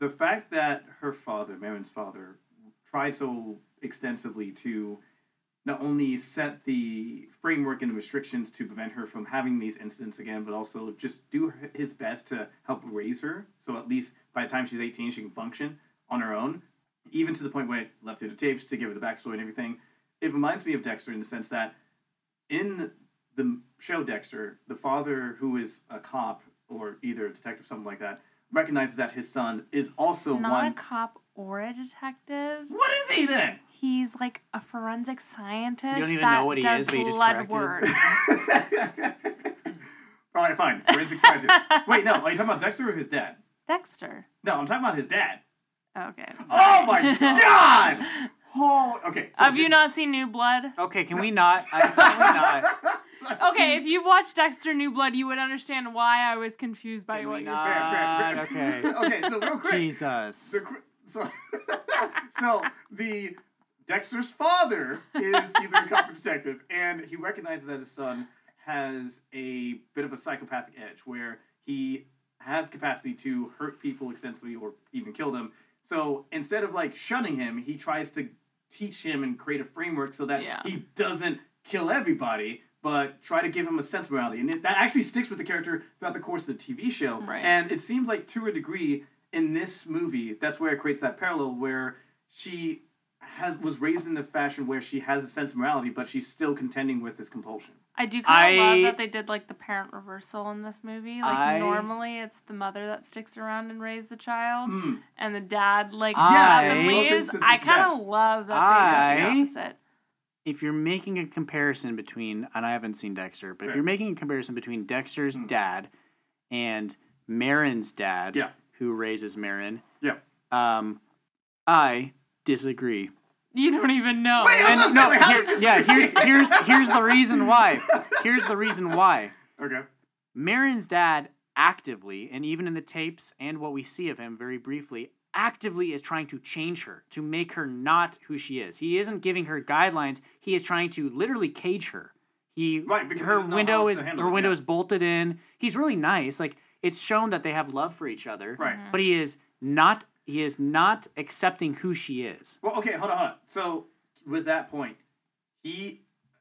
the fact that her father, Maren's father, tried so extensively to not only set the framework and the restrictions to prevent her from having these incidents again, but also just do his best to help raise her. So at least by the time she's 18, she can function on her own. Even to the point where I left her the tapes to give her the backstory and everything. It reminds me of Dexter in the sense that in the show Dexter, the father who is a cop or either a detective, something like that, recognizes that his son is also He's not one. a cop or a detective. what is he then? He's like a forensic scientist. You don't even that know what he does is, but you just blood corrected work. All right, fine. Forensic scientist. Wait, no. Are you talking about Dexter or his dad? Dexter. Oh, No, I'm talking about his dad. Oh, okay. Oh my god! Oh, okay. so Have you not seen New Blood? Okay, can we not? I can we not? Okay, if you watched Dexter New Blood, you would understand why I was confused by Can what we you're not? saying. Okay. okay, so real quick. Jesus. The, so, so the Dexter's father is either a cop or detective, and he recognizes that his son has a bit of a psychopathic edge, where he has capacity to hurt people extensively or even kill them. So instead of like shunning him, he tries to teach him and create a framework so that Yeah. he doesn't kill everybody, but try to give him a sense of morality. And it, that actually sticks with the character throughout the course of the TV show. Right. And it seems like to a degree in this movie, that's where it creates that parallel where she has was raised in a fashion where she has a sense of morality, but she's still contending with this compulsion. I do kind of I- love that they did like the parent reversal in this movie. Like I- normally it's the mother that sticks around and raises the child, Hmm. and the dad like I- yeah, and Both leaves. instances I kind of love that they did I- the opposite. if you're making a comparison between, and I haven't seen Dexter, but if Right. you're making a comparison between Dexter's dad and Maren's dad, Yeah. who raises Maren, Yeah. um, I disagree. You don't even know. Wait, And no, saying here, yeah, here's here's here's the reason why. Here's the reason why. Okay. Maren's dad actively, and even in the tapes and what we see of him very briefly, actively is trying to change her, to make her not who she is. He isn't giving her guidelines. He is trying to literally cage her. He Right, because her doesn't know how window is her it, window yeah. is bolted in. He's really nice. Like it's shown that they have love for each other. Right. But he is not he is not accepting who she is. Well, okay, hold on, hold on. So with that point, he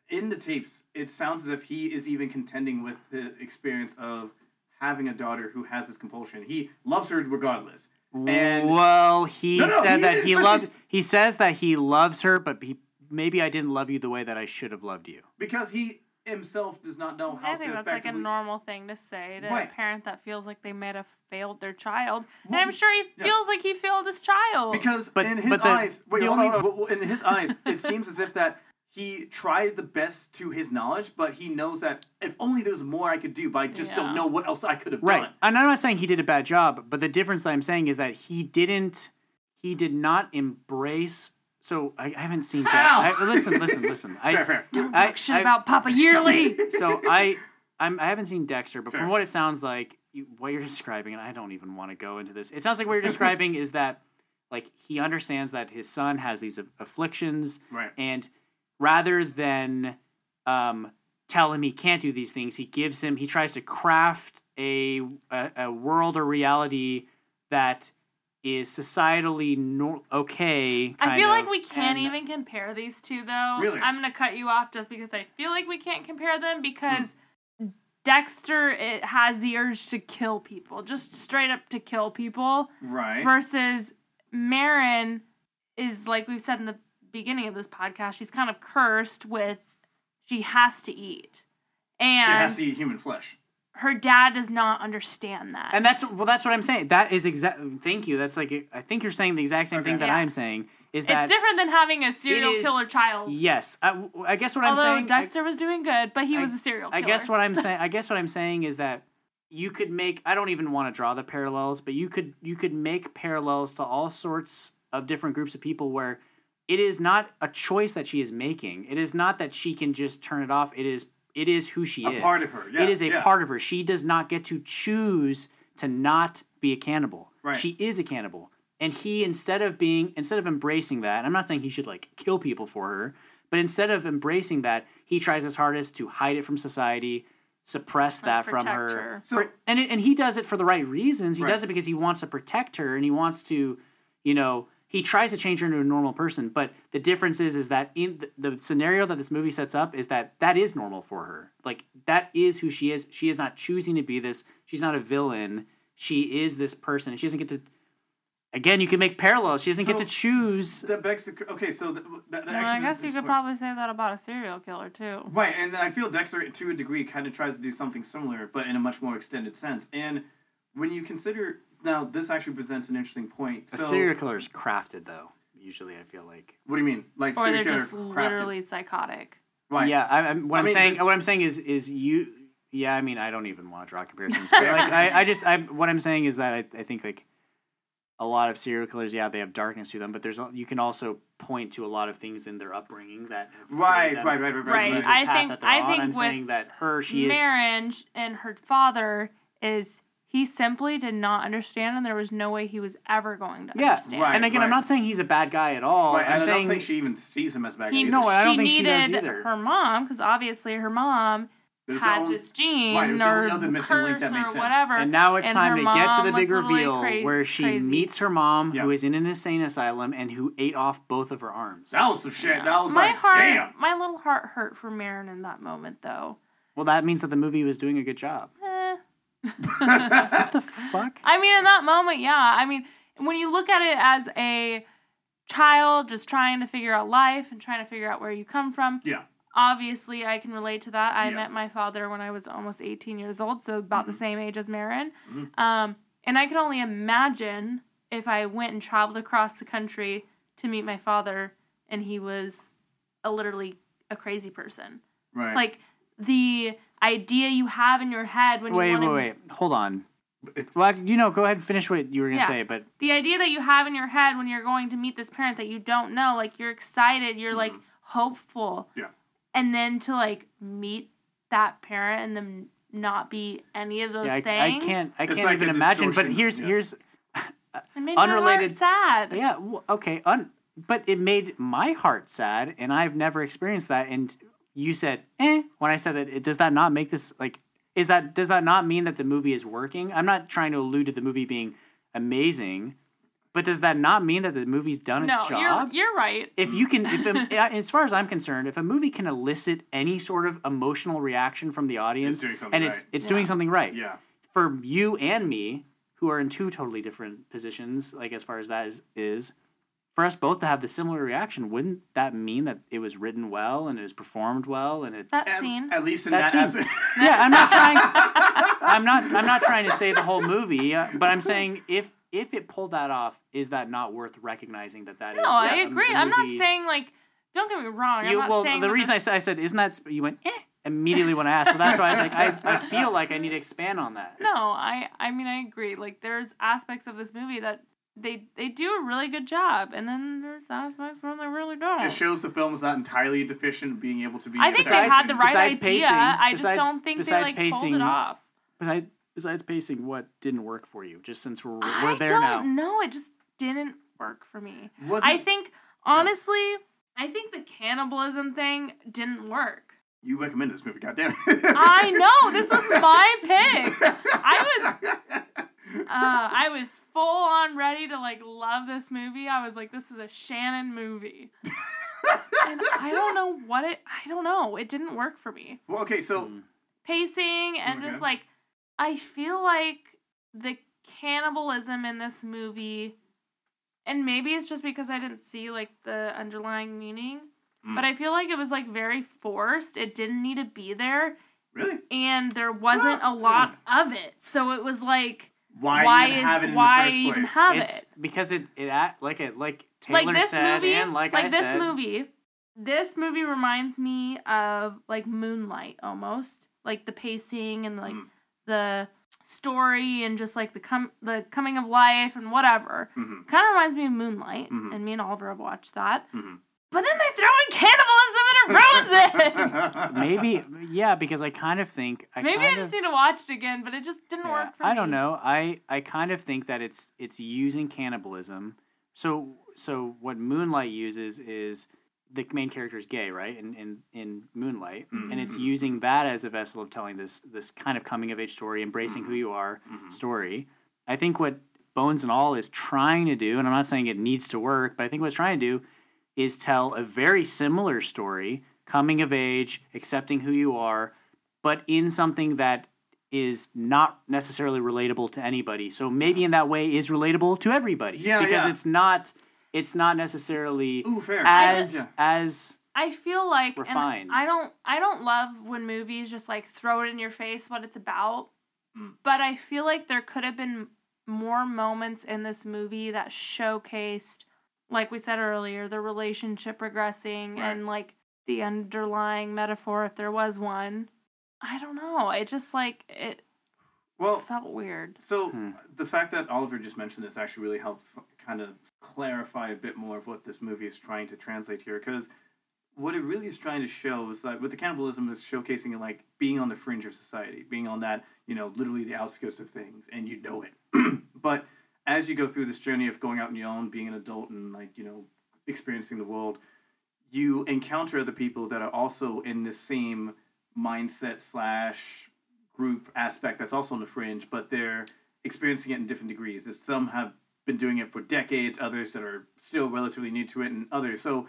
in the tapes, it sounds as if he is even contending with the experience of having a daughter who has this compulsion. He loves her regardless. And well, he No, no, said he that he loves. He says that he loves her, but he maybe I didn't love you the way that I should have loved you. because he himself does not know how I think to that's like a normal thing to say to Right. a parent that feels like they might have failed their child. And I'm sure he yeah. feels like he failed his child. Because But- in his but the- eyes, wait, the hold only- on, hold on. In his eyes, it seems as if that he tried the best to his knowledge, but he knows that if only there was more I could do, but I just Yeah. don't know what else I could have Right. done. And I'm not saying he did a bad job, but the difference that I'm saying is that he didn't. He did not embrace. So I, I haven't seen. How? Dad. I, listen, listen, listen. I, Fair, fair. Don't I- talk shit I- about Papa Yearly. so I I'm I haven't seen Dexter, but Fair. from what it sounds like, you, what you're describing, and I don't even want to go into this. It sounds like what you're describing is that like he understands that his son has these afflictions, Right. and rather than um, tell him he can't do these things, he gives him he tries to craft a a, a world or reality that is societally nor- okay. I kind feel like of, we can't and- even compare these two though. Really? I'm gonna cut you off just because I feel like we can't compare them because mm. Dexter it has the urge to kill people, just straight up to kill people, Right. versus Maren is like we've said in the beginning of this podcast, she's kind of cursed with she has to eat. And she And has to eat human flesh. Her dad does not understand that. And that's well, that's what I'm saying. That is exact. Thank you. That's like I think you're saying the exact same thing that Yeah. I'm saying. Is that it's different than having a serial is- killer child. yes? I, I guess what I'm Although saying. I- Dexter was doing good, but he I- was a serial I guess what I'm saying. I guess what I'm saying is that you could make. I don't even want to draw the parallels, but you could you could make parallels to all sorts of different groups of people where it is not a choice that she is making. It is not that she can just turn it off. It is it is who she A is. part of her, yeah, it is a yeah. part of her. She does not get to choose to not be a cannibal. Right. She is a cannibal. And he instead of being instead of embracing that, I'm not saying he should like kill people for her, but instead of embracing that, he tries his hardest to hide it from society suppress that from protect her. her. For- and it, and he does it for the right reasons. He Right. does it because he wants to protect her and he wants to, you know, he tries to change her into a normal person. But the difference is, is that in the, the scenario that this movie sets up is that that is normal for her. Like that is who she is. She is not choosing to be this. She's not a villain. She is this person. And she doesn't get to. Again, you can make parallels. She doesn't get to choose. That begs the okay. So that, that, that Well, I guess you could probably say that about a serial killer too. Right, and I feel Dexter, to a degree, kind of tries to do something similar, but in a much more extended sense. And when you consider now, this actually presents an interesting point. A So, serial killer is crafted, though. Usually, I feel like. what do you mean? Like Or they're just crafted. literally psychotic. right? Yeah, I, I'm, what I I am mean, saying, the- what I'm saying is, is you. Yeah, I mean, I don't even want to draw comparisons, but like, I, I just, I, what I'm saying is that I, I think like a lot of serial killers, yeah, they have darkness to them, but there's, you can also point to a lot of things in their upbringing that. have Right, right, right, right, right, the right. I path think- that I on. think I'm with saying that her, she is. Maren and her father is he simply did not understand, and there was no way he was ever going to Yeah, understand. Right, and again, I'm not saying he's a bad guy at all. Right, I'm I saying don't think she even sees him as bad. He, either. No, I don't she think she does needed either. her mom because obviously her mom There's had only- this gene right, it the or other missing link curse that made or sense. whatever. And now it's and time to get to the mom big reveal cra- where she crazy. meets her mom, Yeah. who is in an insane asylum and who ate off both of her arms. That was some shit. That was my like, heart, damn. my little heart hurt for Maren in that moment, though. Well, that means that the movie was doing a good job. What the fuck? I mean, in that moment, yeah. I mean, when you look at it as a child just trying to figure out life and trying to figure out where you come from, Yeah. obviously I can relate to that. I Yeah. Mm-hmm. met my father when I was almost 18 years old, so about the same age as Maren. Um, and I can only imagine if I went and traveled across the country to meet my father and he was a literally a crazy person. Right. Like the idea you have in your head when Wait, you wait, want wait. Hold on. Well, you know, go ahead and finish what you were gonna Yeah. say, but the idea that you have in your head when you're going to meet this parent that you don't know, like you're excited, you're like mm-hmm. hopeful. Yeah. And then to like meet that parent and them not be any of those yeah, I, I can't, I It's can't like even imagine. But here's, yeah. here's, It made unrelated- my heart sad. yeah, w- okay, un, but it made my heart sad, and I've never experienced that. And you said, eh, when I said that, it, does that not make this like? Is that does that not mean that the movie is working? I'm not trying to allude to the movie being amazing, but does that not mean that the movie's done No, its you're job? you're right. if you can if a, as far as i'm concerned if a movie can elicit any sort of emotional reaction from the audience doing and it's right. it's Yeah. doing something right yeah. for you and me who are in two totally different positions like as far as that is is for us both to have the similar reaction wouldn't that mean that it was written well and it was performed well and it's That At, scene. at least in that that, scene. yeah i'm not trying i'm not i'm not trying to say the whole movie uh, but i'm saying if if it pulled that off is that not worth recognizing that that is? No, I um, agree. the I'm not saying like don't get me wrong. I'm you, not well, saying the that reason I said, I said, isn't that, you went, eh, immediately when I asked. So that's why I was like, I, I feel like I need to expand on that. No, I I mean I agree. Like there's aspects of this movie that they they do a really good job, and then there's aspects where they really don't. It shows the film is not entirely deficient in being able to be. I think Besides- they had the right besides idea. pacing- I just besides- don't think they like pacing, pulled it off. Besides, besides pacing, what didn't work for you? Just since we're, we're I there don't now. know. It just didn't work for me. Was I it- think honestly, I think the cannibalism thing didn't work. You recommended this movie, goddamn. I know this was my pick. I was uh, I was full on ready to like love this movie. I was like, this is a Shannon movie. and I don't know what it I don't know. It didn't work for me. well, okay, so Mm. Pacing and Okay. just like I feel like the cannibalism in this movie and maybe it's just because I didn't see like the underlying meaning, Mm. but I feel like it was like very forced. It didn't need to be there really, and there wasn't a Well, lot of it. So it was like why, why even is have it in why the first even place? have It's it? because it, it act, like it, like Taylor Like this said, movie, and like, like, I this said, movie. This movie reminds me of like Moonlight almost, like the pacing and like Mm. the story and just like the com- the coming of life and whatever. Mhm. Kind of reminds me of Moonlight, Mhm. and me and Oliver have watched that. Mhm. But then they throw in cannibalism and it ruins it. maybe, yeah, because I kind of think, I Maybe I just of, need to watch it again, but it just didn't Yeah, work for I me. don't know. I I kind of think that it's it's using cannibalism. So so what Moonlight uses is the main character is gay, right? In in, in Moonlight, and Mm-hmm. it's using that as a vessel of telling this this kind of coming of age story, embracing Mm-hmm. who you are story. I think what Bones and All is trying to do, and I'm not saying it needs to work, but I think what it's trying to do is tell a very similar story, coming of age, accepting who you are, but in something that is not necessarily relatable to anybody. So maybe in that way is relatable to everybody. Yeah, because yeah. it's not it's not necessarily Ooh, fair. as Yeah. as I feel like and Refined. I don't I don't love when movies just like throw it in your face what it's about. Mm. But I feel like there could have been more moments in this movie that showcased like we said earlier the relationship progressing Right. and like the underlying metaphor if there was one. I don't know. It just like it Well, felt weird. So Hmm. the fact that Oliver just mentioned this actually really helps kind of clarify a bit more of what this movie is trying to translate here, because what it really is trying to show is that with the cannibalism is showcasing it like being on the fringe of society, being on that you know literally the outskirts of things, and you know it. but as you go through this journey of going out on your own, being an adult, and like you know experiencing the world, you encounter other people that are also in the same mindset slash group aspect that's also on the fringe, but they're experiencing it in different degrees. There's some have been doing it for decades, others that are still relatively new to it, and others. So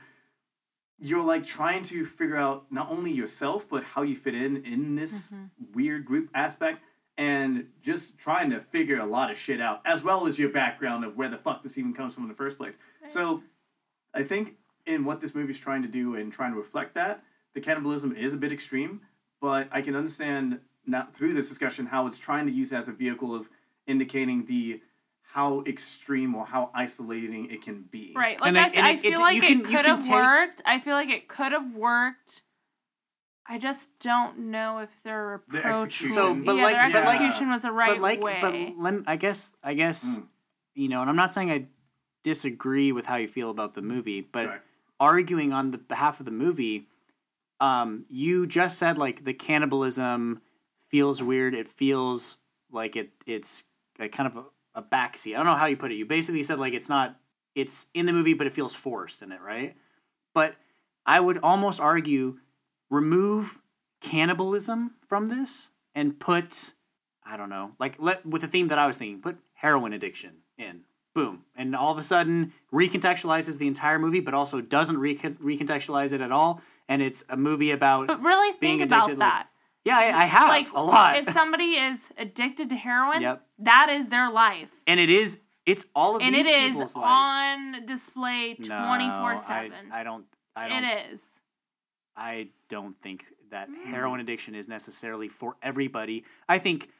you're like trying to figure out not only yourself, but how you fit in in this mm-hmm. weird group aspect, and just trying to figure a lot of shit out, as well as your background of where the fuck this even comes from in the first place. So I think in what this movie's trying to do and trying to reflect that, the cannibalism is a bit extreme, but I can understand now through this discussion how it's trying to use it as a vehicle of indicating the how extreme or how isolating it can be. Right. Like And I, it- and I it- feel it- like you it could have take- worked. I feel like it could have worked. I just don't know if their The approach. execution. So, was- but yeah, like- their but like- execution was the right but like way. but lem, I guess I guess Mm. you know, and I'm not saying I disagree with how you feel about the movie, but Right. arguing on the behalf of the movie, um, you just said like the cannibalism feels weird. It feels like it it's like kind of a, a backseat. I don't know how you put it. You basically said like it's not it's in the movie, but it feels forced in it, right? But I would almost argue remove cannibalism from this and put I don't know, like let with the theme that I was thinking, put heroin addiction in. Boom. And all of a sudden recontextualizes the entire movie, but also doesn't recon- recontextualize it at all. And it's a movie about but really being think about addicted, like- that. yeah, I, I have like a lot, If somebody is addicted to heroin, Yep. that is their life. and it is it's all of And these it is people's life. on display No, twenty four I, seven. I don't. I don't. It is. I don't think that Mm. heroin addiction is necessarily for everybody. I think.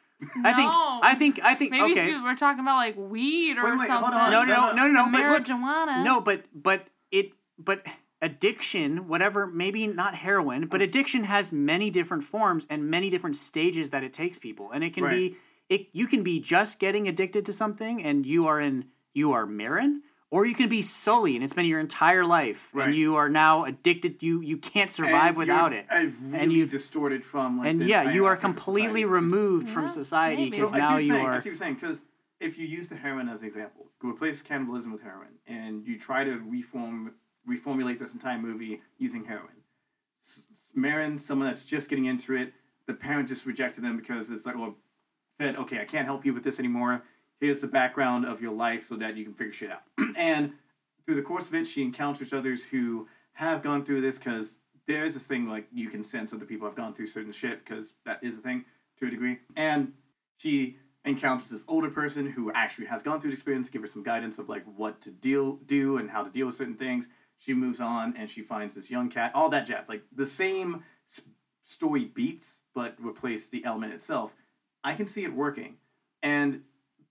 I think. No. I think. I think. Maybe okay. were talking about like weed or Wait, wait, something. no, no, no, no, no. But look, marijuana. No, but but it but addiction, whatever, maybe not heroin, but addiction has many different forms and many different stages that it takes people. And it can be it you can be just getting addicted to something and you are in you are Maren, or you can be Sully and it's been your entire life Right. and you are now addicted you you can't survive And without it. really you've- distorted from like and the yeah, you are completely society. removed from society because So now you you're saying. I see what you're saying because if you use the heroin as an example, replace cannibalism with heroin, and you try to reform reformulate this entire movie using heroin. S- S- Maren, someone that's just getting into it, the parent just rejected them because it's like, well, said, okay, I can't help you with this anymore. Here's the background of your life so that you can figure shit out. and through the course of it, she encounters others who have gone through this because there is this thing like you can sense other people have gone through certain shit because that is a thing to a degree. And she encounters this older person who actually has gone through the experience, give her some guidance of like what to deal do and how to deal with certain things. She moves on and she finds this young cat, all that jazz, like the same story beats, but replace the element itself. I can see it working, and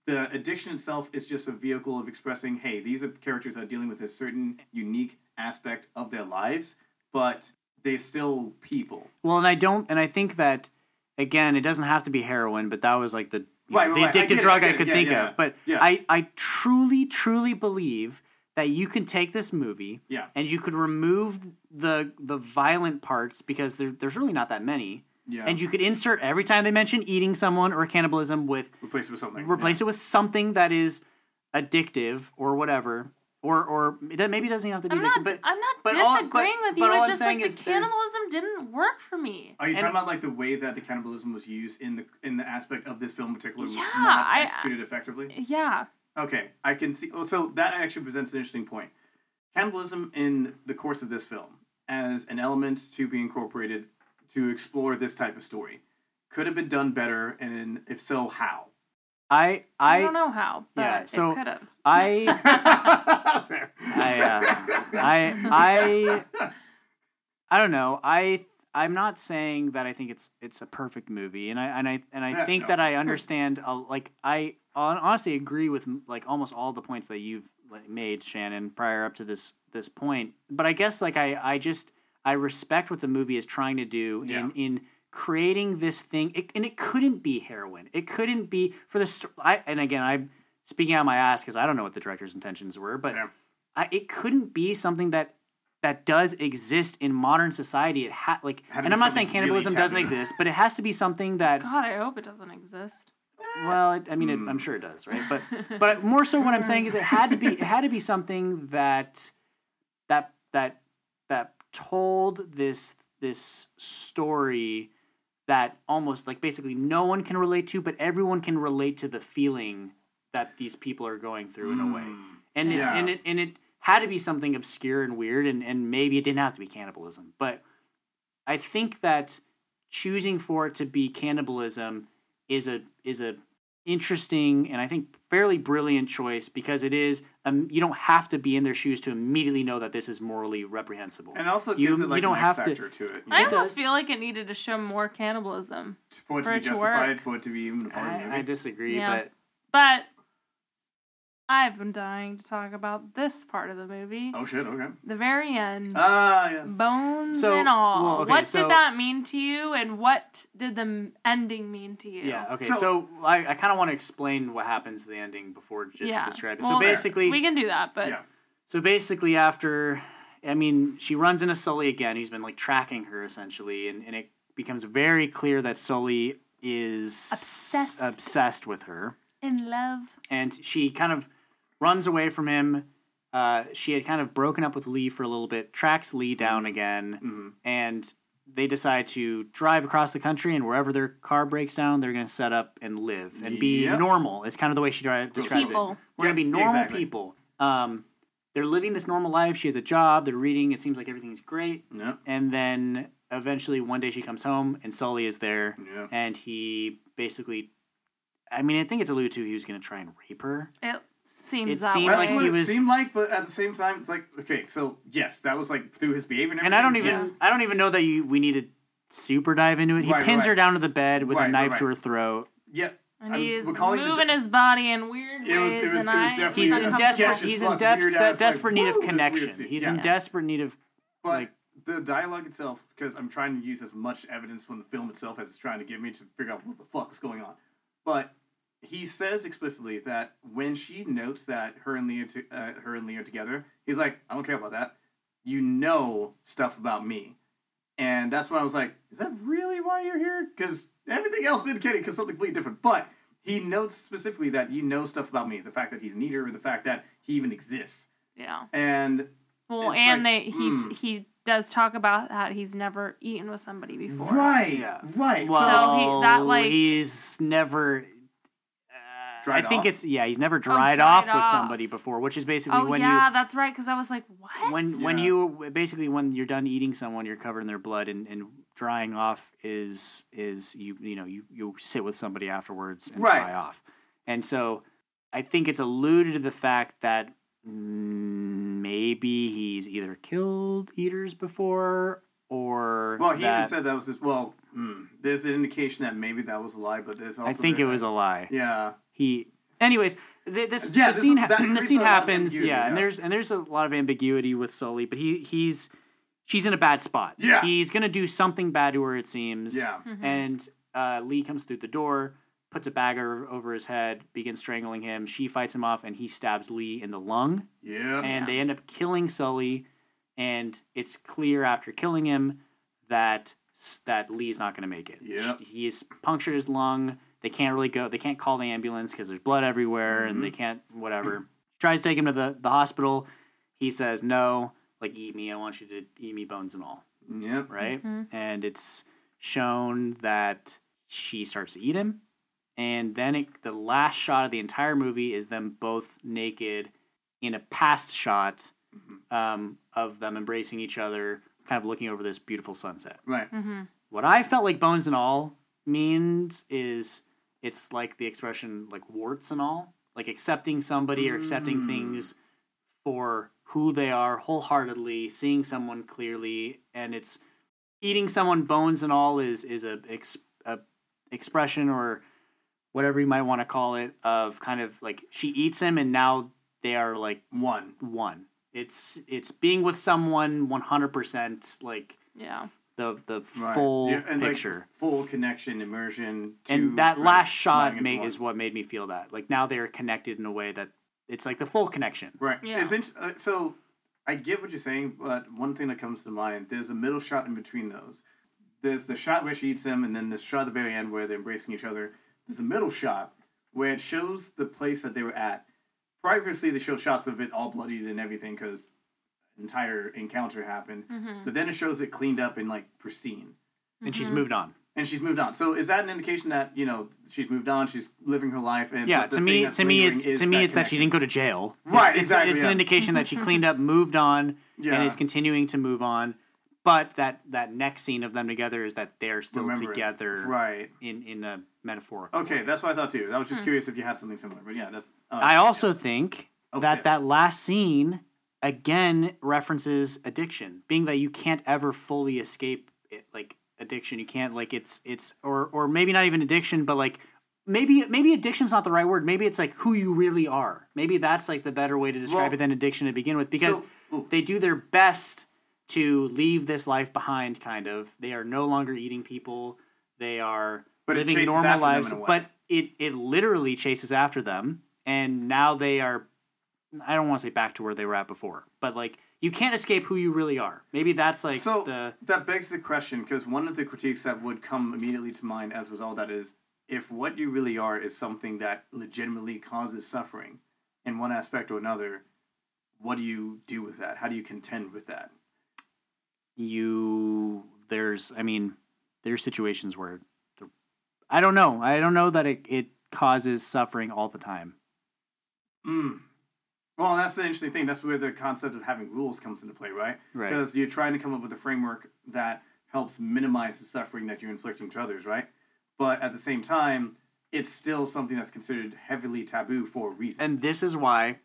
the addiction itself is just a vehicle of expressing, hey, these are characters that are dealing with a certain unique aspect of their lives, but they're still people. Well, and I don't, and I think that again, it doesn't have to be heroin, but that was like the Right, know, right, the right. I addictive it, I drug get I, could Yeah, think yeah. of. But Yeah. I, I truly, truly believe that you can take this movie Yeah. and you could remove the the violent parts because there, there's really not that many. Yeah. And you could insert every time they mention eating someone or cannibalism with replace it with something. replace it with something that is addictive or whatever or or it, doesn't- maybe it doesn't have to be. I'm the- not. but I'm not but all- disagreeing but- with you. but all I'm just saying like is the there's- cannibalism didn't work for me. Are you And- talking about like the way that the cannibalism was used in the in the aspect of this film in particular was Yeah, not I- executed effectively? Yeah. Okay, I can see. oh, So that actually presents an interesting point. Cannibalism in the course of this film, as an element to be incorporated to explore this type of story, could have been done better, and if so, how? I I, I don't know how, but yeah, so- it could have. I I, uh, I, I, I don't know. I, I'm not saying that I think it's it's a perfect movie, and I and I and I Yeah, think no. that I understand. Uh, like I honestly agree with like almost all the points that you've like, made, Shannon, prior up to this this point. But I guess like I I just I respect what the movie is trying to do Yeah. in in creating this thing, it, and it couldn't be heroin. It couldn't be for the. St- I and again I'm speaking out my ass because I don't know what the director's intentions were, but. Yeah. I, it couldn't be something that that does exist in modern society. It ha- like, Had and I'm not saying something really cannibalism doesn't exist, but it has to be something that. God, I hope it doesn't exist. Eh, well, it, I mean, it, I'm sure it does, right? But but more so, what I'm saying is, it had to be it had to be something that that that that told this this story that almost like basically no one can relate to, but everyone can relate to the feeling that these people are going through in a way. Hmm. And it, Yeah. and it and it had to be something obscure and weird, and, and maybe it didn't have to be cannibalism. But I think that choosing for it to be cannibalism is a is a interesting and I think fairly brilliant choice because it is um, you don't have to be in their shoes to immediately know that this is morally reprehensible. And also You- gives it you don't have to- to, it. I It almost does. feel like it needed to show more cannibalism. for it to for be it to justified, work. for it to be even a part of the I. I disagree, Yeah. but But I've been dying to talk about this part of the movie. oh shit! Okay. The very end. Ah, yes. Bones So- and all. well, okay, what so- did that mean to you, and what did the ending mean to you? yeah, okay. So- So, I, I kind of want to explain what happens to the ending before just Yeah. describe it. Well, so basically, we can do that, but Yeah. So basically, after, I mean, she runs into Sully again. He's been like tracking her essentially, and, and it becomes very clear that Sully is Obsessed. obsessed with her, in love. and she kind of runs away from him. Uh, she had kind of broken up with Lee for a little bit, tracks Lee down again, Mhm. and they decide to drive across the country. And wherever their car breaks down, they're going to set up and live and be Yep. normal. It's kind of the way she dri- describes it. People. We're gonna be normal exactly. people. Um, they're living this normal life. She has a job. They're reading. It seems like everything's great. Yeah. And then eventually one day she comes home and Sully is there, Yeah. and he basically, I mean, I think it's alluded to he was gonna try and rape her. It seems It that seemed way. That's like what he it was- seemed like, but at the same time, it's like okay, so yes, that was like through his behavior and And I don't even, yes. I don't even know that you we need to super dive into it. He Right, pins right. her down to the bed with Right, a knife right. to her throat. Yeah. and I'm he's recalling the moving de- his body in weird It was- ways, it was- and it was I definitely- He's Yeah, in desperate. He's in fuck, depth, weird de- ass, like, desperate need of connection. He's in desperate need of But like the dialogue itself, because I'm trying to use as much evidence from the film itself as it's trying to give me to figure out what the fuck was going on. But he says explicitly that when she notes that her and Leah, to, uh, her and Leah are together, he's like, "I don't care about that. You know stuff about me." And that's when I was like, "Is that really why you're here?" Because everything else indicated because something completely different. But he notes specifically that you know stuff about me, the fact that he's an eater, the fact that he even exists, yeah. and Well, and like, they he's mm. he does talk about that he's never eaten with somebody before. Right, right. well, he- that, like- he's never. Dried I think off? it's yeah. He's never dried, dried off, with somebody before, which is basically when you. Oh when yeah, that's right. Because I was like, what? you when when you basically when you're done eating someone, you're covered in their blood, and, and drying off is is you you know you you sit with somebody afterwards and Right. dry off, and so I think it's alluded to the fact that mm, maybe he's either killed eaters before or Well, he that- even said that was his. Well, hmm, there's an indication that maybe that was a lie, but there's also. I think the- it was a lie. Yeah. He anyways th- this Yeah, the this- scene ha- the scene a lot of happens ambiguity, yeah, and there's and there's a lot of ambiguity with Sully but he he's she's in a bad spot Yeah. he's gonna do something bad to her it seems Yeah. and uh, Lee comes through the door puts a bag over, over his head begins strangling him she fights him off and he stabs Lee in the lung Yeah. and they end up killing Sully and it's clear after killing him that that Lee's not going to make it. Yep. He's punctured his lung. They can't really go. They can't call the ambulance because there's blood everywhere, and Mm-hmm. they can't whatever. tries to take him to the, the hospital. He says, No, like, eat me. I want you to eat me bones and all. Yep. Right? And it's shown that she starts to eat him. And then it, the last shot of the entire movie is them both naked in a past shot um, of them embracing each other, kind of looking over this beautiful sunset. Right. What I felt like bones and all means is it's like the expression like warts and all, like accepting somebody or accepting mm. things for who they are wholeheartedly, seeing someone clearly, and it's eating someone bones and all is is a, ex, a expression or whatever you might want to call it of kind of like she eats him and now they are like One. one. It's it's being with someone one hundred percent like Yeah. The the Right. full Yeah, and, like, picture. full connection, immersion. two and that friends last shot combining made, is what made me feel that. Like now they're connected in a way that it's like the full connection. Right. Yeah. It's int- uh, so I get what you're saying, but one thing that comes to mind, there's a middle shot in between those. There's the shot where she eats him, and then the shot at the very end where they're embracing each other. There's a middle shot where it shows the place that they were at. Previously, they show shots of it all bloodied and everything because entire encounter happened. Mm-hmm. But then it shows it cleaned up and like pristine. And she's mm-hmm. moved on. And she's moved on. So is that an indication that you know she's moved on? She's living her life. And Yeah, to me, to me, it's to me, it's that she didn't go to jail. Right, It's, it's, exactly, it's yeah. an indication that she cleaned up, moved on, Yeah. and is continuing to move on. But that that next scene of them together is that they're still Remembrance. together, Right. In in a metaphorical. Okay, that's what I thought too. I was just hmm. curious if you had something similar, but yeah, that's. Uh, I also think Okay. that that last scene again references addiction, being that you can't ever fully escape it, like addiction. You can't like it's it's or or maybe not even addiction, but like maybe maybe addiction's not the right word. Maybe it's like who you really are. Maybe that's like the better way to describe Well, it than addiction to begin with, because so- they do their best to leave this life behind. Kind of, they are no longer eating people. They are But living normal lives, in a way. but it it literally chases after them, and now they are. I don't want to say back to where they were at before, but like you can't escape who you really are. Maybe that's like so the that begs the question because one of the critiques that would come immediately to mind as a result of that is if what you really are is something that legitimately causes suffering in one aspect or another, what do you do with that? How do you contend with that? you. There's, I mean, there's situations where, the, I don't know. I don't know that it it causes suffering all the time. Mm. Well, that's the interesting thing. That's where the concept of having rules comes into play, right? Right. Because you're trying to come up with a framework that helps minimize the suffering that you're inflicting to others, right? But at the same time, it's still something that's considered heavily taboo for a reason. and this is why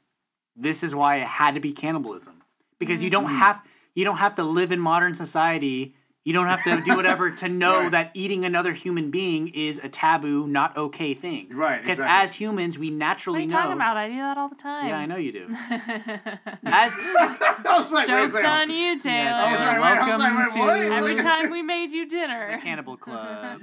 this is why it had to be cannibalism because you Mm-hmm. don't have you don't have to live in modern society you don't have to do whatever to know Right. that eating another human being is a taboo not okay thing Right, because exactly. as humans we What are naturally you know talking about? I do that all the time. yeah i know you do as like, Joke's second. on you, Taylor. Yeah, I was like, Taylor, wait, I was welcome like, wait, to Every time we made you dinner. the cannibal club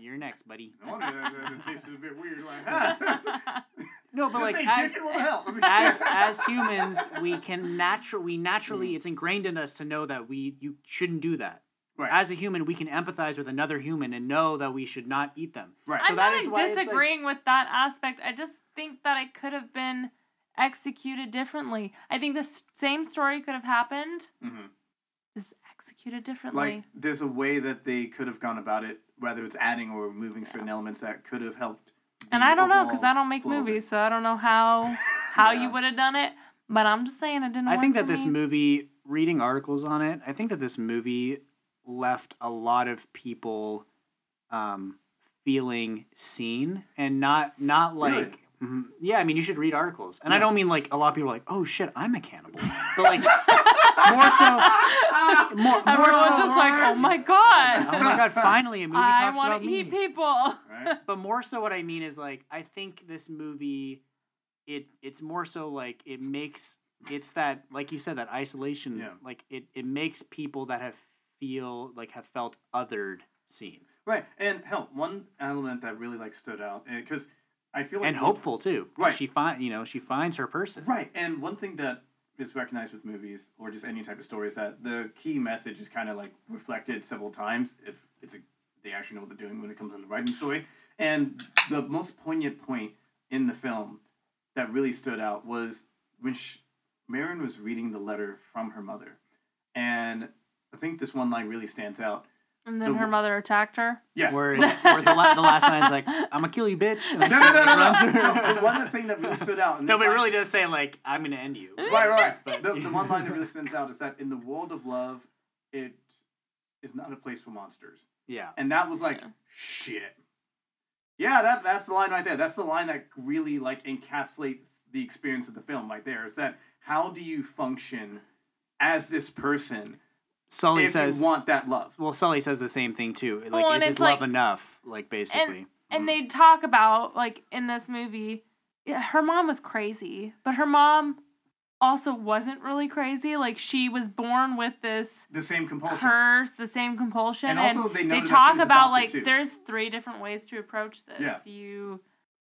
you're next buddy No wonder that, that, that tasted a bit weird. Like, no but like as chicken, what the hell? as as humans we can natural we naturally it's ingrained in us to know that we you shouldn't do that Right. as a human we can empathize with another human and know that we should not eat them Right. so I'm that not is why it's like- disagreeing with that aspect. I just think that it could have been executed differently. I think the same story could have happened, Mhm. just executed differently. like there's a way that they could have gone about it, whether it's adding or removing certain elements that could have helped. and I don't know because I don't make flow of it. movies, so I don't know how how Yeah. you would have done it. But I'm just saying it didn't. I work think for that this me. movie, reading articles on it, I think that this movie left a lot of people um, feeling seen and not not like. Mhm. Yeah, I mean, you should read articles, and I don't mean like a lot of people are like, "Oh shit, I'm a cannibal," but like more so, more, more so. just like, oh my god, oh my god, finally a movie I talks want about to me. eat people. Right? but more so what i mean is like i think this movie it it's more so like it makes it's that like you said that isolation Yeah. like it, it makes people that have feel like have felt othered seen Right. And hell, one element that really like stood out eh, because I feel like and hopeful too Right. she find you know she finds her person Right, and one thing that is recognized with movies or just any type of story is that the key message is kind of like reflected several times if it's a, they actually know what they're doing when it comes to the writing story. And the most poignant point in the film that really stood out was when she, Maren was reading the letter from her mother, and I think this one line really stands out. And then The- her mother attacked her. Yes, Where, where the, la- the last line's like, I'm gonna kill you, bitch. And no, no, no, no, no. So the one thing that really stood out. in No, this but it really does say like, I'm gonna end you. right, right, right. But- the, the one line that really stands out is that in the world of love, it is not a place for monsters. Yeah. And that was like Yeah. shit. Yeah, that that's the line right there. That's the line that really like encapsulates the experience of the film right there. Is that how do you function as this person Sully if says, you want that love? well, Sully says the same thing too. Like, Well, is his love like- enough? Like, basically. And mm. they talk about like in this movie, her mom was crazy, but her mom also wasn't really crazy. Like she was born with this The same compulsion. curse, the same compulsion, And and, also they they, that talk was about like too. there's three different ways to approach this. Yeah. You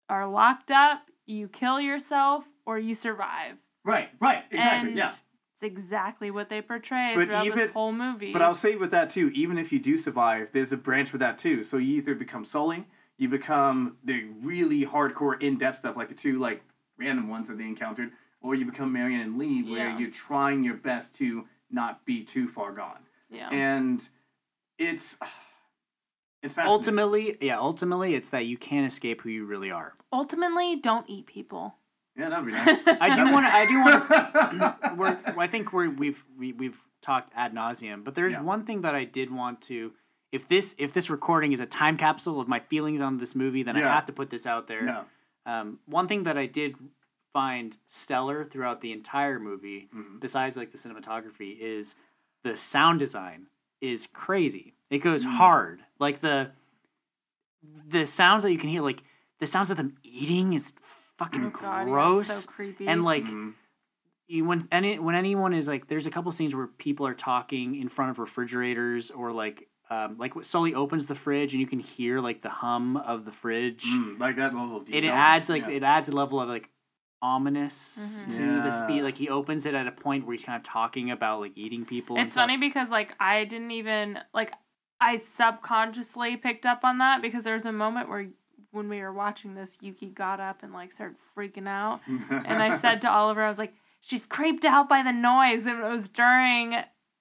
are locked up, you kill yourself, or you survive. right, right, exactly. and yeah. It's exactly what they portray But throughout even- this whole movie. But I'll say with that too, even if you do survive, there's a branch for that too. So you either become Sully, you become the really hardcore, in-depth stuff, like the two like random ones that they encountered, or you become Maren and Lee, where Yeah. you're trying your best to not be too far gone. yeah. And it's it's ultimately, yeah, ultimately, it's that you can't escape who you really are. Ultimately, don't eat people. Yeah, that'd be nice. I do want to. I do want. we're, I think we're, we've we, we've talked ad nauseum, but there's Yeah. one thing that I did want to. If this if this recording is a time capsule of my feelings on this movie, then Yeah. I have to put this out there. yeah, Um, one thing that I did find stellar throughout the entire movie, Mhm. besides like the cinematography, is the sound design is crazy. It goes Mm. hard. Like the the sounds that you can hear, like the sounds of them eating is fucking Oh God, yeah, gross. so creepy. and like Mhm. you when any when anyone is like there's a couple scenes where people are talking in front of refrigerators or like um, like Sully opens the fridge and you can hear like the hum of the fridge Mm, like that level of it, detail. it adds like Yeah. it adds a level of like ominous Mhm. to the Yeah. speed like he opens it at a point where he's kind of talking about like eating people It's stuff. funny because like I didn't even like I subconsciously picked up on that because there was a moment where when we were watching this, Yuki got up and like started freaking out, and I said to Oliver, I was like, "She's creeped out by the noise," and it was during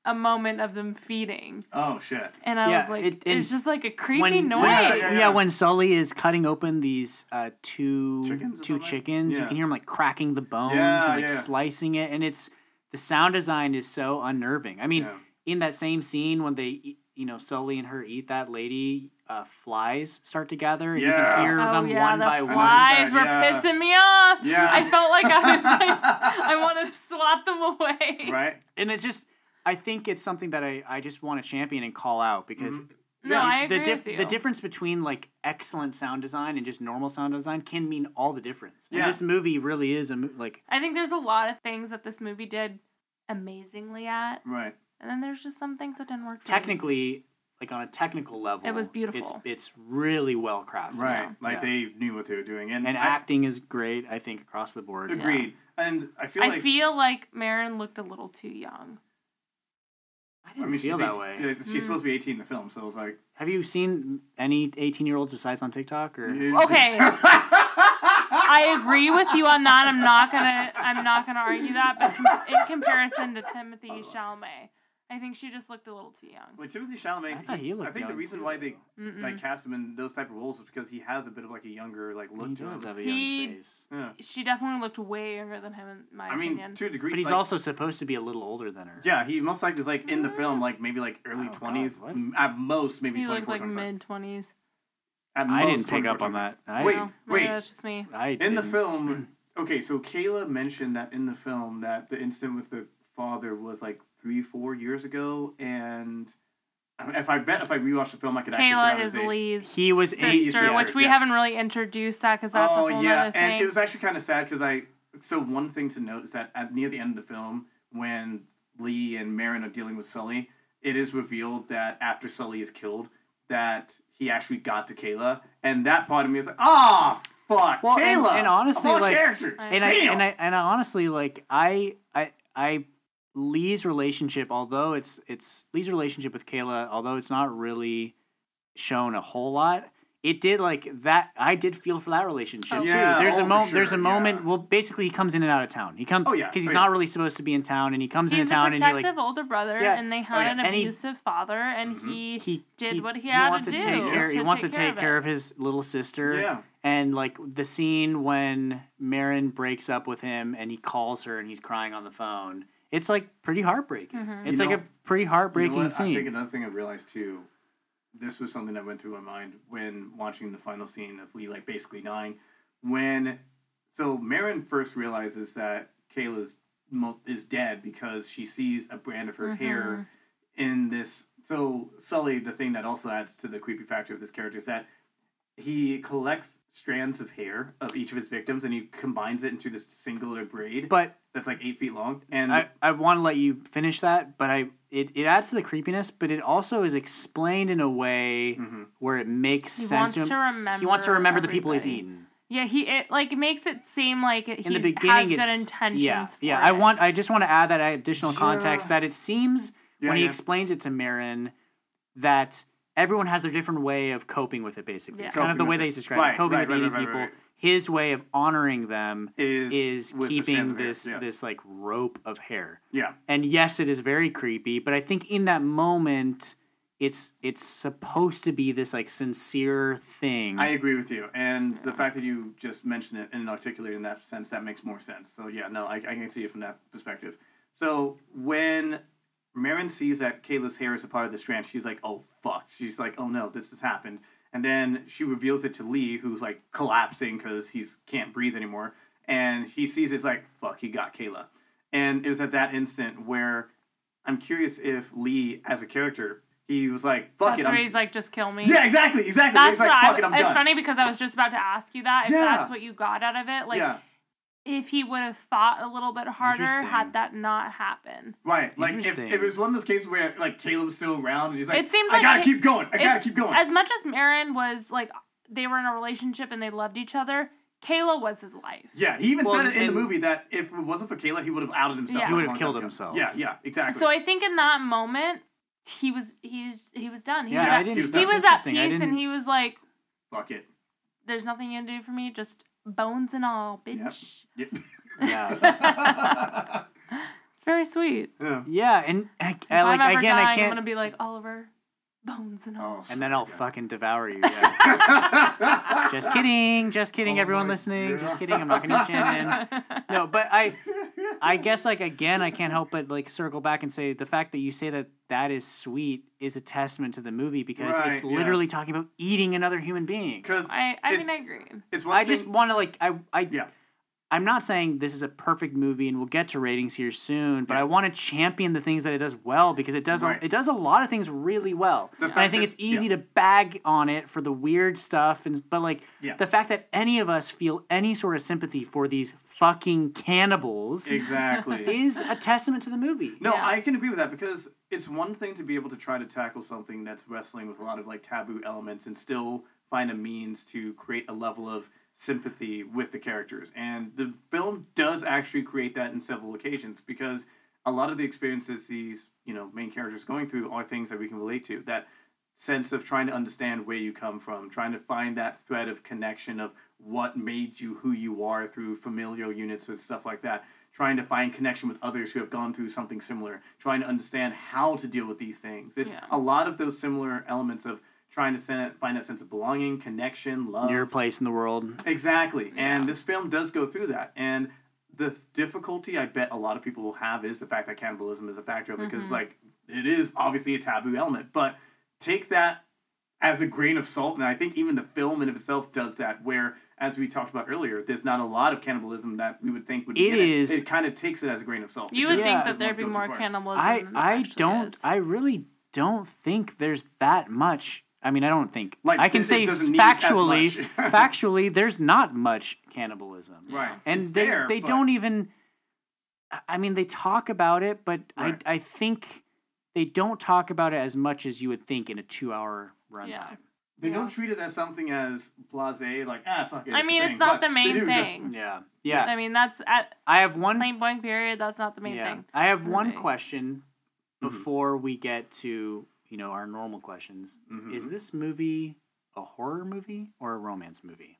a moment of them feeding, oh shit. and I Yeah, was like, it- it, and just like a creepy when, noise. when Yeah, Su- yeah, yeah, yeah. when Sully is cutting open these uh, two Chickens two something? chickens, you can hear him like cracking the bones Yeah, and like yeah. slicing it, and it's the sound design is so unnerving. I mean, Yeah. in that same scene when they, eat- you know, Sully and her eat that lady, uh, flies start to gather, and you Yeah. can hear Oh them yeah, one the by noticed one. flies were yeah. pissing me off. Yeah. I felt like I was like, I wanted to swat them away. right? and it's just I think it's something that I, I just want to champion and call out because Mm-hmm. No, I the agree dif- with you. the difference between like excellent sound design and just normal sound design can mean all the difference. And Yeah. this movie really is a mo- like I think there's a lot of things that this movie did amazingly at, Right. And then there's just some things that didn't work. For technically like on a technical level It was beautiful. it's really well crafted. Right. Yeah. Like Yeah. they knew what they were doing. And, And I- acting is great, I think, across the board. agreed. And I feel I like feel like Maren looked a little too young. I I didn't mean, feel she's, that way. yeah, Mm. she's supposed to be 18 in the film, so it was like. Have you seen any 18 year olds besides on TikTok or Okay. I agree with you on that. I'm not gonna. I'm not gonna argue that. But com- in comparison to Timothée Chalamet, I think she just looked a little too young. With Timothée Chalamet, I thought he looked I think the young, reason too, why they Mm-mm. like cast him in those type of roles is because he has a bit of like a younger like look he to does him. have a He- young face. Yeah. She definitely looked way younger than him, in my I mean, opinion. to a degree. But he's like- also supposed to be a little older than her. Yeah, he most likely is like in the mm-hmm. film, like maybe like early Oh, twenties, what? at most maybe he twenty looked four. like mid twenties. At I didn't pick up on that. I, Wait, maybe wait. that's just me. I In the didn't. film, okay, so Kayla mentioned that in the film that the incident with the father was like three, four years ago, and if I bet if I rewatch the film, I could actually Kayla is. Lee's He was sister, eight. sister, which we yeah. haven't really introduced that because that's oh a whole yeah, other and it was actually kind of sad because I. So one thing to note is that at near the end of the film, when Lee and Maren are dealing with Sully, it is revealed that after Sully is killed, that he actually got to Kayla, and that part of me is like, ah, fuck, Well, Kayla. and honestly, of all like- characters, I- and I and I and I honestly like I I I Lee's relationship, although it's it's Lee's relationship with Kayla, although it's not really shown a whole lot, it did like that. I did feel for that relationship Oh. too. Yeah, there's oh, a moment. There's a moment. Well, basically, he comes in and out of town. He comes. Oh, yeah, because he's oh, not yeah. really supposed to be in town, and he comes He's into a town, and you're protective like, older brother, Yeah. and they oh, had Oh, yeah. an And he- abusive father, and mm-hmm. he, he did he, what he he had wants to to, do take care. he to wants to take care of care of his little sister. Yeah. And like the scene when Maren breaks up with him and he calls her and he's crying on the phone. It's like pretty heartbreaking. Mm-hmm. It's You like know- a pretty heartbreaking You know what? I think another thing I realized too, this was something that went through my mind when watching the final scene of Lee, like basically dying. When so Maren first realizes that Kayla's most is dead because she sees a brand of her Mm-hmm. hair in this. So Sully, the thing that also adds to the creepy factor of this character is that he collects strands of hair of each of his victims and he combines it into this singular braid But that's like eight feet long. And I, I want to let you finish that, but I it, it adds to the creepiness, but it also is explained in a way Mm-hmm. where it makes He sense wants to to him. remember. he wants to remember the people he's everybody. eaten. Yeah, he it like makes it seem like he In the has beginning, good it's intentions. yeah, for yeah. I it. want. I just want to add that additional context that it seems Yeah, when he yeah. explains it to Maren that everyone has their different way of coping with it. Basically, Yeah. it's kind of the way with that it. he's describing Right, coping right, with right, eating right, right, people. right. His way of honoring them Is is with the keeping strands of hair, this yeah. this like rope of hair. yeah. And yes, it is very creepy, but I think in that moment, it's it's supposed to be this like sincere thing. I agree with you, and the fact that you just mentioned it and articulated it in that sense that makes more sense. So yeah, no, I, I can see it from that perspective. So when Maren sees that Kayla's hair is a part of the strand, she's like, "Oh fuck!" She's like, "Oh no, this has happened." And then she reveals it to Lee, who's like collapsing because he's can't breathe anymore, and he sees it's like, "Fuck!" He got Kayla, and it was at that instant where I'm curious if Lee, as a character, he was like, "Fuck That's it." where I'm- he's like, just kill me. yeah, exactly, exactly. That's he's like, "Fuck I, it, I'm it's done." funny because I was just about to ask you that if Yeah. that's what you got out of it. Like yeah. If he would have fought a little bit harder had that not happened. Right, like if, if it was one of those cases where like Kayla's still around and he's like, It seemed I like gotta it- keep going, I gotta keep going. As much as Maren was like they were in a relationship and they loved each other, Kayla was his life. yeah, he even Well, said it in the movie that if it wasn't for Kayla, he would have outed himself. Yeah. He would have killed himself. Yeah, yeah, exactly. So I think in that moment he was he's he was done. He Yeah, was I at, didn't- he that's was at peace and he was like, Fuck it. There's nothing you can do for me, just bones and all, bitch. Yep. yeah, It's very sweet. yeah. yeah, and I, If I, like I'm ever again, dying, I I'm gonna be like Oliver, bones and all. Oh, and then I'll fucking devour you. Yeah. just kidding, just kidding, Oh everyone my listening. God. Just kidding. I'm not gonna chin in. No, but I, I guess like again, I can't help but like circle back and say the fact that you say that that is sweet is a testament to the movie because it's Right, yeah. literally talking about eating another human being. Because I I mean I agree. it's one I just want to like I I yeah. I'm not saying this is a perfect movie and we'll get to ratings here soon, but I want to champion the things that it does well because it does Right. a, it does a lot of things really well. The And I think that- it's easy yeah. to bag on it for the weird stuff and but like Yeah. the fact that any of us feel any sort of sympathy for these fucking cannibals Exactly. is a testament to the movie. No, Yeah. I can agree with that because it's one thing to be able to try to tackle something that's wrestling with a lot of like taboo elements and still find a means to create a level of sympathy with the characters. And the film does actually create that in several occasions because a lot of the experiences these, you know, main characters going through are things that we can relate to. That sense of trying to understand where you come from, trying to find that thread of connection of what made you who you are through familial units and stuff like that. Trying to find connection with others who have gone through something similar, trying to understand how to deal with these things. It's Yeah. a lot of those similar elements of trying to sen- find that sense of belonging, connection, love. Your place in the world. Exactly. And this film does go through that. And the th- difficulty I bet a lot of people will have is the fact that cannibalism is a factor of it because, mm-hmm. like, it is obviously a taboo element. But take that as a grain of salt. And I think even the film in of itself does that, where, as we talked about earlier, there's not a lot of cannibalism that we would think would be It in is- It, it kind of takes it as a grain of salt. You would Yeah. think that there'd be more cannibalism. I than there I don't is. I really don't think there's that much. I mean, I don't think Like, I can it- it say doesn't need as factually, factually, there's not much cannibalism, Right. and It's they there, they but- don't even. I- I mean, they talk about it, but Right. I I think they don't talk about it as much as you would think in a two-hour runtime. Yeah. They Yeah. don't treat it as something as blase, like, ah, fuck it. I it's mean, thing. it's not But the main do just- thing. Yeah, yeah. I mean, that's at I have one. plain blank period. That's not the main yeah, thing. I have one Okay. question Mm-hmm. before we get to you know our normal questions. Mm-hmm. Is this movie a horror movie or a romance movie?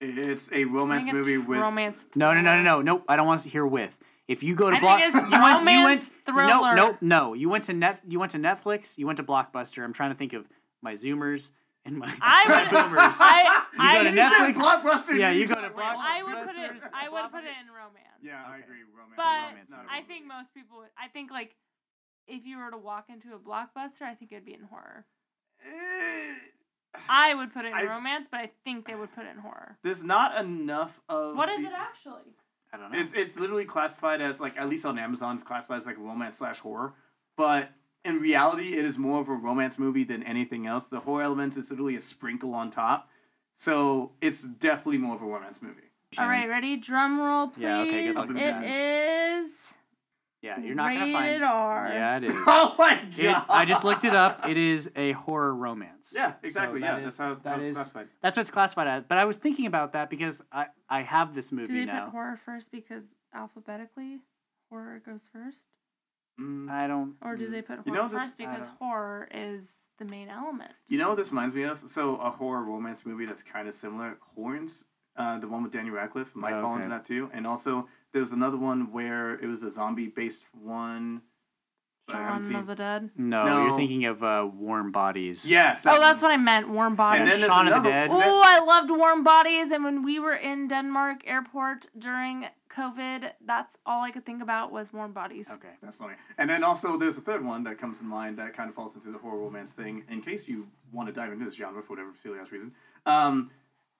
It's a romance think it's movie with romance. No, no, no, no, no, nope. I don't want to hear with. If you go to I block, you went, you went, no, thriller. no, no. You went to net, you went to Netflix. You went to Blockbuster. I'm trying to think of my Zoomers and my, I would. boomers. I, You I, go to You Netflix? Blockbuster. Yeah, you you go said- to Block- I would put it. I would put it in romance. Yeah, I agree. Romance. But romance, not a I movie. think most people would. I think like if you were to walk into a blockbuster, I think it'd be in horror. Eh, I would put it in I- romance, but I think they would put it in horror. There's not enough of. What is the- it actually? I don't know. It's it's literally classified as like at least on Amazon, it's classified as like romance slash horror. But in reality, it is more of a romance movie than anything else. The horror elements is literally a sprinkle on top, so it's definitely more of a romance movie. All right, ready? Drum roll, please. Yeah, okay, good luck with It that. is yeah, you're not gonna rated find. R. Yeah, it is. Oh my god! It, I just looked it up. It is a horror romance. Yeah, exactly. So yeah, that that's how that that is is- classified. That's what it's classified as. But I was thinking about that because I, I have this movie. Do they now. put horror first because alphabetically horror goes first, Mm. I don't. or do they put horror You know, this- first because horror is the main element? You know what this reminds me of? So a horror romance movie that's kind of similar. Horns, uh, the one with Daniel Radcliffe, might Oh, fall okay. into that too. And also there was another one where it was a zombie based one. but I haven't Shaun seen- of the Dead. No, No. you're thinking of uh, Warm Bodies. Yes. Oh, that's what I meant. Warm bodies. And then there's Shaun of the another- Dead. and then- Oh, I loved warm bodies. And when we were in Denmark airport during COVID, that's all I could think about was warm bodies. Okay. That's funny. And then also there's a third one that comes to mind that kind of falls into the horror romance thing. In case you want to dive into this genre for whatever silly ass reason, um,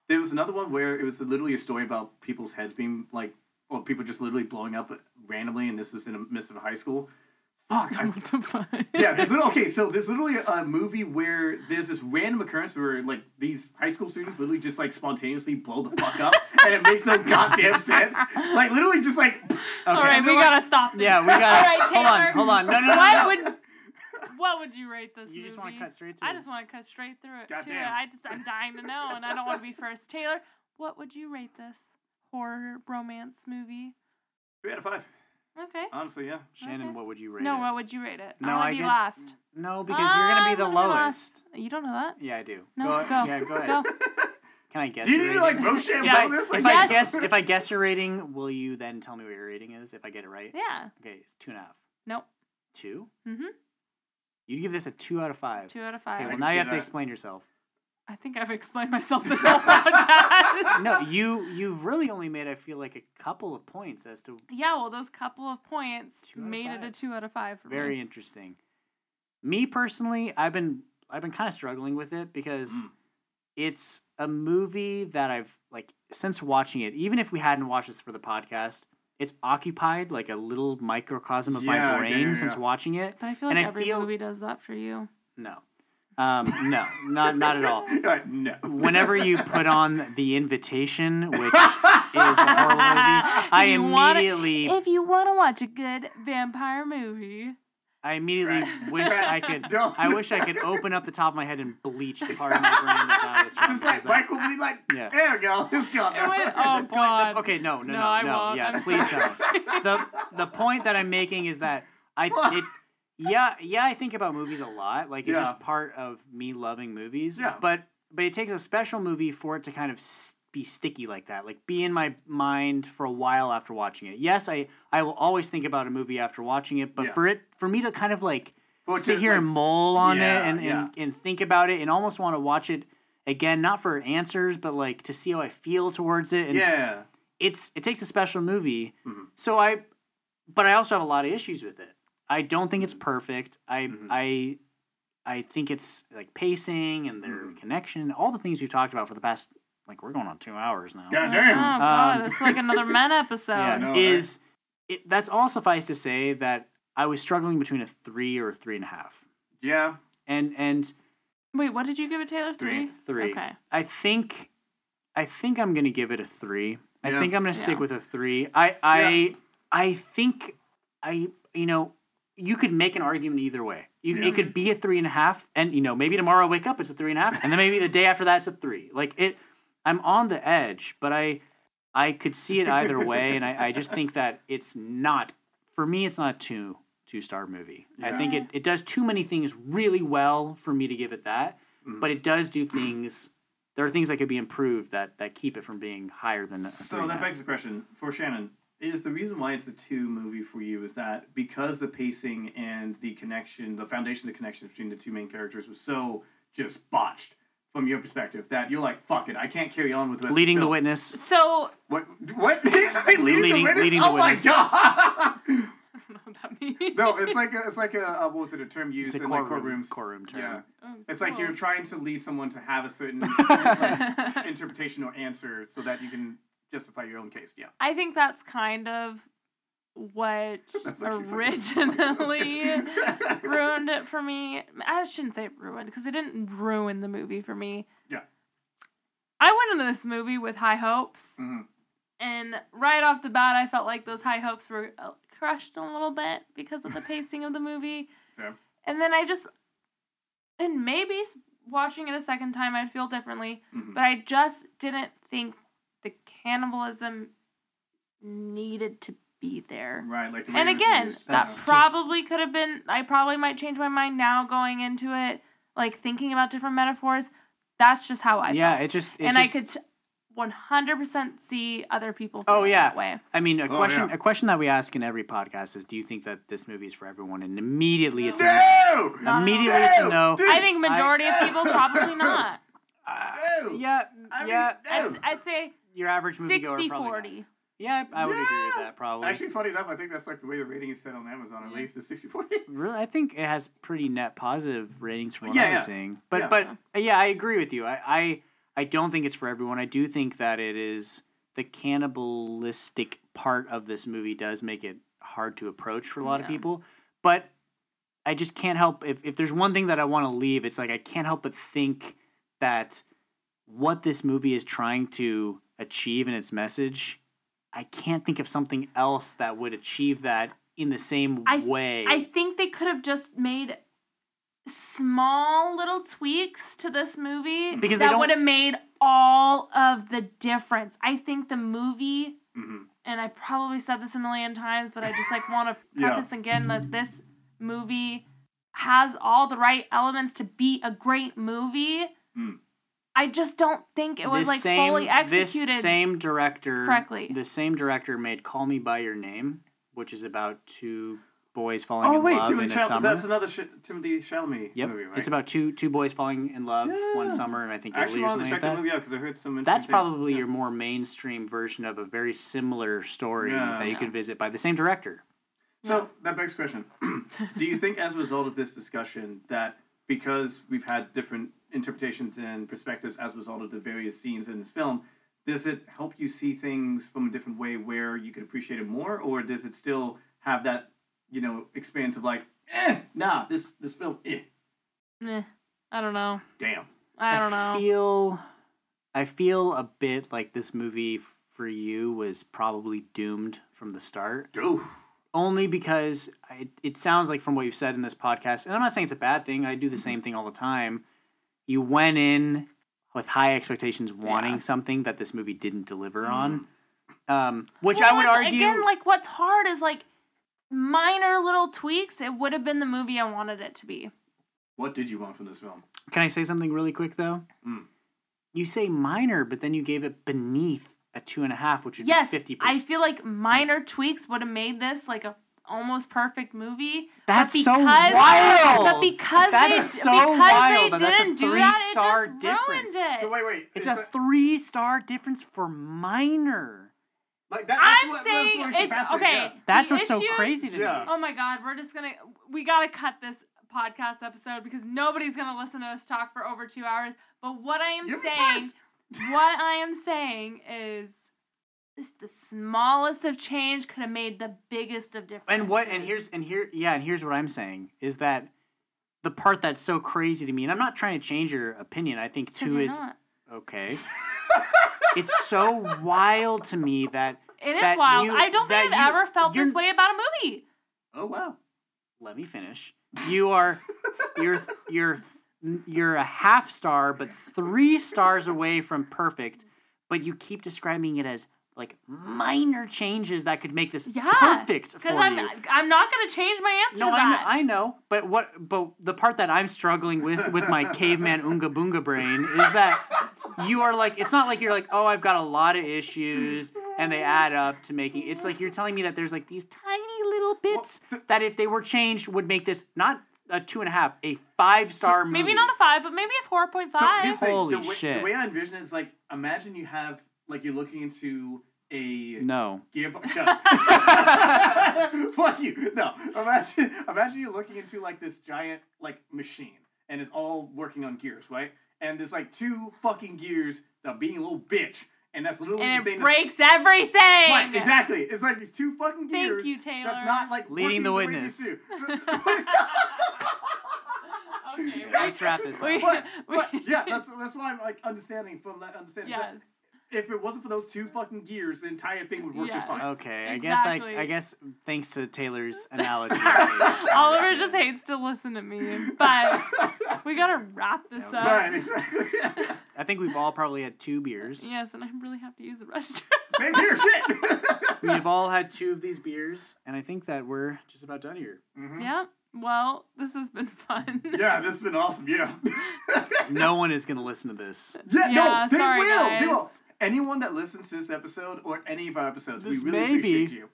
there was another one where it was literally a story about people's heads being like, or people just literally blowing up randomly, and this was in the midst of high school. Fuck, I What the fuck? yeah, there's little, okay, so there's literally a movie where there's this random occurrence where like these high school students literally just like spontaneously blow the fuck up, and it makes no goddamn sense. Like literally just like. Okay. All right, we gotta stop. This. Yeah, we gotta. All right, hold on, Taylor. hold on. No, no, no. What no. would what would you rate this You just want to cut straight to I just want to cut straight through it. To it. Goddamn. I just I'm dying to know, and I don't want to be first. Taylor, what would you rate this horror romance movie? Three out of five. Okay. Honestly, yeah. Shannon, Okay. what would you rate it? No, it? what would you rate it? No, I want I to be get- last. No, because you're gonna be I the wanna lowest. last. You don't know that? Yeah, I do. No, go. go. Yeah, go ahead. Go. Can I guess? Do you your need to like rating? Rochambeau Yeah, this? Like, If I Yes. guess, if I guess your rating, will you then tell me what your rating is if I get it right? Yeah. Okay, it's two and a half. Nope. Two? Mm-hmm. You give this a two out of five. Two out of five. Okay, well can now see you have to that. explain yourself. I think I've explained myself this whole podcast. No, you you've really only made I feel like a couple of points as to Yeah, well, those couple of points Two out of made it a two out of five for very me. interesting. Me personally, I've been I've been kind of struggling with it because Mm. it's a movie that I've like since watching it. Even if we hadn't watched this for the podcast, it's occupied like a little microcosm of Yeah, my yeah, brain yeah, since watching it. But I feel like I every feel- movie does that for you. No, um, no, not not at all. No. Whenever you put on the invitation, which is a horror movie, I You wanna- immediately If you want to watch a good vampire movie, I immediately Right. wish I could. Don't. I wish I could open up the top of my head and bleach the part of my brain that that is from. Just like that's- Michael be like, Yeah. there we go. It's gone. It went- oh, God. the- okay, no, no, no, No, no, won't. yeah, I'm please sorry. don't. The the point that I'm making is that I it, yeah, yeah, I think about movies a lot. Like it's Yeah. just part of me loving movies. Yeah. But but it takes a special movie for it to kind of s- be sticky like that. Like be in my mind for a while after watching it. Yes, I I will always think about a movie after watching it, but Yeah. for it for me to kind of like it sit to, here like- and mull on Yeah, it and, yeah. and, and think about it and almost want to watch it again, not for answers, but like to see how I feel towards it. And Yeah. it's it takes a special movie. Mhm. So I, but I also have a lot of issues with it. I don't think it's perfect. I Mhm. I I think it's like pacing and their connection, all the things we've talked about for the past like we're going on two hours now. God damn! oh damn. god, Um, it's like another men episode. yeah, know, right? is it, that's all suffice to say that I was struggling between a three or a three and a half, Yeah. and and Wait, what did you give it, Taylor? Three. Three. three. Okay. I think I think I'm gonna give it a three. I think I'm gonna stick Yeah. with a three. I I I think I you know you could make an argument either way. You, Yeah. It could be a three and a half, and you know maybe tomorrow I wake up it's a three and a half, and then maybe the day after that it's a three. Like it, I'm on the edge, but I I could see it either way, and I, I just think that it's not for me. It's not a two two star movie. I think it, it does too many things really well for me to give it that. Mm-hmm. but it does do things. There are things that could be improved that that keep it from being higher than. A three So that begs the question for Shannon: Is the reason why it's a two movie for you is that because the pacing and the connection, the foundation, of the connection between the two main characters was so just botched from your perspective that you're like, fuck it, I can't carry on with the rest leading of the film. witness. So What? What? Did he say leading, Leading- the witness? leading the oh witness. my god! I don't know what that means. no, it's like a, it's like a uh, what was it? A term used It's a in like courtroom- courtrooms. courtroom term. Yeah. Oh, It's like you're trying to lead someone to have a certain like, interpretation or answer so that you can justify your own case. Yeah. I think that's kind of what That's actually fucking originally ruined it for me. I shouldn't say ruined because it didn't ruin the movie for me. Yeah. I went into this movie with high hopes, Mhm. and right off the bat, I felt like those high hopes were uh, crushed a little bit because of the pacing of the movie. Fair. And then I just, and maybe watching it a second time, I'd feel differently. Mhm. But I just didn't think cannibalism needed to be there. Right. Like the And again, used. that That's just- probably could have been. I probably might change my mind now going into it, like thinking about different metaphors. That's just how I yeah, felt. it just. It and just, I could one hundred percent see other people. Oh yeah. that way. I mean, a Oh, question yeah. a question that we ask in every podcast is, do you think that this movie is for everyone? And immediately it's a, No! Not immediately it's a No! no. Dude, I think majority of people probably not. No! Yeah, I mean, yeah. no. I'd, I'd say Your average movie 60 probably. not. 40. Yeah, I would agree with that. Probably. Actually, funny enough, I think that's like the way the rating is set on Amazon. At Yeah. least is 60 40. Really, I think it has pretty net positive ratings from what Yeah, I'm yeah. seeing. But Yeah. but uh, yeah, I agree with you. I, I I don't think it's for everyone. I do think that it is the cannibalistic part of this movie does make it hard to approach for a lot of people. But I just can't help if if there's one thing that I want to leave, it's like I can't help but think that what this movie is trying to achieve in its message, I can't think of something else that would achieve that in the same I- way. I think they could have just made small little tweaks to this movie Because that would have made all of the difference. I think the movie, Mhm. and I've probably said this a million times, but I just like want to Yeah. preface again that this movie has all the right elements to be a great movie. Mm. I just don't think it was This like same, fully executed. This same director correctly. The same director made Call Me by Your Name, which is about two boys falling Oh, in wait, love Timothée in a Chal- summer. that's another sh- Timothée Chalamet Yep, movie, right? it's about two two boys falling in love Yeah. one summer, and I think I actually Italy or wanted to something check like that that. movie out because I heard some That's things. probably Yeah. your more mainstream version of a very similar story Yeah. that you Yeah. could visit by the same director. So that begs the question: Do you think, as a result of this discussion, that because we've had different interpretations and perspectives as a result of the various scenes in this film, does it help you see things from a different way where you could appreciate it more, or does it still have that you know experience of like, eh, nah, this this film, eh, Eh, I don't know. damn. I don't know. I feel I feel a bit like this movie for you was probably doomed from the start. Oof. only because I, it sounds like from what you've said in this podcast, and I'm not saying it's a bad thing. I do the same thing all the time. You went in with high expectations, wanting Yeah. something that this movie didn't deliver on, um, which Well, I would argue. again, like what's hard is like minor little tweaks. It would have been the movie I wanted it to be. What did you want from this film? Can I say something really quick though? Mm. You say minor, but then you gave it beneath a two and a half, which would Yes, be fifty I feel like minor tweaks would have made this like a almost perfect movie. That's but so because, wild. But because That they is so because wild they that that's a didn't do that, it three-star just difference. ruined it. So wait, wait. It's a that- three star difference for minor. like that. that's I'm what- that's saying what it's okay. yeah. That's the what's so crazy to Yeah. me. Oh my god, we're just gonna we gotta cut this podcast episode because nobody's gonna listen to us talk for over two hours. But what I am You'd be saying, what I am saying is, this the smallest of change could have made the biggest of difference. and what and here's and here yeah and here's what i'm saying is that the part that's so crazy to me and i'm not trying to change your opinion i think two is not. okay it's so wild to me that It is that wild. you- I don't think I've you- ever felt this way about a movie. Oh wow. let me finish you are you're you're you're a half star but three stars away from perfect but you keep describing it as like minor changes that could make this Yeah. perfect for Because I'm, you. I'm not going to change my answer No, to I know. I know, but what? But the part that I'm struggling with with my caveman unga boonga brain is that you are like, it's not like you're like, oh, I've got a lot of issues, and they add up to making. It's like you're telling me that there's like these tiny little bits that if they were changed would make this not a two and a half, a five star movie. maybe not a five, but maybe a 4.5. So here's thing, Holy the way, shit. The way I envision it is like imagine you have like you're looking into a no. gearbox. Shut up. Fuck you. No. Imagine imagine you're looking into like this giant like machine and it's all working on gears, right? And there's like two fucking gears that are being a little bitch. And that's literally and the it thing breaks everything. Right, exactly. It's like these two fucking gears. Thank gears. you, Taylor. That's not like Leading the witness. they. Okay, Let's wrap this up. we, but, we, but yeah, that's that's why I'm like understanding from that understanding. that yes. If it wasn't for those two fucking gears, the entire thing would work just fine. Okay, I guess I I guess thanks to Taylor's analogy. Oliver just hates to listen to me, but we gotta wrap this up. Right, exactly. I think we've all probably had two beers. Yes, and I really have to use the restroom. Same here, shit. We've all had two of these beers, and I think that we're just about done here. Mm-hmm. yeah. Well, this has been fun. yeah, this has been awesome. Yeah. No one is gonna listen to this. yeah, Yeah, no, they sorry, will. They will. Guys. Anyone that listens to this episode or any of our episodes, This we really may be- appreciate you.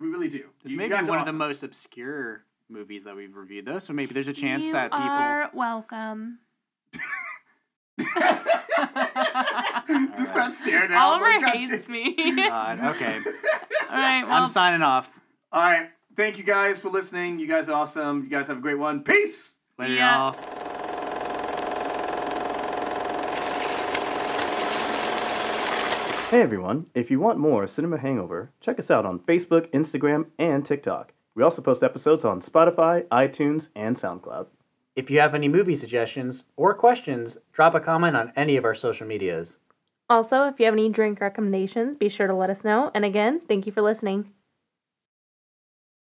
We really do. This You may be one are of the most obscure movies that we've reviewed, though. So maybe there's a chance you that people. are welcome. Just that stare down. Oliver like, hates damn- me. God, okay, All right. Well, I'm signing off. All right. Thank you guys for listening. You guys are awesome. You guys have a great one. Peace. Later, ya. y'all. Hey everyone, if you want more Cinema Hangover, check us out on Facebook, Instagram, and TikTok. We also post episodes on Spotify, iTunes, and SoundCloud. If you have any movie suggestions or questions, drop a comment on any of our social medias. Also, if you have any drink recommendations, be sure to let us know. And again, thank you for listening.